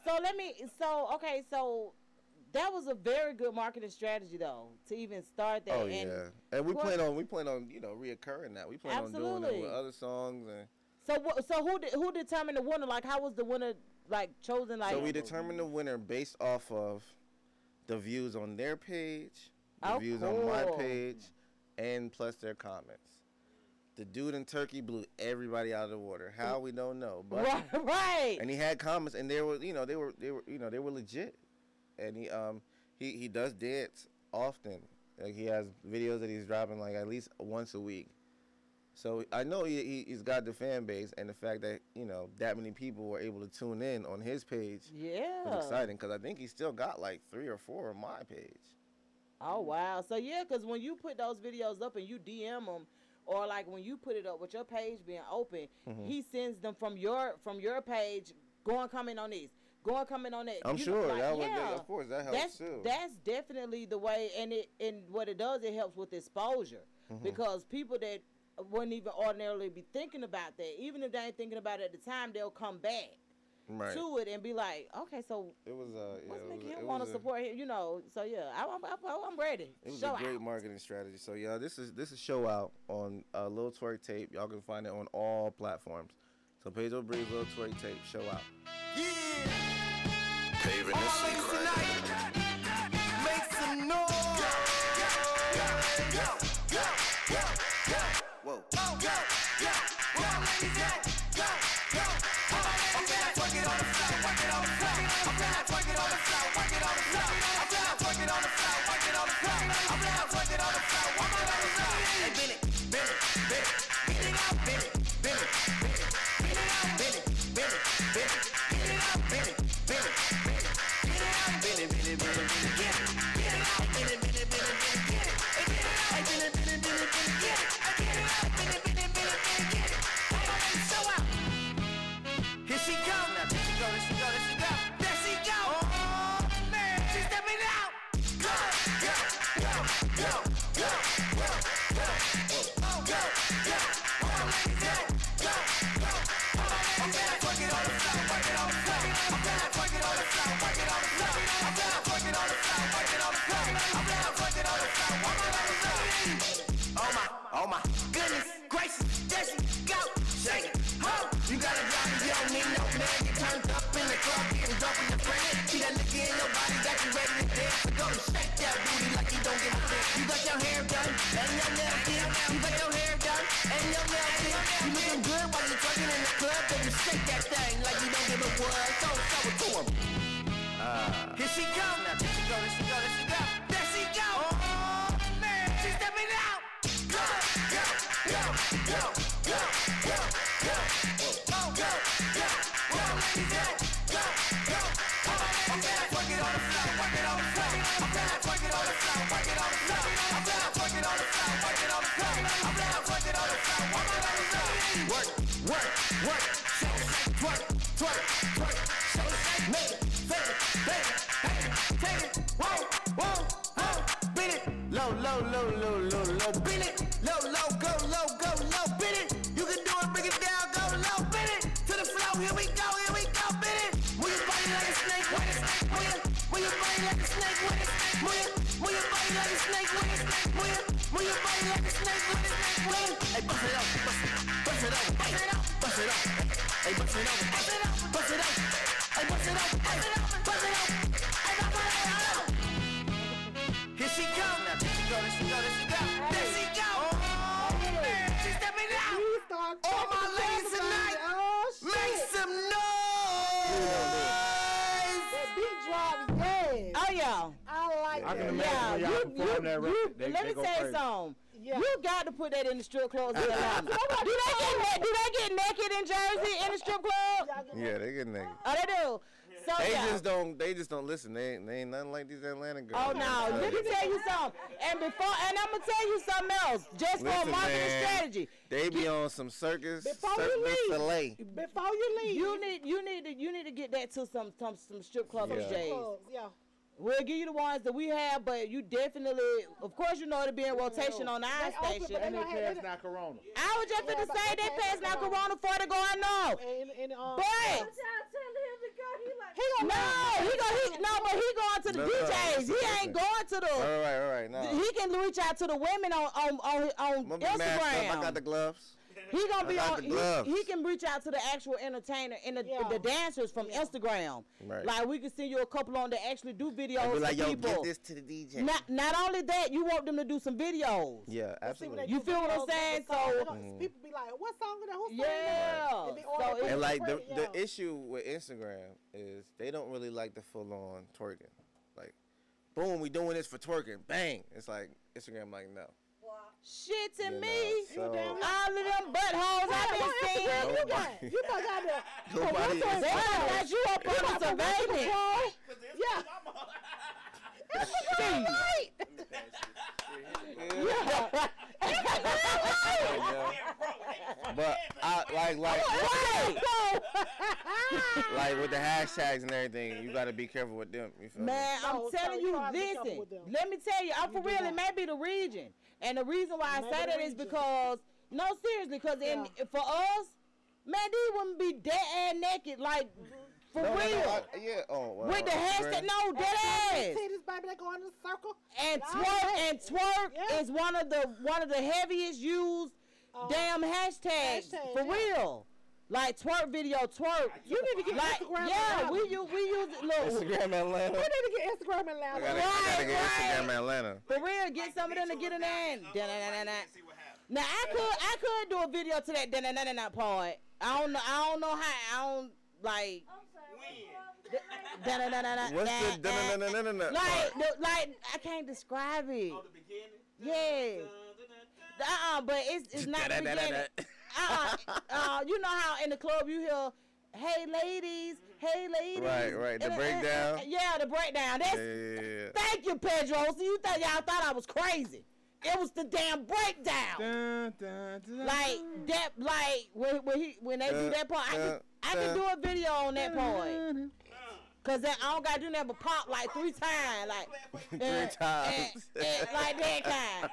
so let me. So okay. So that was a very good marketing strategy, though, to even start that. Oh and yeah, and we plan on we plan on you know reoccurring that. We plan on doing it with other songs, and So? So who did, who determined the winner? Like, how was the winner like chosen? Like, so we determined the winner based off of the views on their page, the Oh, views on my page, and plus their comments. The dude in Turkey blew everybody out of the water. How we don't know, but Right, right. And he had comments, and they were, you know, they were, they were, you know, they were legit. And he, um, he he does dance often. Like he has videos that he's dropping like at least once a week. So I know he, he he's got the fan base, and the fact that you know that many people were able to tune in on his page Yeah. was exciting because I think he still got like three or four on my page. Oh wow! So yeah, because when you put those videos up and you DM them, or like when you put it up with your page being open, Mhm. he sends them from your from your page. Go and comment on this. Go and comment on that. I'm You know, sure like, that would, yeah, of course, that helps that's too. that's definitely the way. And it and what it does, it helps with exposure Mhm. because people that wouldn't even ordinarily be thinking about that, even if they ain't thinking about it at the time, they'll come back right. to it and be like, okay, so It was uh, yeah, what's it was, making a- him want to support him? You know, so yeah, I, I'm, I'm, I'm ready. It was Show a great out. marketing strategy. So yeah, this is this is show out on uh, Lil Twerk tape. Y'all can find it on all platforms. So Pedro Breeze, Lil Twerk tape, show out. Paving the secret. Work, work, yeah. I like I can that. imagine when y'all you, perform you, that you, record, they- let they me go tell you crazy. something. Yeah. You got to put that in the strip clubs. in Atlanta. do they get na- do they get naked in Jersey in the strip club? Yeah, they get naked. Oh, they do. So They yeah. just don't. They just don't listen. They ain't, they ain't nothing like these Atlanta girls. Oh no! Uh, let me tell you something. And before, and I'm gonna tell you something else, just for Listen, marketing man, strategy. They be on some circus, Before circus you leave, Soleil. before you leave, You need, you need to, you need to get that to some, some, some strip club Yeah. DJs. clubs, yeah. We'll give you the ones that we have, but you definitely, of course, you know it'll be in rotation on our They open, station. but And they they don't have- pass not Corona. I was just gonna but say they they pass passed now. Corona for the go on no. And, and, um, But Y'all telling him to go. He like. gonna no, he go he no, but he going to the No, no, DJs. listen, he ain't listen. going to the. All right, all right. Now, He can reach out to the women on on on, on I'm gonna be masked up. I got the gloves. He gonna be on. He, he can reach out to the actual entertainer and the, Yeah. the dancers from Instagram. Right. Like we can send you a couple on that actually do videos I be like, for yo, people. get this to the DJ. Not not only that, you want them to do some videos. yeah, absolutely. they You feel what I'm saying? So- they gonna- Mhm. people be like, "What song is that? Who sang Yeah. that?" They be all So And like the Credit, the issue with Instagram is they don't really like the full on twerking. Like, boom, we doing this for twerking. Bang. It's like Instagram like no. Shit to You know, me. so- All of them buttholes I've been seeing. You got, you got, got the. Nobody is- They got you up on the surveillance. Yeah. Yeah. But I like like like with the hashtags and everything, you gotta be careful with them. You feel Man, No, I'm so telling you you, try to be careful listen. with them. Let me tell you, I'm for do real. not. It may be the region, and the reason why I Maybe say the that is region. because no, seriously, because in for us, man, these wouldn't be dead and naked like mm-hmm. For No, no, no, real. I- yeah, oh, well, With the hashtag, no, dead ass. Titties, baby, they go in a circle. And twerk and twerk Yeah. is one of the one of the heaviest used um, damn hashtags hashtag, for yeah. real. Like twerk video, twerk. You need to get like, Instagram Yeah, Atlanta. we use we use. Look, Instagram Atlanta. We need to get Instagram and I Atlanta. gotta, I gotta get Right, Instagram Atlanta. For real, get some of them to get in there. Now I could I could do a video to that da-na-na-na-na part. I don't know I don't know how I don't like. What's the Like the, like I can't describe it. Yeah. Uh-uh, but it's it's not the beginning. Uh-uh. uh, you know how in the club you hear, "Hey ladies, hey ladies." Right, right, the And- and- breakdown. and- yeah, the breakdown. That's Yeah, yeah, yeah. Thank you, Pedro. So you thought y'all thought I was crazy. It was the damn breakdown. Dun, dun, dun. Like that, like when when he when they do Uh, that part, I uh, can I can do a video on that part. Cause then I don't gotta do nothing but pop like three times, like Three and- times. and- and like that kind.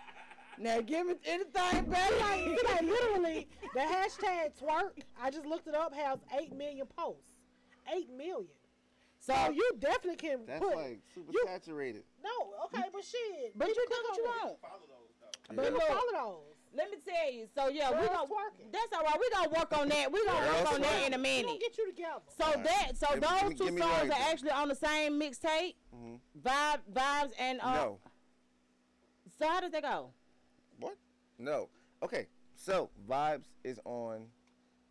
Now give me anything better. like, like literally, the hashtag twerk, I just looked it up, has 8 million posts. 8 million. So you definitely can That's put. like super you- saturated. no, okay, but shit. But you people do what click you on it. want. Yeah. But People look, follow those. Let me tell you. So yeah, we Girls gonna twerking. that's all right. We gonna work on that. We gonna Girls work on that twerking. in a We minute. gonna get you together. So Alright. that so Give me- those give me- two me songs are there. actually on the same mixtape. Mhm. Vibe vibes and uh, No. So how does that go? What? No. Okay. So vibes is on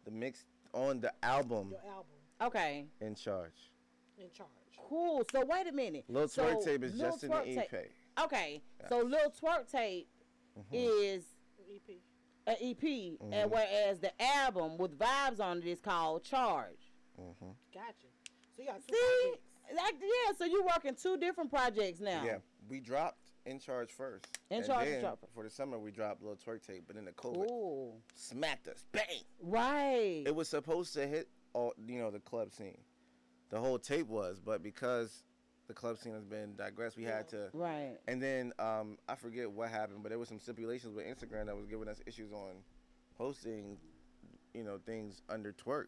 the mix on the album Your album Okay. in charge. in charge. Cool. So wait a minute. Lil so Twerk tape is Lil just in the Twerk EP. tape- Okay. So Lil Twerk tape Mhm. is EP. an EP, Mhm. and whereas the album with vibes on it is called Charge. Mm-hmm. Gotcha. So you got two See, projects. like yeah. So you're working two different projects now. Yeah, we dropped in charge first. In and Charge then dropped for the summer we dropped little Twerk tape, but then the COVID Ooh. smacked us. Bang. Right. It was supposed to hit all you know the club scene. The whole tape was, but because the club scene has been digressed, we had to. Right. And then um, I forget what happened, but there was some stipulations with Instagram that was giving us issues on posting, you know, things under twerk.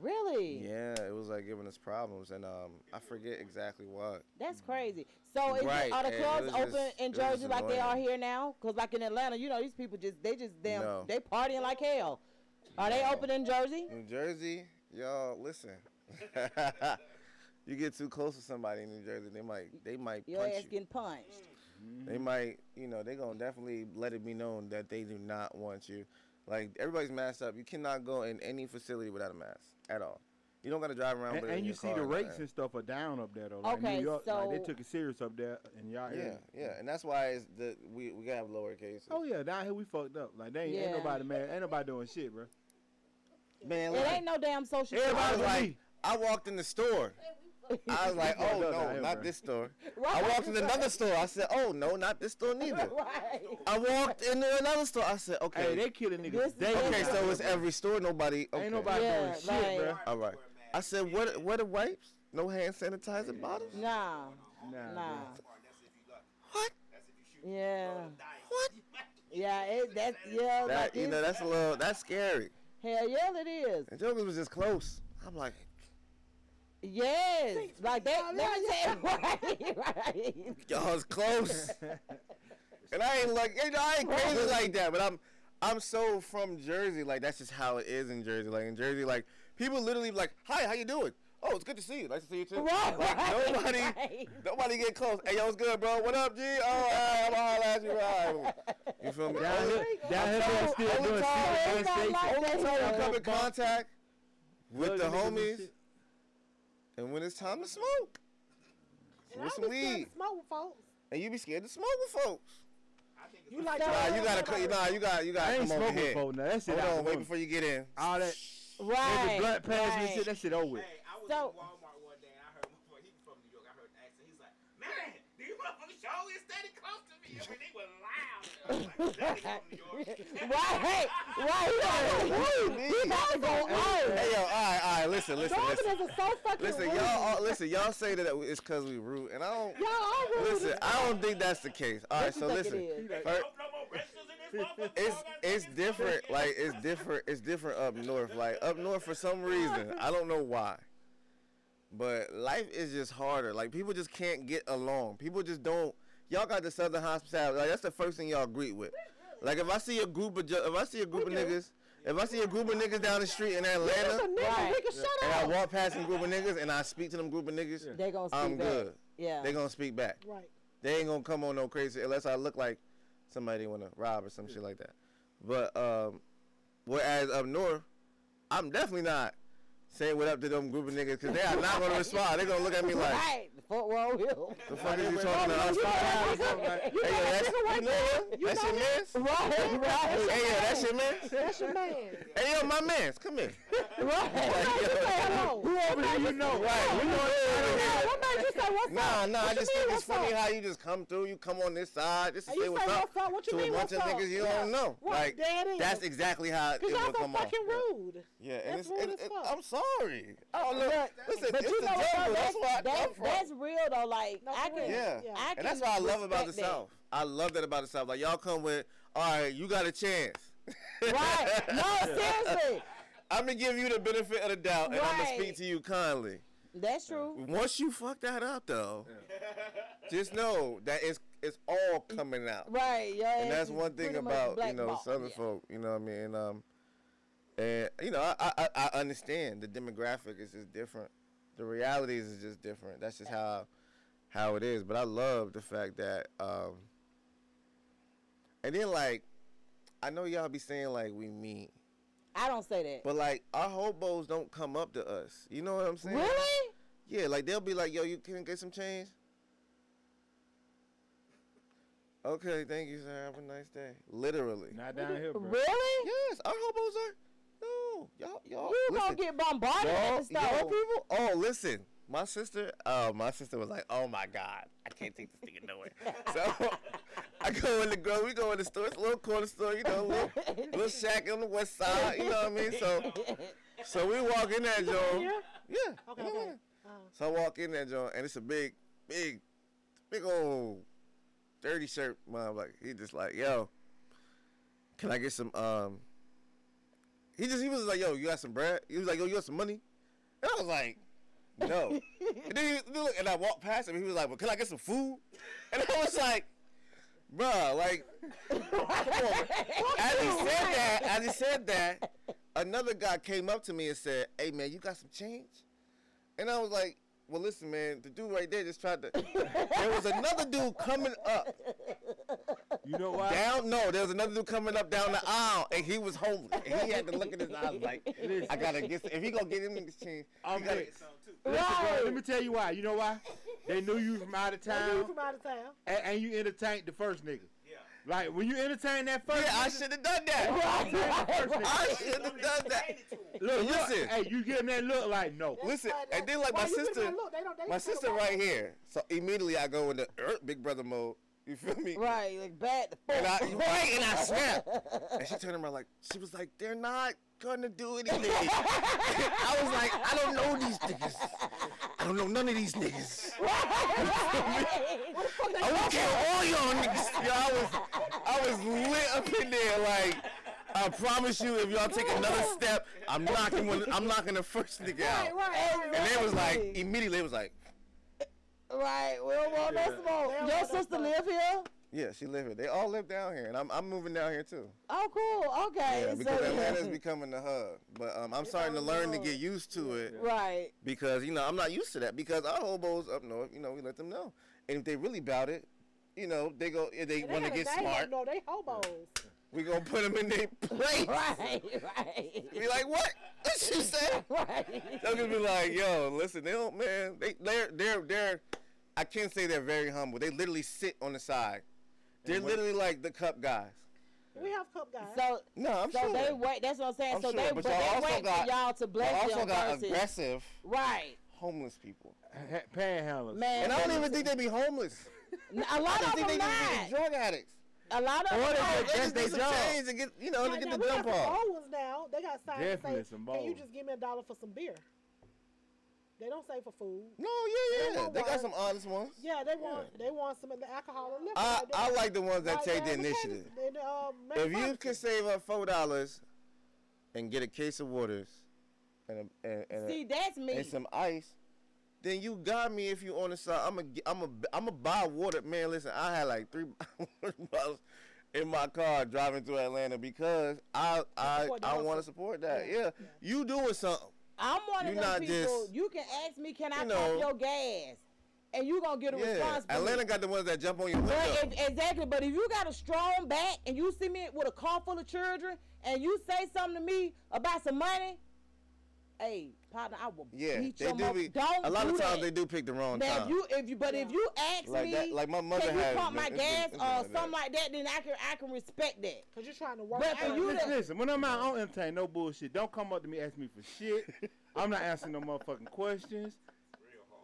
Really? Yeah, it was like giving us problems, and um, I forget exactly what. That's crazy. So is Right, are the clubs open just- in Jersey like they are here now? Cause like in Atlanta, you know, these people just they just damn No. they partying like hell. Are they open in Jersey? New Jersey, y'all listen. you get too close to somebody in New Jersey, they might they might Your punch ass you. getting punched. Mm-hmm. They might, you know, they gonna definitely let it be known that they do not want you. Like everybody's masked up. You cannot go in any facility without a mask at all. You don't gotta drive around. And, with it in and you your see see car the rates and stuff are down up there though. Like Okay, New York, like they took it serious up there in y'all Yeah, area. yeah, and that's why it's the we we gotta have lower cases. Oh yeah, down here we fucked up. Like they ain't, ain't nobody mad, ain't nobody doing shit, bro. Man, It look, ain't no damn social. I security. was like, I walked in the store. I was like, oh fucked up no, not bro. this store. I Right, walked in another right. store. I said, oh no, not this store neither. right. I walked into another store. I said, okay. Hey, they killing niggas This- daily. Okay, out so it's every store. Nobody. Okay. Ain't nobody Yeah, doing shit, like- bro. All right. I said, what? What are wipes? No hand sanitizer bottles? Nah, Nah, nah. What? Yeah. What? Yeah, it that yeah. That like you know, that's a little. That's scary. hell yeah, it is. And Jokers was just close. I'm like, Yes, like that. Let me tell right, right. y'all was close. and I ain't like, you know, I ain't crazy like that. But I'm, I'm so from Jersey. Like that's just how it is in Jersey. Like in Jersey, like people literally like, hi, how you doing? Oh, it's good to see you. Nice to see you too. Right, like right, nobody, right. nobody get close. Hey, yo, what's good, bro? What up, G? Oh, all right, I'm gonna at you. All right. You feel me? Down here, down here, Only- they still only doing time- secret Everybody handshakes. like Only that time shit. you come in contact with the Hugging niggas and homies, shit. And when it's time to smoke, And with I some be weed, to smoke with folks. and you be scared to smoke with folks. You like Nah, you gotta, cut- nah, you got, you gotta ain't come over smoking here. folk now. That shit Hold on, wait before you get in. All that Right. every blood passing and right. shit, that shit over. Hey, I was So- in Walmart one day and I heard my boy, he from New York, I heard the accent. He's like, man, these motherfuckers show is steady close to me. I mean, they were loud. I was like, "That nigga from New York." Right, hey, Why? He about to go. Off. Hey yo, all right, all right, listen, listen, listen. is so fucking Listen, rude. y'all, all, listen, y'all say that it's cause we rude, and I don't. Y'all are rude. Listen, I don't think that's the case. All right, so listen. it's got it's different. Like it's different. It's different up north. Like up north for some reason, I don't know why. But life is just harder. Like people just can't get along. People just don't. Y'all got the southern hospitality. Like that's the first thing y'all greet with. Like if I see a group of if I see a group of niggas, if I see a group of niggas down the street in Atlanta, nigga, Right. we shut and I walk past some group of niggas and I speak to them group of niggas, They gonna speak I'm back. good. Yeah. They gonna speak back. Right. They ain't gonna come on no crazy unless I look like somebody wanna rob or some shit like that. But um, whereas up north, I'm definitely not saying what up to them group of niggas because they are not gonna respond. They gonna look at me like, right. The foot roll hill. the fuck is you talking wait, about? Hey, yo, that's nigga right you know there. him? You That's your him? man's? Right, right. Hey, yo, that's your man? That's your man. Hey, yo, my man's, come here. Right. Hello. Who over here you know? Right, we know it over here. What made you say what's Nah, up? nah, I What you just mean, think it's what's funny up? how you just come through, you come on this side, just to And say you what's say up what's up? What you to mean a bunch what's of up? niggas you Yeah. don't know. Right, Like, there it is. that's exactly how it Cause will y'all so come off. fucking rude. Yeah, and it's, rude it, as it, fuck. I'm sorry. Oh look, listen, But it's you the know what? jungle. That's where I that, come from. That's real though. Like That's I can. yeah. Yeah. I and that's what I love about the that. South. I love that about the South. Like y'all come with, all right, you got a chance. Right. No, seriously. I'm gonna give you the benefit of the doubt, and I'm gonna speak to you kindly. That's true. Once you fuck that up, though, just know that it's it's all coming out. Right. Yeah. and that's one thing about you know Southern folk. You know what I mean? And, um, and you know I, I I understand the demographic is just different. The realities is just different. That's just how how it is. But I love the fact that um. And then like, I know y'all be saying like we mean. I don't say that. But like our hobos don't come up to us. You know what I'm saying? Really? Yeah, like they'll be like, "Yo, you can get some change." Okay, thank you, sir. Have a nice day. Literally. Not down here, bro. Really? Yes, our hobos are. No, y'all, y'all. You gonna get bombarded at Y'all, the store. y'all people. Oh, listen. My sister, uh, my sister was like, "Oh my God, I can't take this nigga nowhere." So I go in the grocery, we go in the store, it's a little corner store, you know, little, little shack on the west side, you know what I mean? So, so we walk in that joint. Yeah. Okay, yeah. okay. So I walk in that joint, and it's a big, big, big old dirty shirt. Man, like he just like, yo, can I get some? Um, he just he was like, yo, you got some bread? He was like, yo, you got some money? And I was like, no. and then he, look, and I walked past him. He was like, well, can I get some food? And I was like. Bruh, like, come on. As he said that, as he said that, another guy came up to me and said, "Hey man, you got some change?" And I was like, "Well, listen, man, the dude right there just tried to." there was another dude coming up. You know why? Down, no, there was another dude coming up down the aisle, and he was homeless. And he had to look in his eyes like, "I gotta get. Some, if he gonna get him in this change, I'm he gotta get some too." Listen, bro, let me tell you why. You know why? They knew you from out of town. They knew you from out of town. and, and you entertained the first nigga. Yeah. Like when you entertain that first. Yeah, I should have done that. you entertained the. I should have done that. Look, listen. listen. Hey, you give him that look like no. Listen, and then like my sister, look? They don't- they my sister no right here. So immediately I go into er, big brother mode. You feel me? Right, like bad. And I right, and I snap. And she turned around like she was like, "They're not gonna do anything." I was like, "I don't know these niggas. I don't know none of these niggas. I don't care all y'all niggas. Yo, I was, I was lit up in there like." I promise you, if y'all take another step, I'm knocking one. I'm knocking the first nigga out. Right, right, And they was like, immediately, it was like, Right, we don't want no smoke. Your sister live here? Yeah, she live here. They all live down here, and I'm, I'm moving down here too. Oh, cool. Okay. Yeah, because so, Atlanta's becoming the hub. But um, I'm starting to learn to get used to it. Right. Because, you know, I'm not used to that. Because our hobos up north, you know, we let them know. And if they really about it, you know, they go, if they want to get smart, No, they hobos. we going to put them in their place. Right, right. Be like, what? What you say? Right. They'll just be like, yo, listen, they don't, man, they, they're, they're, they're, I can't say they're very humble. They literally sit on the side. They're literally like the cup guys. We have cup guys. So, No, I'm so sure. they wait. That's what I'm saying. I'm so sure, they, but but y'all they also wait got- for y'all to bless y'all also them got versus- aggressive Right. homeless people. Ha- Panhandlers. Man, And I don't even think they be homeless. A lot I just of think them they just be drug addicts. A lot of Or them they not. just- that's they their just job. change and get, you know, Now, to get now, the we jump got some off. old ones now. They got signs Definitely that say, "Can you just give me a dollar for some beer?" They don't say for food. No, yeah, yeah. want They got some honest ones. Yeah, they want they want some of the alcohol and liquor. I, like I like the ones that Right take the initiative. uh, If you can save up four dollars and get a case of waters and a, and, and, See, a, that's me. and some ice, then you got me. If you on the side, I'm a I'm a I'm a buy water. Man, listen, I had like three bottles in my car driving through Atlanta because I I I want to support that. Yeah, you doing something. I'm one of not people. just- you can ask me, can I you pump know. your gas? And you gonna get a Yeah, response. Atlanta got the ones that jump on your window. But if, exactly, but if you got a strong back and you see me with a car full of children and you say something to me about some money, hey, partner, I will Yeah, beat they your do mother- be. Don't a lot do of times that. they do pick the wrong Now, time. if you, if you, but if you ask Like me, that- like my mother can you pump my it's gas it's or like that. something like that, then I can, I can respect that. Cause you're trying to work. But for you Listen, to, listen, when I'm out, I don't entertain no bullshit. Don't come up to me ask me for shit. I'm not answering no motherfucking questions.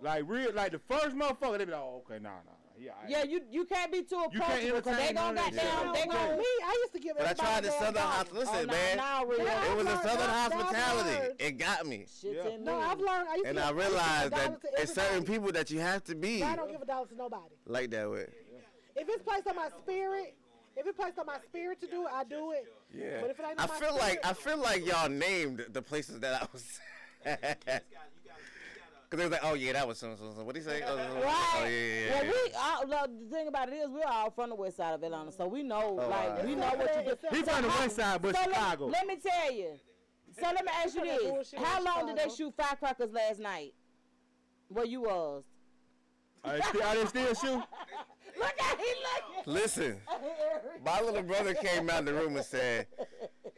Like real, like the first motherfucker, they be like, oh, okay, nah, nah, nah. Yeah, I- yeah, you you can't be too approachable because they entertain gonna none of that goddamn, shit. they Now, gonna me, I used to give it But I tried the Southern dollar. hospital. Listen, Oh, nah, man. nah, real. Yeah, It was a I've Southern learned- I've hospitality. learned. It got me. shit Yeah. in No. I've learned. I used And to I give, used to give a realized that it's certain people that you have to be I don't give a dollar to nobody. like that with. If it's placed on my spirit, if it's placed on my spirit to do it, I do it. Yeah. But if it ain't I on my feel like I feel like y'all named the places that I was. Cause they was like, oh yeah, that was so so so. What do you say? Oh, Right. oh, yeah, yeah, well, yeah. we all, look, the thing about it is we're all from the west side of Atlanta, so we know, Oh, like, alright. we know what you do. He So from the west side, but so Chicago. Let, let me tell you. So let me ask you this: How long did they shoot firecrackers last night? Where you was? Are they still, are they still shoot? Look at him looking. Listen, my little brother came out of the room and said,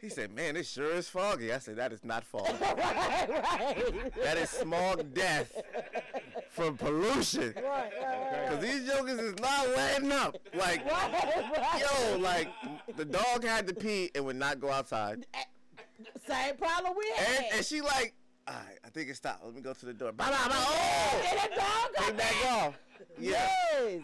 He said, "Man, it sure is foggy." I said, "That is not foggy. right, right. That is smog death from pollution." Right, right. Cause these jokers is not letting up. Like, yo, like the dog had to pee and would not go outside. Eh, same problem we And, had. and she like, all right, I think it stopped. Let me go to the door. Blah, blah, blah. Oh, And that dog got back off. Yeah. Yes.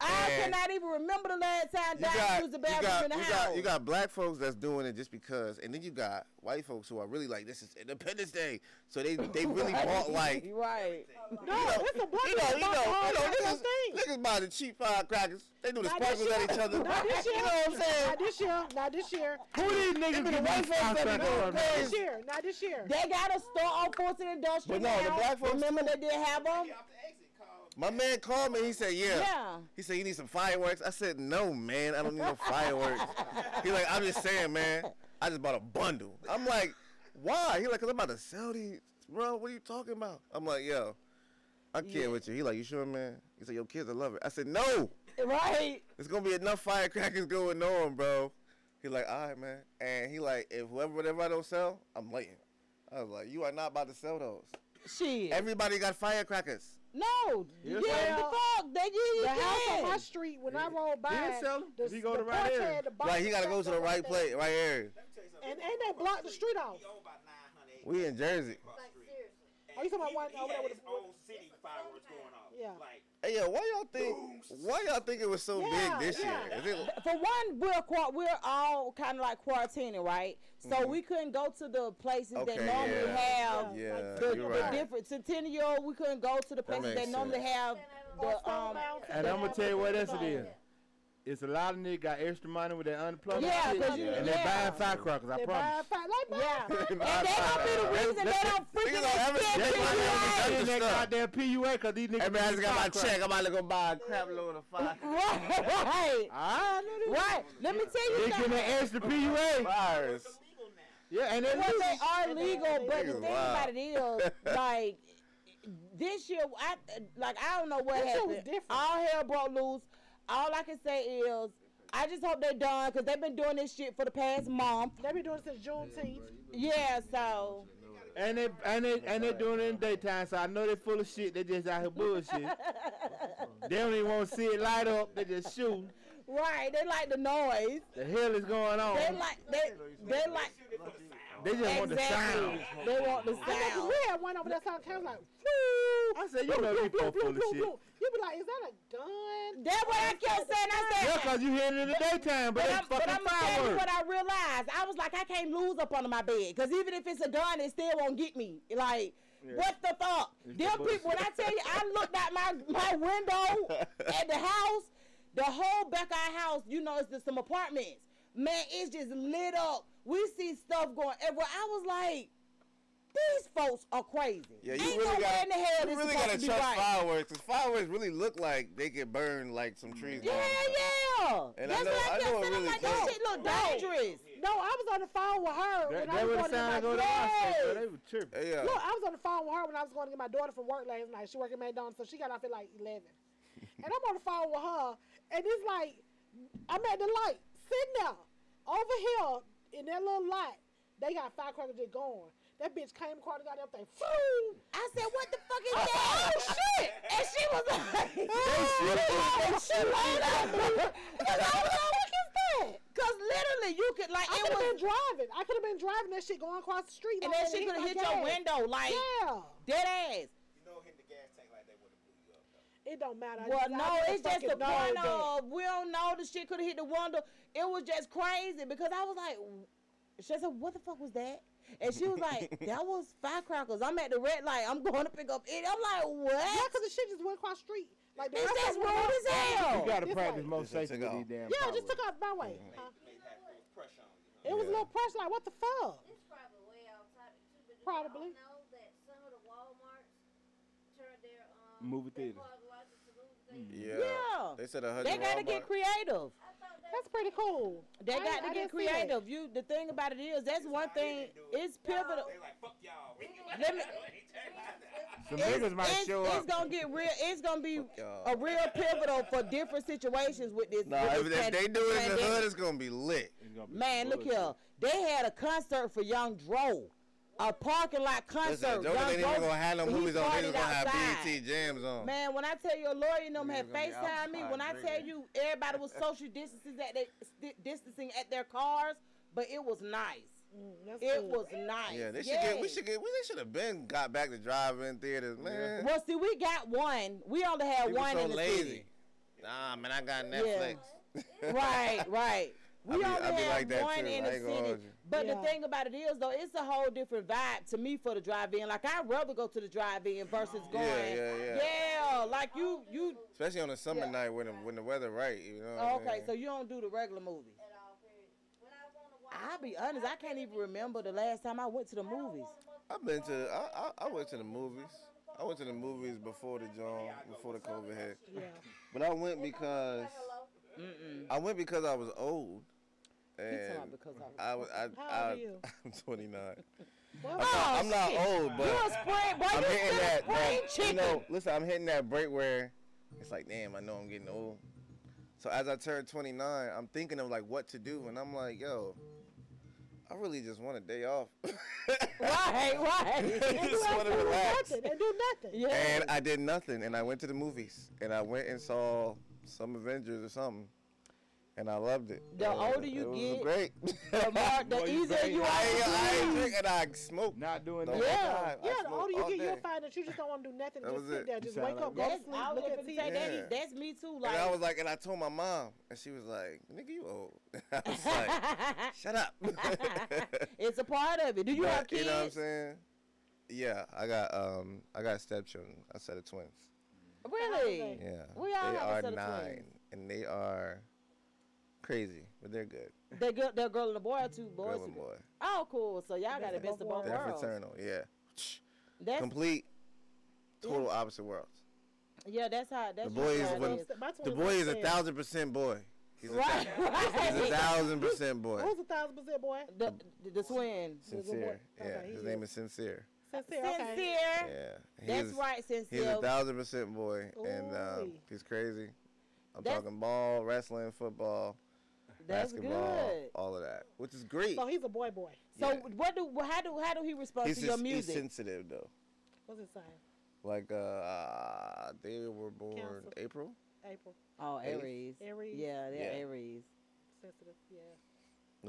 I And cannot even remember the last time You Doc got, used the you, bathroom got, in the you, house. got, you got black folks that's doing it just because, and then you got white folks who are really like, this is Independence Day, so they they really bought like, right. No, it's a black you know, you know, you know, all niggas, niggas buy the cheap firecrackers. They do the Not sparkles at each other. Not this year. You know what I'm saying? Not this year. Not this year. Who these niggas Them get the white folks that be firecrackers going from? Not crazy. this year. Not this year. They got a store on Fulton Industrial But no, the black folks Remember too. they did have them? My man called me. He said, "Yeah." Yeah. He said, "You need some fireworks." I said, "No, man. I don't need no fireworks." he like, "I'm just saying, man. I just bought a bundle." I'm like, "Why?" He like, "Cause I'm about to sell these, bro. What are you talking about?" I'm like, "Yo, I care Yeah. with you." He like, "You sure, man?" He said, "Your kids will love it." I said, "No. Right. There's gonna be enough firecrackers going on, bro." He like, "All right, man." And he like, "If whoever, whatever I don't sell, I'm waiting." I was like, "You are not about to sell those." Shit. Everybody got firecrackers. No. Yes, yeah, sir. the fuck. They you The can. house on my street, when I rolled by, He'll sell 'em the, he go to right porch area. the box Like he gotta go to the right place, right area. that. And ain't they block the street off? We in Jersey. Are you talking about one over there with the city fireworks going off. Yeah. Hey yo, why y'all think? Why y'all think it was so Yeah, big this yeah. year? Is it, For one, we're quar- we're all kind of like quarantining, right? So Mhm. we couldn't go to the places Okay, that normally yeah. have Yeah, the, you're the right. different centennial. We couldn't go to the places that, makes normally have the um. And I'm gonna tell you what else it is. It's a lot of niggas got extra money with that unemployment Yeah, shit, 'cause you- and yeah. they buying firecrackers. I They promise. buy fi- like Yeah, buy- and that gonna be the reason they don't freaking don't ever extend spend it. money on They the that goddamn PUA cause these niggas. Hey man, I just got my check. I'm about to go buy a crap load of fire. Right. Nigga. Right. Let me tell you something. They getting something. extra PUA. Fires. Yeah, and Well, then they are legal, but the thing about it is, like, this year, I like I don't know what This year was happened. All hell broke loose. All I can say is, I just hope they're done because they've been doing this shit for the past month. They've been doing it since Juneteenth. Yeah, so and they and they and they doing it in daytime, so I know they're full of shit. They just out here bullshit. they don't even want to see it light up. They just shoot. right, they like the noise. The hell is going on? They like they they like They just want the sound. exactly. They want the sound. I know sound. we had one over there sound kind of like, I said, you know you full full of shit. You be like, is that a gun? That's what I kept saying. I said. Yeah, cause you hear it in the daytime, but, But they I'm, but I'm gonna you fireworks. what I realized. I was like, I can't lose up under my bed because even if it's a gun, it still won't get me. Like, Yeah. what the fuck? It's Them the people. When I tell you, I looked out my my window at the house, the whole back of our house. You know, it's just some apartments. Man, it's just lit up. We see stuff going everywhere. I was like, these folks are crazy. Yeah, you Ain't really no got in the hell you this really gotta trust right. fireworks. Cause fireworks really look like they could burn like some trees. Yeah, down. yeah. And I know- what I I kept know it saying. I'm really like, that shit look dangerous. No, I was on the phone with her That, when I that was would going to sound get go my to Yes. so they were tripping. Yeah. Look, I was on the phone with her when I was going to get my daughter from work last night. She worked at McDonald's, so she got off at like 11. and I'm on the phone with her, and it's like, I'm at the light, sitting there, over here in that little lot, They got firecrackers just going. That bitch came across the goddamn thing. Boom! I said, what the fuck is that? Oh, shit! And she was like, Oh, she laid out. Because I was like, what is that? Because literally, you could, like, I could have been driving. I could have been driving that shit going across the street. and like then that she hit could have my hit your gas. window, like, Yeah. dead ass. It don't matter. Well, just- I no, it's just the point that. of we don't know the shit could have hit the window. It was just crazy because I was like, she said, "What the fuck was that?" And she was like, "That was firecrackers." I'm at the red light. I'm going to pick up it. I'm like, "What?" Yeah, because the shit just went across the street. Like the It's rest just of them rude went as hell. You gotta This practice way. more safety take with damn Yeah, just took out my way. Huh? It was a little pressure. Like, what the fuck? It's probably way off topic too, but Probably. y'all know that some of the Walmarts turned their um Movie theater. parking lots into movie theaters? Yeah. Yeah. They said a hundred. They gotta get creative. I thought they That's pretty cool. They I- got I to get didn't see that. creative. You, the thing about it is, that's one thing. It's pivotal. Let me, Some it's, niggas might it's- show it's up. gonna get real. It's gonna be a real pivotal for different situations with this. Nah, with if, this if pan- they do it in the hood, it's gonna be lit. Man, look here. They had a concert for Young Dro. A parking lot concert. Listen, Joker Young ain't even Dro- gonna have no he movies on. They just gonna have outside. BET jams on. Man, when I tell you, a lawyer and them had Niggas gonna be FaceTime me. When I tell you, everybody was social distancing at they, sti- distancing at their cars, but it was nice. Mm, it was nice. Yeah, they should get. We should get. We they should have been got back to drive-in theaters, man. Well, see, we got one. We only had People one so in the lazy. city. Nah, man, I got Yeah. Netflix. right, right. We I be- only I be had like that one too. in the city. Hold you. But Yeah. the thing about it is, though, it's a whole different vibe to me for the drive-in. Like I'd rather go to the drive-in versus going. Yeah, yeah, yeah. Yeah, like you, you. Especially on a summer Yeah. night when the, when the weather right, you know. what Oh, I okay, mean? so you don't do the regular movies. I'll be honest, I can't even remember the last time I went to the movies. I've been to. I, I I went to the movies. I went to the movies before the John before the COVID hit. Yeah. But I went because Mm-mm. I went because I was old. And because I was I, How I, old are you? I'm 29. I'm not, I'm not oh, old, but You a spring- boy, I'm you hitting still a that, spring that you chicken. know, listen, I'm hitting that break where it's like, damn, I know I'm getting old. So as I turn 29, I'm thinking of like what to do, and I'm like, yo, I really just want a day off. right, right. just want to relax. Nothing. They do nothing. Yeah. And I did nothing, and I went to the movies, and I went and saw some Avengers or something, and I loved it. The And older you it was get, great. the more, the Boy, easier great. you are. I ain't, I ain't to drink and I smoke. Not doing that. Yeah. time. Yeah, the older you all get, you'll find that you just don't want to do nothing. That just sit it. there, just wake like up, go to That's, sleep, I was look gonna at TV. Yeah. That's me too. And Like I was like, and I told my mom, and she was like, "Nigga, you old." I was like, "Shut up." it's a part of it. Do you But, have kids? You know what I'm saying? Yeah, I got um, I got stepchildren. I said of twins. Really? Yeah, We all they have a are set of nine, twins. and they are crazy, but they're good. They girl, they're girl and a boy or two boys. Girl and boy. Oh, cool. So y'all got the best of both They're worlds. fraternal. Yeah, That's complete, total opposite worlds. yeah. That's how. That's The boy is usually one, the boy is a thousand percent boy. He's a, Right, thou- he's a thousand percent boy. Who's a thousand percent boy? The, the, the twin. Sincere. Yeah, Okay, his he name is. is Sincere. Sincere. Okay. Sincere. Yeah. That's he's- right, Sincere. He's a thousand percent boy, and um, he's crazy. I'm That's- talking ball, wrestling, football, That's basketball, good. all of that, which is great. So he's a boy boy. So Yeah. what do how do how do he respond He's, to your music? he's sensitive though. What's his sign? Like uh, they were born Cancer. April. April. oh, Aries. Aries. Yeah, they're Yeah. Aries. Sensitive. Yeah.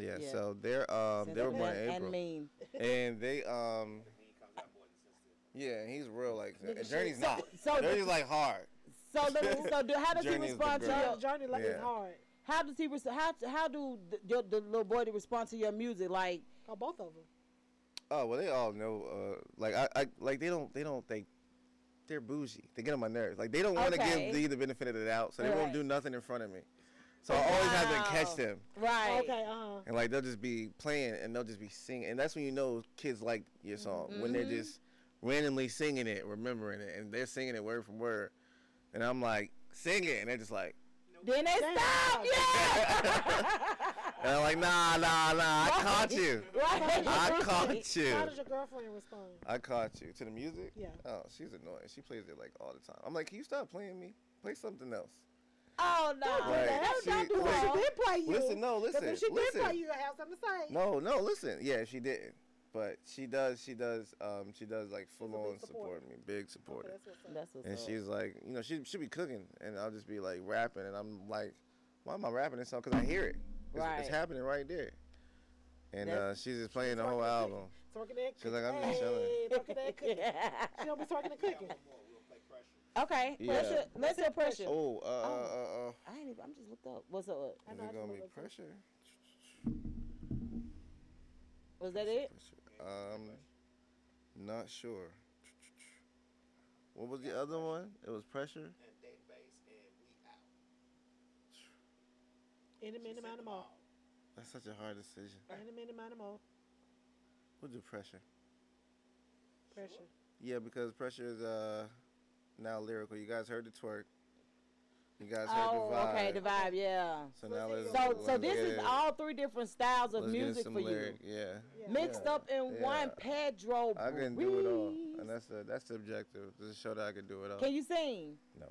Yeah, Yeah. so they're um they were born in and, April, and mean. and they um. Yeah, he's real like that. Journey's So- not. so- Journey's like hard. So the, so do, how does he Journey is respond to girl. your Journey like Yeah. is hard. How does he res- how how do the, your, the little boy respond to your music like Oh, both of them. Oh well, they all know. Uh, like I, I, like they don't, they don't think they're bougie. They get on my nerves. Like they don't want to Okay. give me the benefit of the doubt, so they Right. won't do nothing in front of me. So I always have to catch them, right Okay. Uh huh. and like they'll just be playing, and they'll just be singing, and that's when you know kids like your song when they're Mhm. just randomly singing it, remembering it, and they're singing it word for word, and I'm like sing it, and they're just like, then they stop yeah and I'm like nah, nah, nah, I caught you, right I caught you. How does your girlfriend respond? I caught you to the music. Yeah. Oh, she's annoying. She plays it like all the time. I'm like, can you stop playing me? Play something else. oh no Right. don't, She- don't do wait. that She did play you. Listen, no, 'Cause listen, If she listen. did play you, you have something to say. No, no, listen. Yeah, she didn't, but she does. She does. Um, she does like full on support supporter. me, big Okay, that's what's up. that's what's And up. she's like, you know, she she be cooking, and I'll just be like rapping, and I'm like, why am I rapping this song? Cause I hear it. It's, Right. it's happening right there. And uh, she's just playing the Twerking whole that album. Twerking that She's like, I'm cooking. just chilling. Hey, twerking that cooking. She don't be twerking and cooking. okay Yeah. let's hear, let's hear pressure Oh, uh, uh, uh, uh. I ain't even, I'm just looked up what's up I Is it gonna be looked up. pressure? was that it Um, not sure. What was the other one? It was pressure. Any minute, amount of more. That's such a hard decision. Any minute, amount of more. We'll do pressure. Pressure. Yeah, because pressure is uh now lyrical. You guys heard the twerk. You guys heard Oh, the vibe. okay, the vibe, yeah. So now let's. So, so let's this is all three different styles of Let's get music some for you, lyric, Yeah. mixed Yeah. up in Yeah. one Pedro. I can do it all, and that's the that's the objective. Just show that I can do it all. Can you sing? No.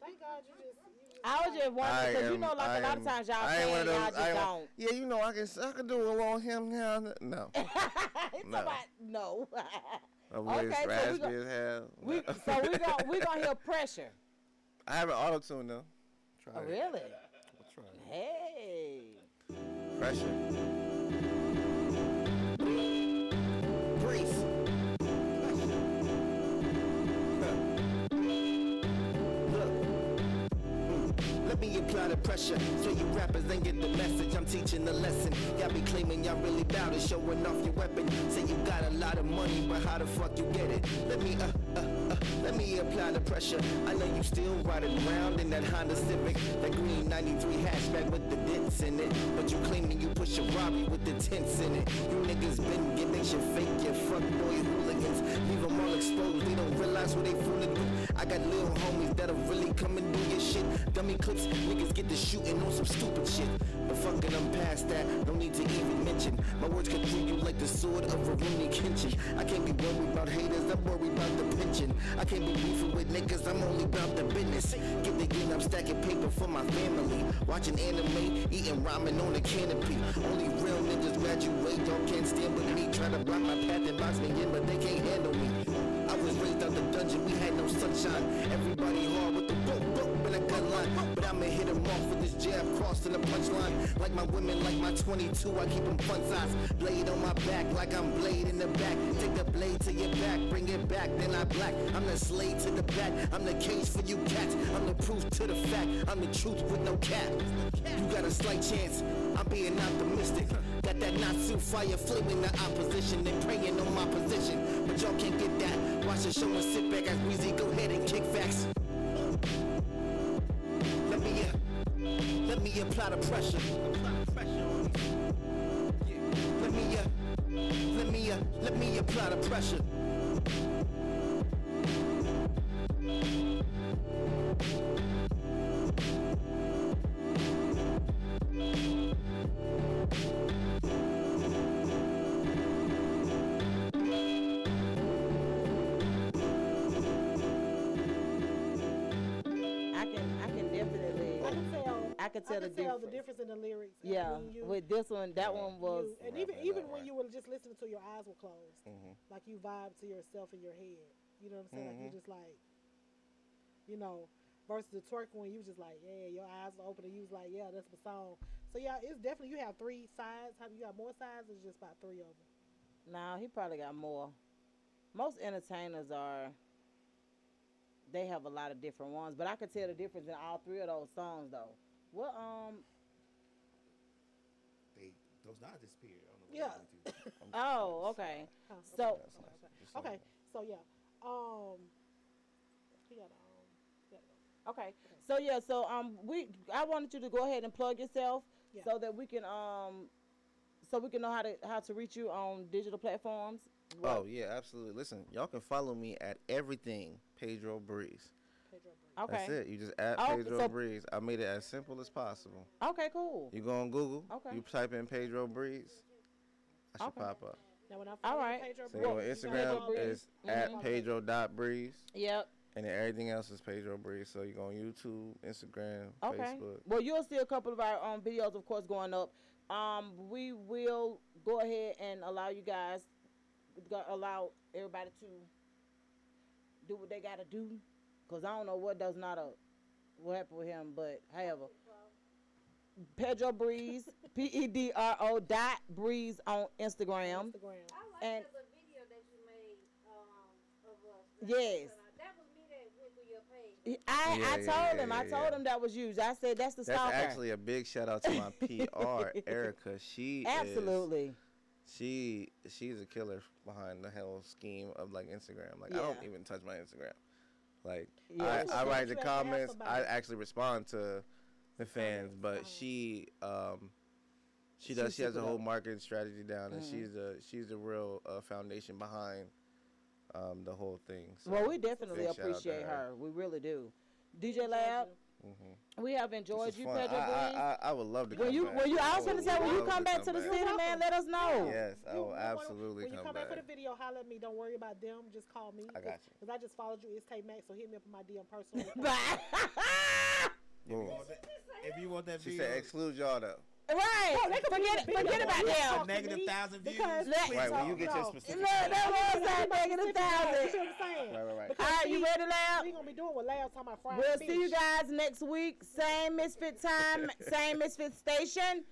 Thank God you just. I was just I wondering because you know, like I a lot am- of times y'all I ain't sing, one of y'all just I don't. Yeah, you know I can I can do it on him now. No. no. No. My voice Okay, so we raspy go- as hell. we, so we gonna we gonna hear pressure. I have an auto tune though. Try Oh, it. really? We'll try it. Hey. Pressure. Breeze. Let me apply the pressure so you rappers ain't get the message. I'm teaching the lesson. Y'all be claiming y'all really bout it, showing off your weapon. Say you got a lot of money, but how the fuck you get it? Let me uh uh uh let me apply the pressure. I know you still riding around in that Honda Civic, that green 93 hatchback with the dents in it. But you claiming you push a Rari with the tints in it. You niggas been gimmicks, you fake, you fuck boy hooligans. Leave them all exposed, they don't realize who they fooling. I got little homies that'll really come and do your shit. Dummy clips, niggas get to shooting on some stupid shit. But fucking, I'm past that, no need to even mention. My words could through you like the sword of a Rurouni Kenshin. I can't be worried about haters, I'm worried about the pension. I can't be beefing with niggas, I'm only about the business. Get the game, I'm stacking paper for my family. Watching anime, eating ramen on the canopy. Only real niggas graduate, y'all can't stand with me. Try to block my path and box me in, but they can't handle me. Sunshine. Everybody hard with the boom, boom, and a gun line. But I'ma hit 'em off with this jab, crossing the punchline. Like my women, like my 22, I keep 'em fun size. Blade on my back, like I'm blade in the back. Take the blade to your back, bring it back, then I black. I'm the slave to the back, I'm the cage for you cats. I'm the proof to the fact, I'm the truth with no cap. You got a slight chance, I'm being optimistic. Got that Natsu fire flaming the opposition and praying on my position. But y'all can't get that. Watch the show and sit back as Weezy go ahead and kick facts. Let me, uh, let me apply the pressure. Let me, uh, let me, uh, let me apply the pressure. Tell. I can tell the tell difference. the difference in the lyrics. Yeah, when you- with this one, that one was. you- and even even when you were just listening to your eyes were closed, Mhm. like you vibe to yourself in your head. You know what I'm saying? Like you just like, you know, versus the twerk when you was just like, yeah, your eyes were open and you was like, yeah, that's the song. So yeah, it's definitely you have three sides. Have you got more sides? It's just about three of them. Nah, he probably got more. Most entertainers are. They have a lot of different ones, but I could tell the difference in all three of those songs, though. What um? They those not disappeared. I don't know what Yeah. happened to. Oh, okay. Oh, So okay, okay, okay. So yeah, um, he got um, yeah. Okay. So yeah, so um we I wanted you to go ahead and plug yourself Yeah. so that we can um so we can know how to how to reach you on digital platforms. Oh yeah, absolutely. Listen, y'all can follow me at everything Pedro Breeze. Okay. That's it. You just add Oh, Pedro so- Breeze. I made it as simple as possible. Okay, cool. You go on Google. Okay. You type in Pedro Breeze. I should Okay. pop up. Now when I All follow right. Pedro So you go on Instagram gotta is follow- at Mhm. Pedro dot Breeze. Yep. And then everything else is Pedro Breeze. So you go on YouTube, Instagram, Okay. Facebook. Well, you'll see a couple of our um videos, of course, going up. Um, we will go ahead and allow you guys, allow everybody to do what they gotta do, cause I don't know what does not a what happened with him, but however, Pedro Breeze, P E D R O dot Breeze on Instagram. Instagram. And the video that you made um, of us. yes, That was me that went through your page. I Yeah, I told yeah, him I yeah, told him that was used. I said that's the That's stalker. actually a big shout out to my PR, Erica. She is- Absolutely. she she's a killer behind the whole scheme of like Instagram. Like I don't even touch my Instagram. Like Yeah. I, I write the have to have comments. I actually respond to the fans, but she um she does She's she has a whole marketing strategy down, and Mhm. she's a she's the real uh, foundation behind um the whole thing. So well, we definitely big shout out to appreciate her. We really do. DJ Lab. Mhm. We have enjoyed you, fun. Pedro I, I, I, I would love to When come you, back. when you, I was would gonna say when you come back to the come city, man, let us know. Yes, I You- will you wanna- absolutely when you come come back. back for the video, holler at me. Don't worry about them. Just call me. I got you. Because I just followed you. It's K Max, so hit me up in my DM personally. Boom. If you want that She video, said exclude y'all though. Right. No, they could forget be it. Forget about You them. talk to Negative me thousand views. because- Let- Right, when you get your No. specific. Look, that was that negative thousand. You see what I'm saying? Right, right, right. Because All right, you ready, Lab? We're gonna be doing what Lab's talking about Friday. We'll see you guys next week. Same Misfit time, same Misfit station.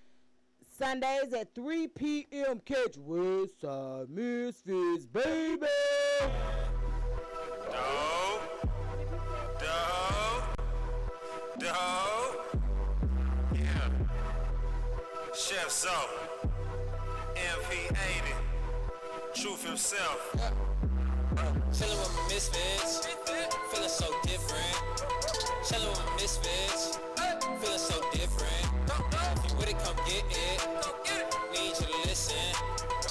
Sundays at 3 p.m. Catch Westside Misfits, baby. Dog. Dog. Dog. Chef Zo. MP80. Truth himself. Chillin' with my misfits, feeling so different. Chillin' with my misfits, feeling so different. If you with it, come get it. Need you to listen.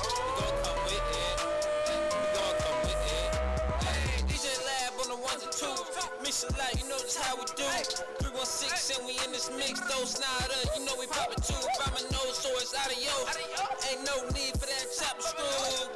We gon' come with it. We gon' come with it. Hey, DJ Lab on the ones and twos. A lot, you know just how we do. 316 and we in this mix. Those nada, uh, you know we poppin' too. By my nose, so it's adios. Ain't no need for that chop screw.